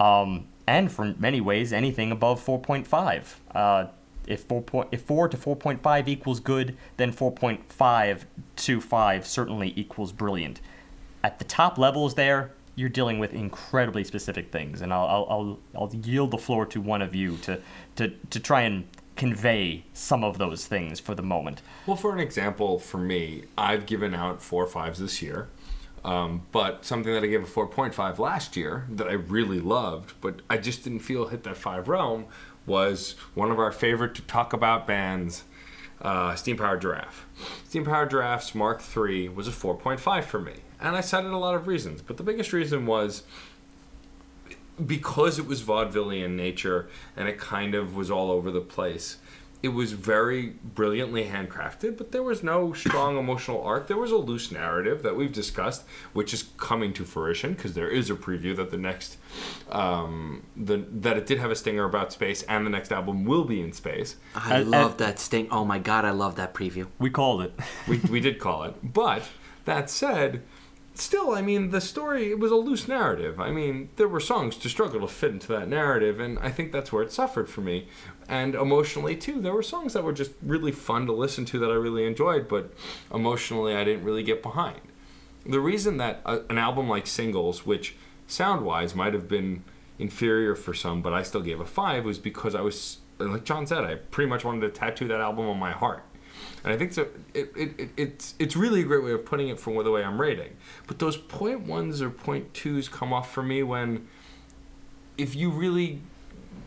Speaker 3: Um, and for many ways, anything above 4.5. Uh, if 4, point, if 4 to 4.5 equals good, then 4.5 to 5 certainly equals brilliant at the top levels there, you're dealing with incredibly specific things, and I'll, I'll, I'll, I'll yield the floor to one of you to, to, to try and convey some of those things for the moment.
Speaker 1: Well, for an example, for me, I've given out four fives this year, um, but something that I gave a 4.5 last year that I really loved, but I just didn't feel hit that five realm was one of our favorite to talk about bands, uh, Steam Powered Giraffe. Steam Powered Giraffe's Mark III was a 4.5 for me. And I cited a lot of reasons, but the biggest reason was because it was vaudevillian nature and it kind of was all over the place. It was very brilliantly handcrafted, but there was no strong emotional arc. There was a loose narrative that we've discussed, which is coming to fruition because there is a preview that the next, um, the that it did have a stinger about space, and the next album will be in space.
Speaker 2: I love that sting. Oh my god, I love that preview.
Speaker 3: We called it.
Speaker 1: we we did call it, but that said still, I mean, the story it was a loose narrative. I mean, there were songs to struggle to fit into that narrative, and I think that's where it suffered for me. And emotionally too, there were songs that were just really fun to listen to that I really enjoyed, but emotionally I didn't really get behind. The reason that a, an album like Singles, which sound-wise might have been inferior for some, but I still gave a five, was because I was like John said, I pretty much wanted to tattoo that album on my heart. And I think so. It, it, it, it's it's really a great way of putting it from the way I'm rating. But those point ones or point twos come off for me when, if you really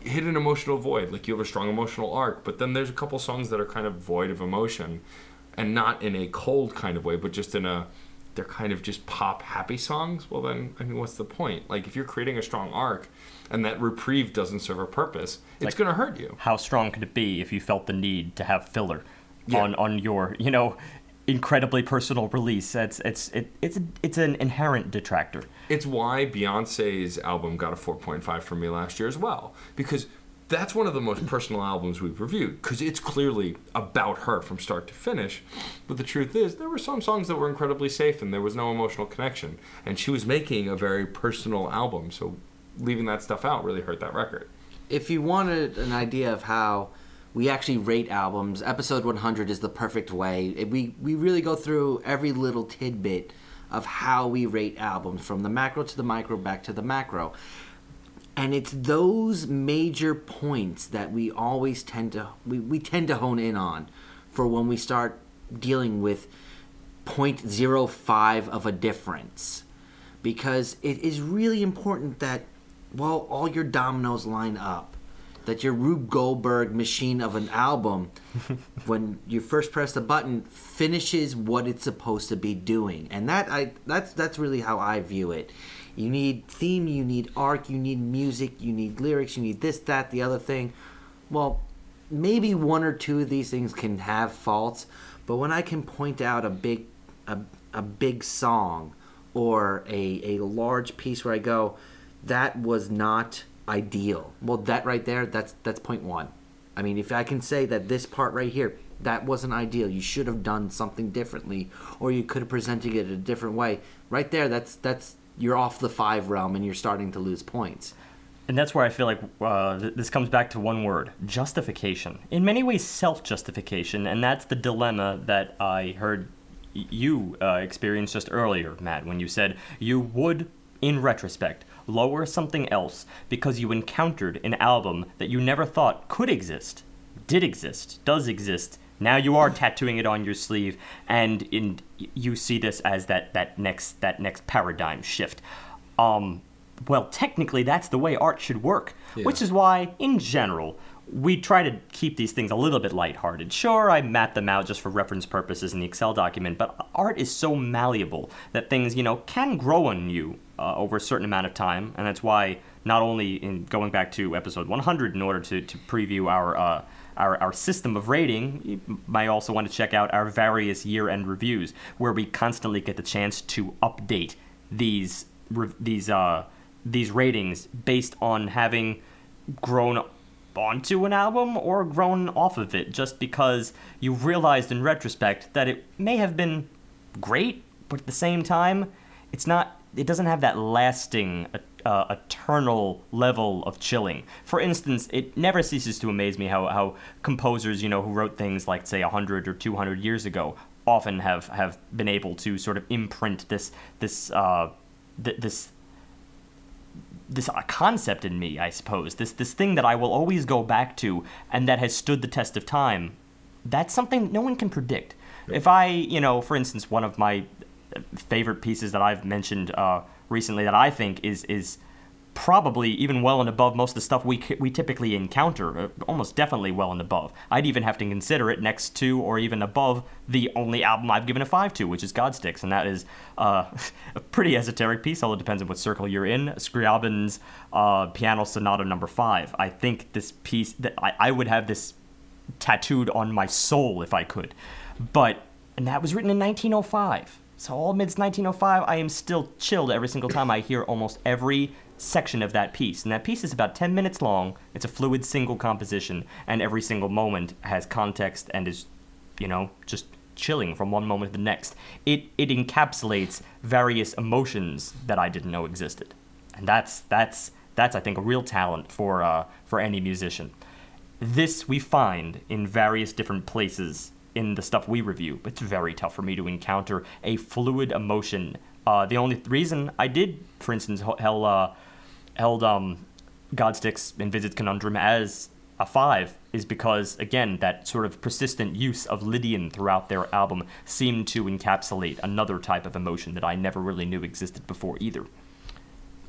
Speaker 1: hit an emotional void, like you have a strong emotional arc, but then there's a couple songs that are kind of void of emotion, and not in a cold kind of way, but just in a they're kind of just pop happy songs. Well, then I mean, what's the point? Like if you're creating a strong arc, and that reprieve doesn't serve a purpose, it's like, going to hurt you.
Speaker 3: How strong could it be if you felt the need to have filler? yeah. on on your you know incredibly personal release. It's it's it, it's a, it's an inherent detractor.
Speaker 1: It's why Beyonce's album got a 4.5 from me last year as well. Because that's one of the most personal albums we've reviewed. Because it's clearly about her from start to finish. But the truth is, there were some songs that were incredibly safe and there was no emotional connection. And she was making a very personal album. So leaving that stuff out really hurt that record.
Speaker 2: If you wanted an idea of how we actually rate albums, episode 100 is the perfect way. We, we really go through every little tidbit of how we rate albums from the macro to the micro back to the macro. And it's those major points that we always tend to we, we tend to hone in on for when we start dealing with 0.05 of a difference because it is really important that while all your dominoes line up that your Rube Goldberg machine of an album when you first press the button finishes what it's supposed to be doing. And that I that's that's really how I view it. You need theme you need arc you need music you need lyrics you need this that the other thing. Well maybe one or two of these things can have faults but when I can point out a big a, a big song or a, a large piece where I go, that was not ideal. Well, that right there, that's that's point one. I mean, if I can say that this part right here, that wasn't ideal. You should have done something differently, or you could have presented it a different way. Right there, that's that's you're off the five realm, and you're starting to lose points.
Speaker 3: And that's where I feel like uh, th- this comes back to one word justification. In many ways, self justification. And that's the dilemma that I heard you uh, experience just earlier, Matt, when you said you would, in retrospect, lower something else because you encountered an album that you never thought could exist, did exist, does exist. Now you are tattooing it on your sleeve, and in you see this as that, that next that next paradigm shift. Um, well, technically, that's the way art should work, which is why, in general, we try to keep these things a little bit lighthearted. Sure, I map them out just for reference purposes in the Excel document, but art is so malleable that things, you know, can grow on you uh, over a certain amount of time, and that's why not only in going back to episode 100 in order to, to preview our uh, our, our system of rating, you might also want to check out our various year-end reviews, where we constantly get the chance to update these these uh, these ratings based on having grown onto an album or grown off of it just because you realized in retrospect that it may have been great but at the same time it's not it doesn't have that lasting uh, eternal level of chilling. For instance it never ceases to amaze me how, how composers you know who wrote things like say 100 or 200 years ago often have, have been able to sort of imprint this this uh, th- this this concept in me, I suppose. This this thing that I will always go back to and that has stood the test of time. That's something no one can predict. If I, you know, for instance, one of my favorite pieces that I've mentioned uh, recently that I think is is probably even well and above most of the stuff we we typically encounter, uh, almost definitely well and above. I'd even have to consider it next to or even above the only album I've given a five to, which is Godsticks, and that is uh, a pretty esoteric piece. Although it depends on what circle you're in. Scriabin's uh, Piano Sonata Number Five. I think this piece that I, I would have this tattooed on my soul if I could, but and that was written in 1905. So all amidst 1905, I am still chilled every single time I hear almost every section of that piece. And that piece is about 10 minutes long. It's a fluid single composition, and every single moment has context and is, you know, just chilling from one moment to the next. It it encapsulates various emotions that I didn't know existed. And that's that's that's I think a real talent for uh, for any musician. This we find in various different places in the stuff we review. It's very tough for me to encounter a fluid emotion. Uh, the only reason I did, for instance, h- held, uh, held um, Godsticks Envisage Conundrum as a five is because, again, that sort of persistent use of Lydian throughout their album seemed to encapsulate another type of emotion that I never really knew existed before either.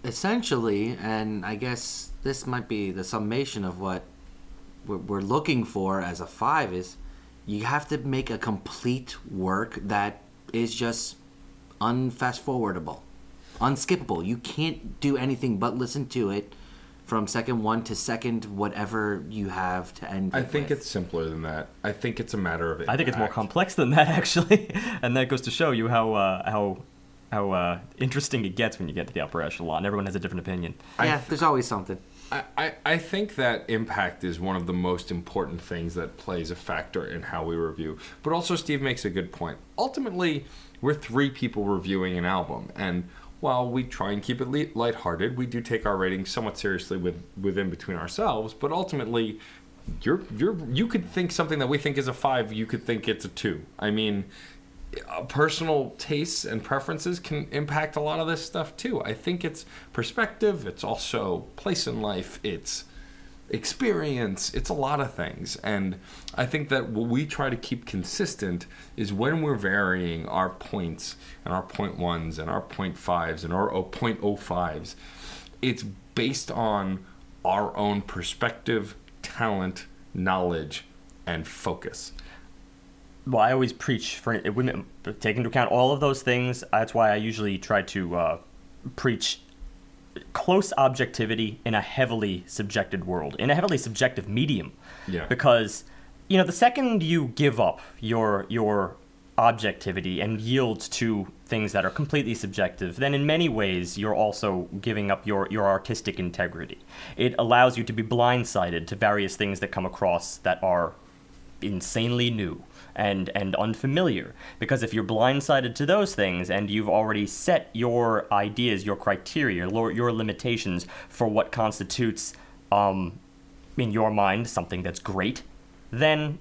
Speaker 2: essentially, and I guess this might be the summation of what we're looking for as a five is you have to make a complete work that is just unfast forwardable, unskippable. You can't do anything but listen to it from second one to second whatever you have to end.
Speaker 1: I
Speaker 2: it
Speaker 1: think
Speaker 2: with.
Speaker 1: it's simpler than that. I think it's a matter of.
Speaker 3: I think it's more complex than that, actually, and that goes to show you how uh, how how uh, interesting it gets when you get to the upper echelon. And everyone has a different opinion.
Speaker 2: yeah. there's always something.
Speaker 1: I, I, I think that impact is one of the most important things that plays a factor in how we review. But also, Steve makes a good point. Ultimately, we're three people reviewing an album, and while we try and keep it li- lighthearted, we do take our ratings somewhat seriously with within between ourselves. But ultimately, you're you're you could think something that we think is a five, you could think it's a two. I mean, uh, personal tastes and preferences can impact a lot of this stuff too. I think it's perspective, it's also place in life, it's experience, it's a lot of things. And I think that what we try to keep consistent is when we're varying our points and our point ones and our point fives and our oh, point oh fives, it's based on our own perspective, talent, knowledge, and focus.
Speaker 3: well, I always preach for it women take into account all of those things. That's why I usually try to uh, preach close objectivity in a heavily subjected world, in a heavily subjective medium.
Speaker 1: Yeah.
Speaker 3: Because you know, the second you give up your your objectivity and yield to things that are completely subjective, then in many ways you're also giving up your, your artistic integrity. It allows you to be blindsided to various things that come across that are insanely new and and unfamiliar. Because if you're blindsided to those things and you've already set your ideas your criteria your, your limitations for what constitutes um, in your mind something that's great then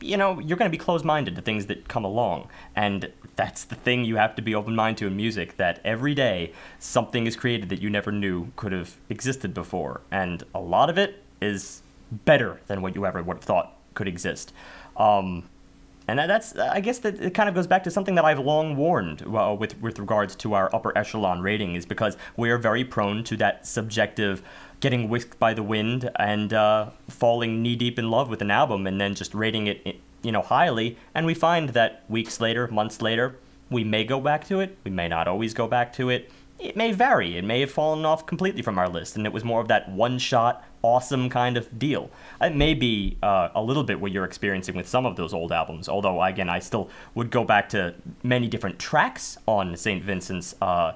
Speaker 3: you know you're going to be closed-minded to things that come along. And that's the thing you have to be open-minded to in music that every day something is created that you never knew could have existed before. And a lot of it is better than what you ever would have thought could exist. Um, and that's, I guess that it kind of goes back to something that I've long warned uh, with with regards to our upper echelon rating, is because we are very prone to that subjective getting whisked by the wind and uh, falling knee deep in love with an album and then just rating it, you know, highly. And we find that weeks later, months later, we may go back to it. We may not always go back to it. It may vary. It may have fallen off completely from our list, and it was more of that one-shot, awesome kind of deal. It may be uh, a little bit what you're experiencing with some of those old albums. Although, again, I still would go back to many different tracks on Saint Vincent's uh,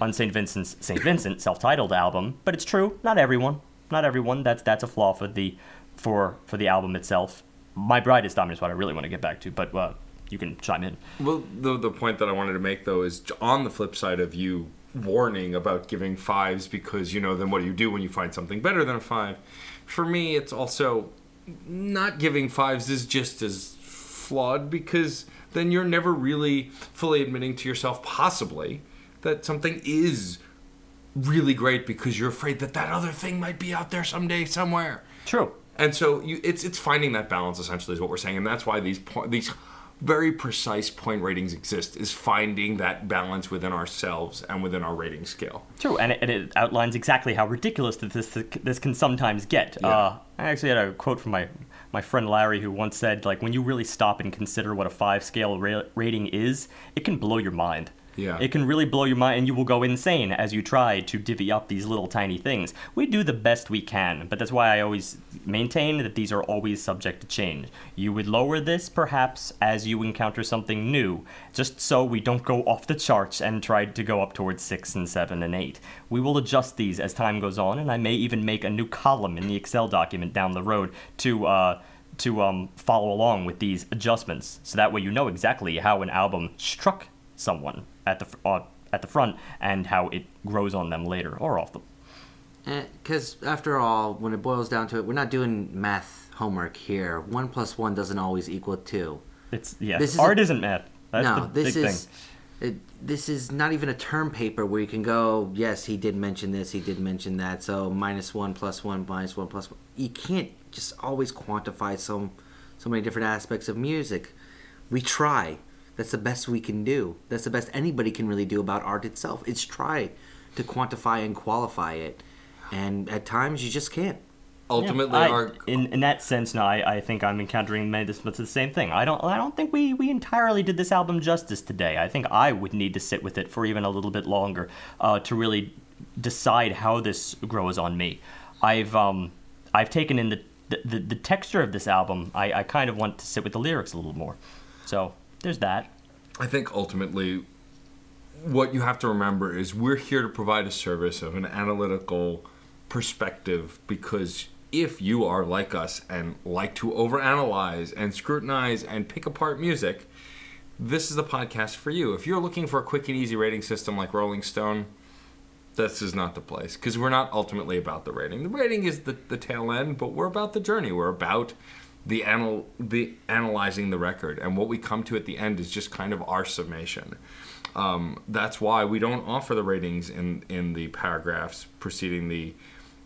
Speaker 3: on Saint Vincent's Saint Vincent self-titled album. But it's true, not everyone, not everyone. That's that's a flaw for the for for the album itself. My Brightest Diamond is what I really want to get back to, but uh, you can chime in.
Speaker 1: Well, the the point that I wanted to make though is on the flip side of you warning about giving fives because you know then what do you do when you find something better than a five? For me, it's also not giving fives is just as flawed because then you're never really fully admitting to yourself possibly that something is really great because you're afraid that that other thing might be out there someday somewhere.
Speaker 3: True.
Speaker 1: And so you, it's it's finding that balance essentially is what we're saying, and that's why these these very precise point ratings exist is finding that balance within ourselves and within our rating scale.
Speaker 3: True, and it, and it outlines exactly how ridiculous that this this can sometimes get.
Speaker 1: Yeah.
Speaker 3: Uh, I actually had a quote from my my friend Larry who once said, like, when you really stop and consider what a five scale ra- rating is, it can blow your mind.
Speaker 1: Yeah.
Speaker 3: It can really blow your mind, and you will go insane as you try to divvy up these little tiny things. We do the best we can, but that's why I always maintain that these are always subject to change. You would lower this, perhaps, as you encounter something new, just so we don't go off the charts and try to go up towards 6 and 7 and 8. We will adjust these as time goes on, and I may even make a new column in the Excel document down the road to, uh, to um, follow along with these adjustments, so that way you know exactly how an album struck someone at the uh, at the front and how it grows on them later or off them.
Speaker 2: Because Eh, after all, when it boils down to it, we're not doing math homework here. One plus one doesn't always equal two.
Speaker 3: It's yeah.
Speaker 2: This is
Speaker 3: art
Speaker 2: a-
Speaker 3: isn't math. That's
Speaker 2: no,
Speaker 3: the
Speaker 2: this
Speaker 3: big
Speaker 2: is
Speaker 3: thing.
Speaker 2: it, this is not even a term paper where you can go, yes, he did mention this, he did mention that, so minus one plus one minus one plus one. You can't just always quantify so so many different aspects of music. We try. That's the best we can do. That's the best anybody can really do about art itself. It's try to quantify and qualify it. And at times you just can't.
Speaker 1: Ultimately,
Speaker 3: I-
Speaker 1: our
Speaker 3: in in that sense, no, I, I think I'm encountering many this, but it's the same thing. I don't I don't think we we entirely did this album justice today. I think I would need to sit with it for even a little bit longer uh, to really decide how this grows on me. I've um I've taken in the the, the, the texture of this album. I, I kind of want to sit with the lyrics a little more. So there's that.
Speaker 1: I think ultimately what you have to remember is we're here to provide a service of an analytical perspective because if you are like us and like to overanalyze and scrutinize and pick apart music, this is the podcast for you. If you're looking for a quick and easy rating system like Rolling Stone, this is not the place because we're not ultimately about the rating. The rating is the, the tail end, but we're about the journey. We're about the anal the analyzing the record, and what we come to at the end is just kind of our summation. Um, that's why we don't offer the ratings in in the paragraphs preceding the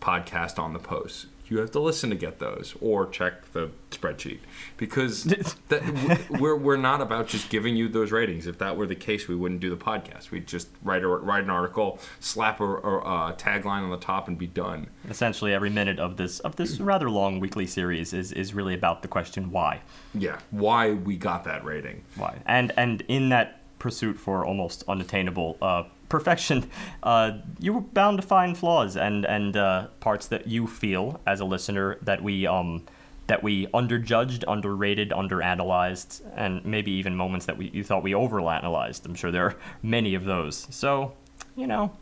Speaker 1: podcast on the post you have to listen to get those or check the spreadsheet. Because that, we're, we're not about just giving you those ratings. If that were the case we wouldn't do the podcast. We'd just write a, write an article slap a, a, a tagline on the top and be done.
Speaker 3: Essentially every minute of this of this rather long weekly series is is really about the question why?
Speaker 1: Yeah. Why we got that rating.
Speaker 3: Why? And and in that pursuit for almost unattainable uh, perfection, uh, you're bound to find flaws and and uh, parts that you feel as a listener that we um that we underjudged, underrated, underanalyzed, and maybe even moments that we you thought we overanalyzed. I'm sure there are many of those. So, you know,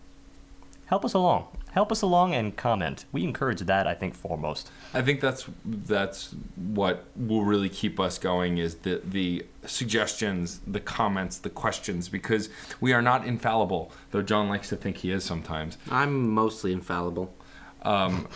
Speaker 3: help us along help us along and comment. We encourage that, I think, foremost.
Speaker 1: I think that's that's what will really keep us going is the the suggestions, the comments, the questions, because we are not infallible, though John likes to think he is sometimes.
Speaker 2: I'm mostly infallible.
Speaker 1: Um,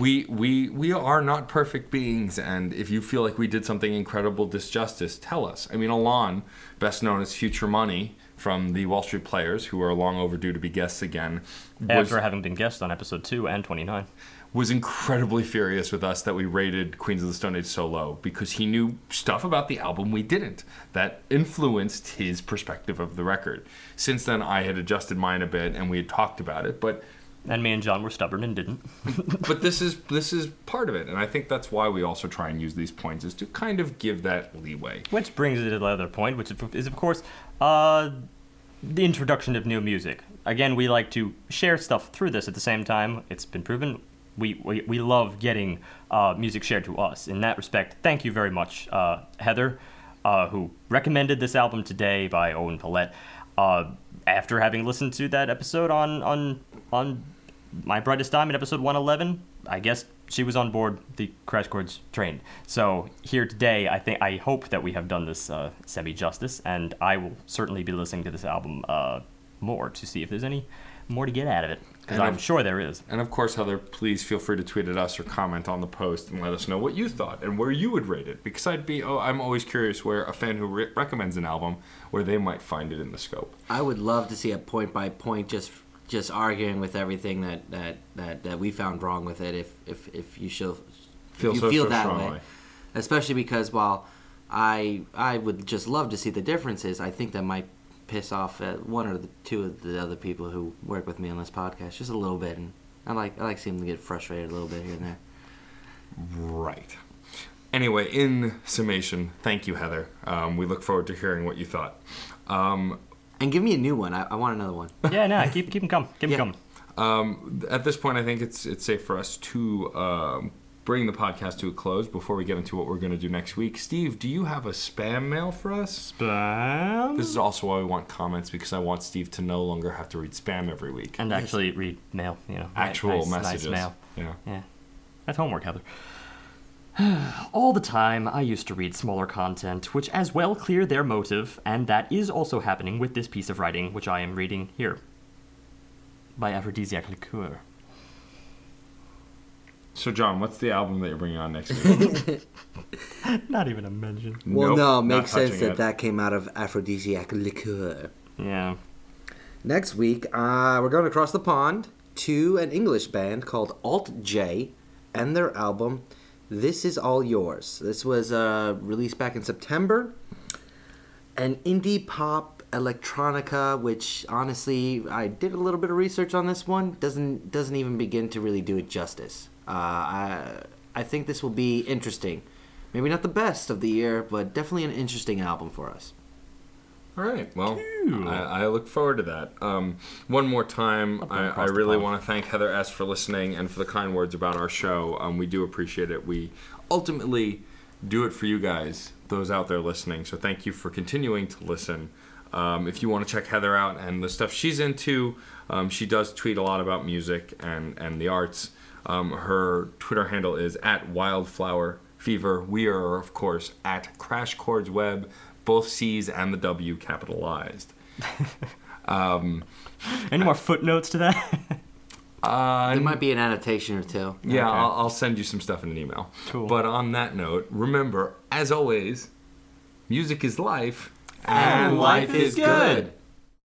Speaker 1: we we we are not perfect beings, and if you feel like we did something incredible disjustice, tell us. I mean, Alon, best known as Future Money, from the Wall Street Players, who are long overdue to be guests again.
Speaker 3: Was, After having been guests on episode 2 and 29.
Speaker 1: Was incredibly furious with us that we rated Queens of the Stone Age so low because he knew stuff about the album we didn't that influenced his perspective of the record. Since then, I had adjusted mine a bit and we had talked about it, but
Speaker 3: and me and John were stubborn and didn't.
Speaker 1: but this is this is part of it, and I think that's why we also try and use these points is to kind of give that leeway.
Speaker 3: Which brings it to the other point, which is of course uh, the introduction of new music. Again, we like to share stuff through this. At the same time, it's been proven we, we, we love getting uh, music shared to us. In that respect, thank you very much, uh, Heather, uh, who recommended this album today by Owen Pallett. Uh, after having listened to that episode on on on my brightest diamond episode 111 i guess she was on board the crash course train so here today i think i hope that we have done this uh, semi justice and i will certainly be listening to this album uh, more to see if there's any more to get out of it because i'm sure there is.
Speaker 1: and of course heather please feel free to tweet at us or comment on the post and let us know what you thought and where you would rate it. Because i'd be oh i'm always curious where a fan who re- recommends an album where they might find it in the scope.
Speaker 2: I would love to see a point by point just just arguing with everything that, that, that, that we found wrong with it if if, if you should feel, you so, feel so that strongly. way especially because while I I would just love to see the differences I think that might piss off at one or the two of the other people who work with me on this podcast just a little bit and I like I like seeing them get frustrated a little bit here and there
Speaker 1: right anyway in summation thank you Heather um, we look forward to hearing what you thought um,
Speaker 2: and give me a new one. I, I want another one.
Speaker 3: yeah, no, keep keep them coming. Keep them coming.
Speaker 1: Um, at this point, I think it's it's safe for us to um, bring the podcast to a close before we get into what we're going to do next week. Steve, do you have a spam mail for us?
Speaker 3: Spam.
Speaker 1: This is also why we want comments because I want Steve to no longer have to read spam every week
Speaker 3: and actually read mail. You know,
Speaker 1: actual
Speaker 3: nice,
Speaker 1: messages.
Speaker 3: Nice mail.
Speaker 1: Yeah.
Speaker 3: Yeah. That's homework, Heather. All the time, I used to read smaller content, which as well clear their motive, and that is also happening with this piece of writing, which I am reading here. By Aphrodisiac Liqueur.
Speaker 1: So, John, what's the album that you're bringing on next week?
Speaker 3: Not even a mention.
Speaker 2: Well,
Speaker 1: Nope,
Speaker 2: no, it makes sense that
Speaker 1: it.
Speaker 2: that came out of Aphrodisiac Liqueur.
Speaker 3: Yeah.
Speaker 2: Next week, uh, we're going across the pond to an English band called Alt J and their album This Is All Yours. This was uh, released back in September. An indie pop electronica, which honestly, I did a little bit of research on this one. Doesn't doesn't even begin to really do it justice. Uh, I I think this will be interesting. Maybe not the best of the year, but definitely an interesting album for us.
Speaker 1: All right. Well, I, I look forward to that. Um, one more time, I, I really want to thank Heather S. for listening and for the kind words about our show. Um, we do appreciate it. We ultimately do it for you guys, those out there listening. So thank you for continuing to listen. Um, if you want to check Heather out and the stuff she's into, um, she does tweet a lot about music and, and the arts. Um, her Twitter handle is at Wildflower Fever. We are, of course, at Crash Course Web, both C's and the W capitalized.
Speaker 3: Any more footnotes to that?
Speaker 1: Uh,
Speaker 2: There might be an annotation or two.
Speaker 1: yeah,
Speaker 3: Okay.
Speaker 1: I'll, I'll send you some stuff in an email.
Speaker 3: Cool.
Speaker 1: But on that note, remember, as always, music is life,
Speaker 3: And life is good.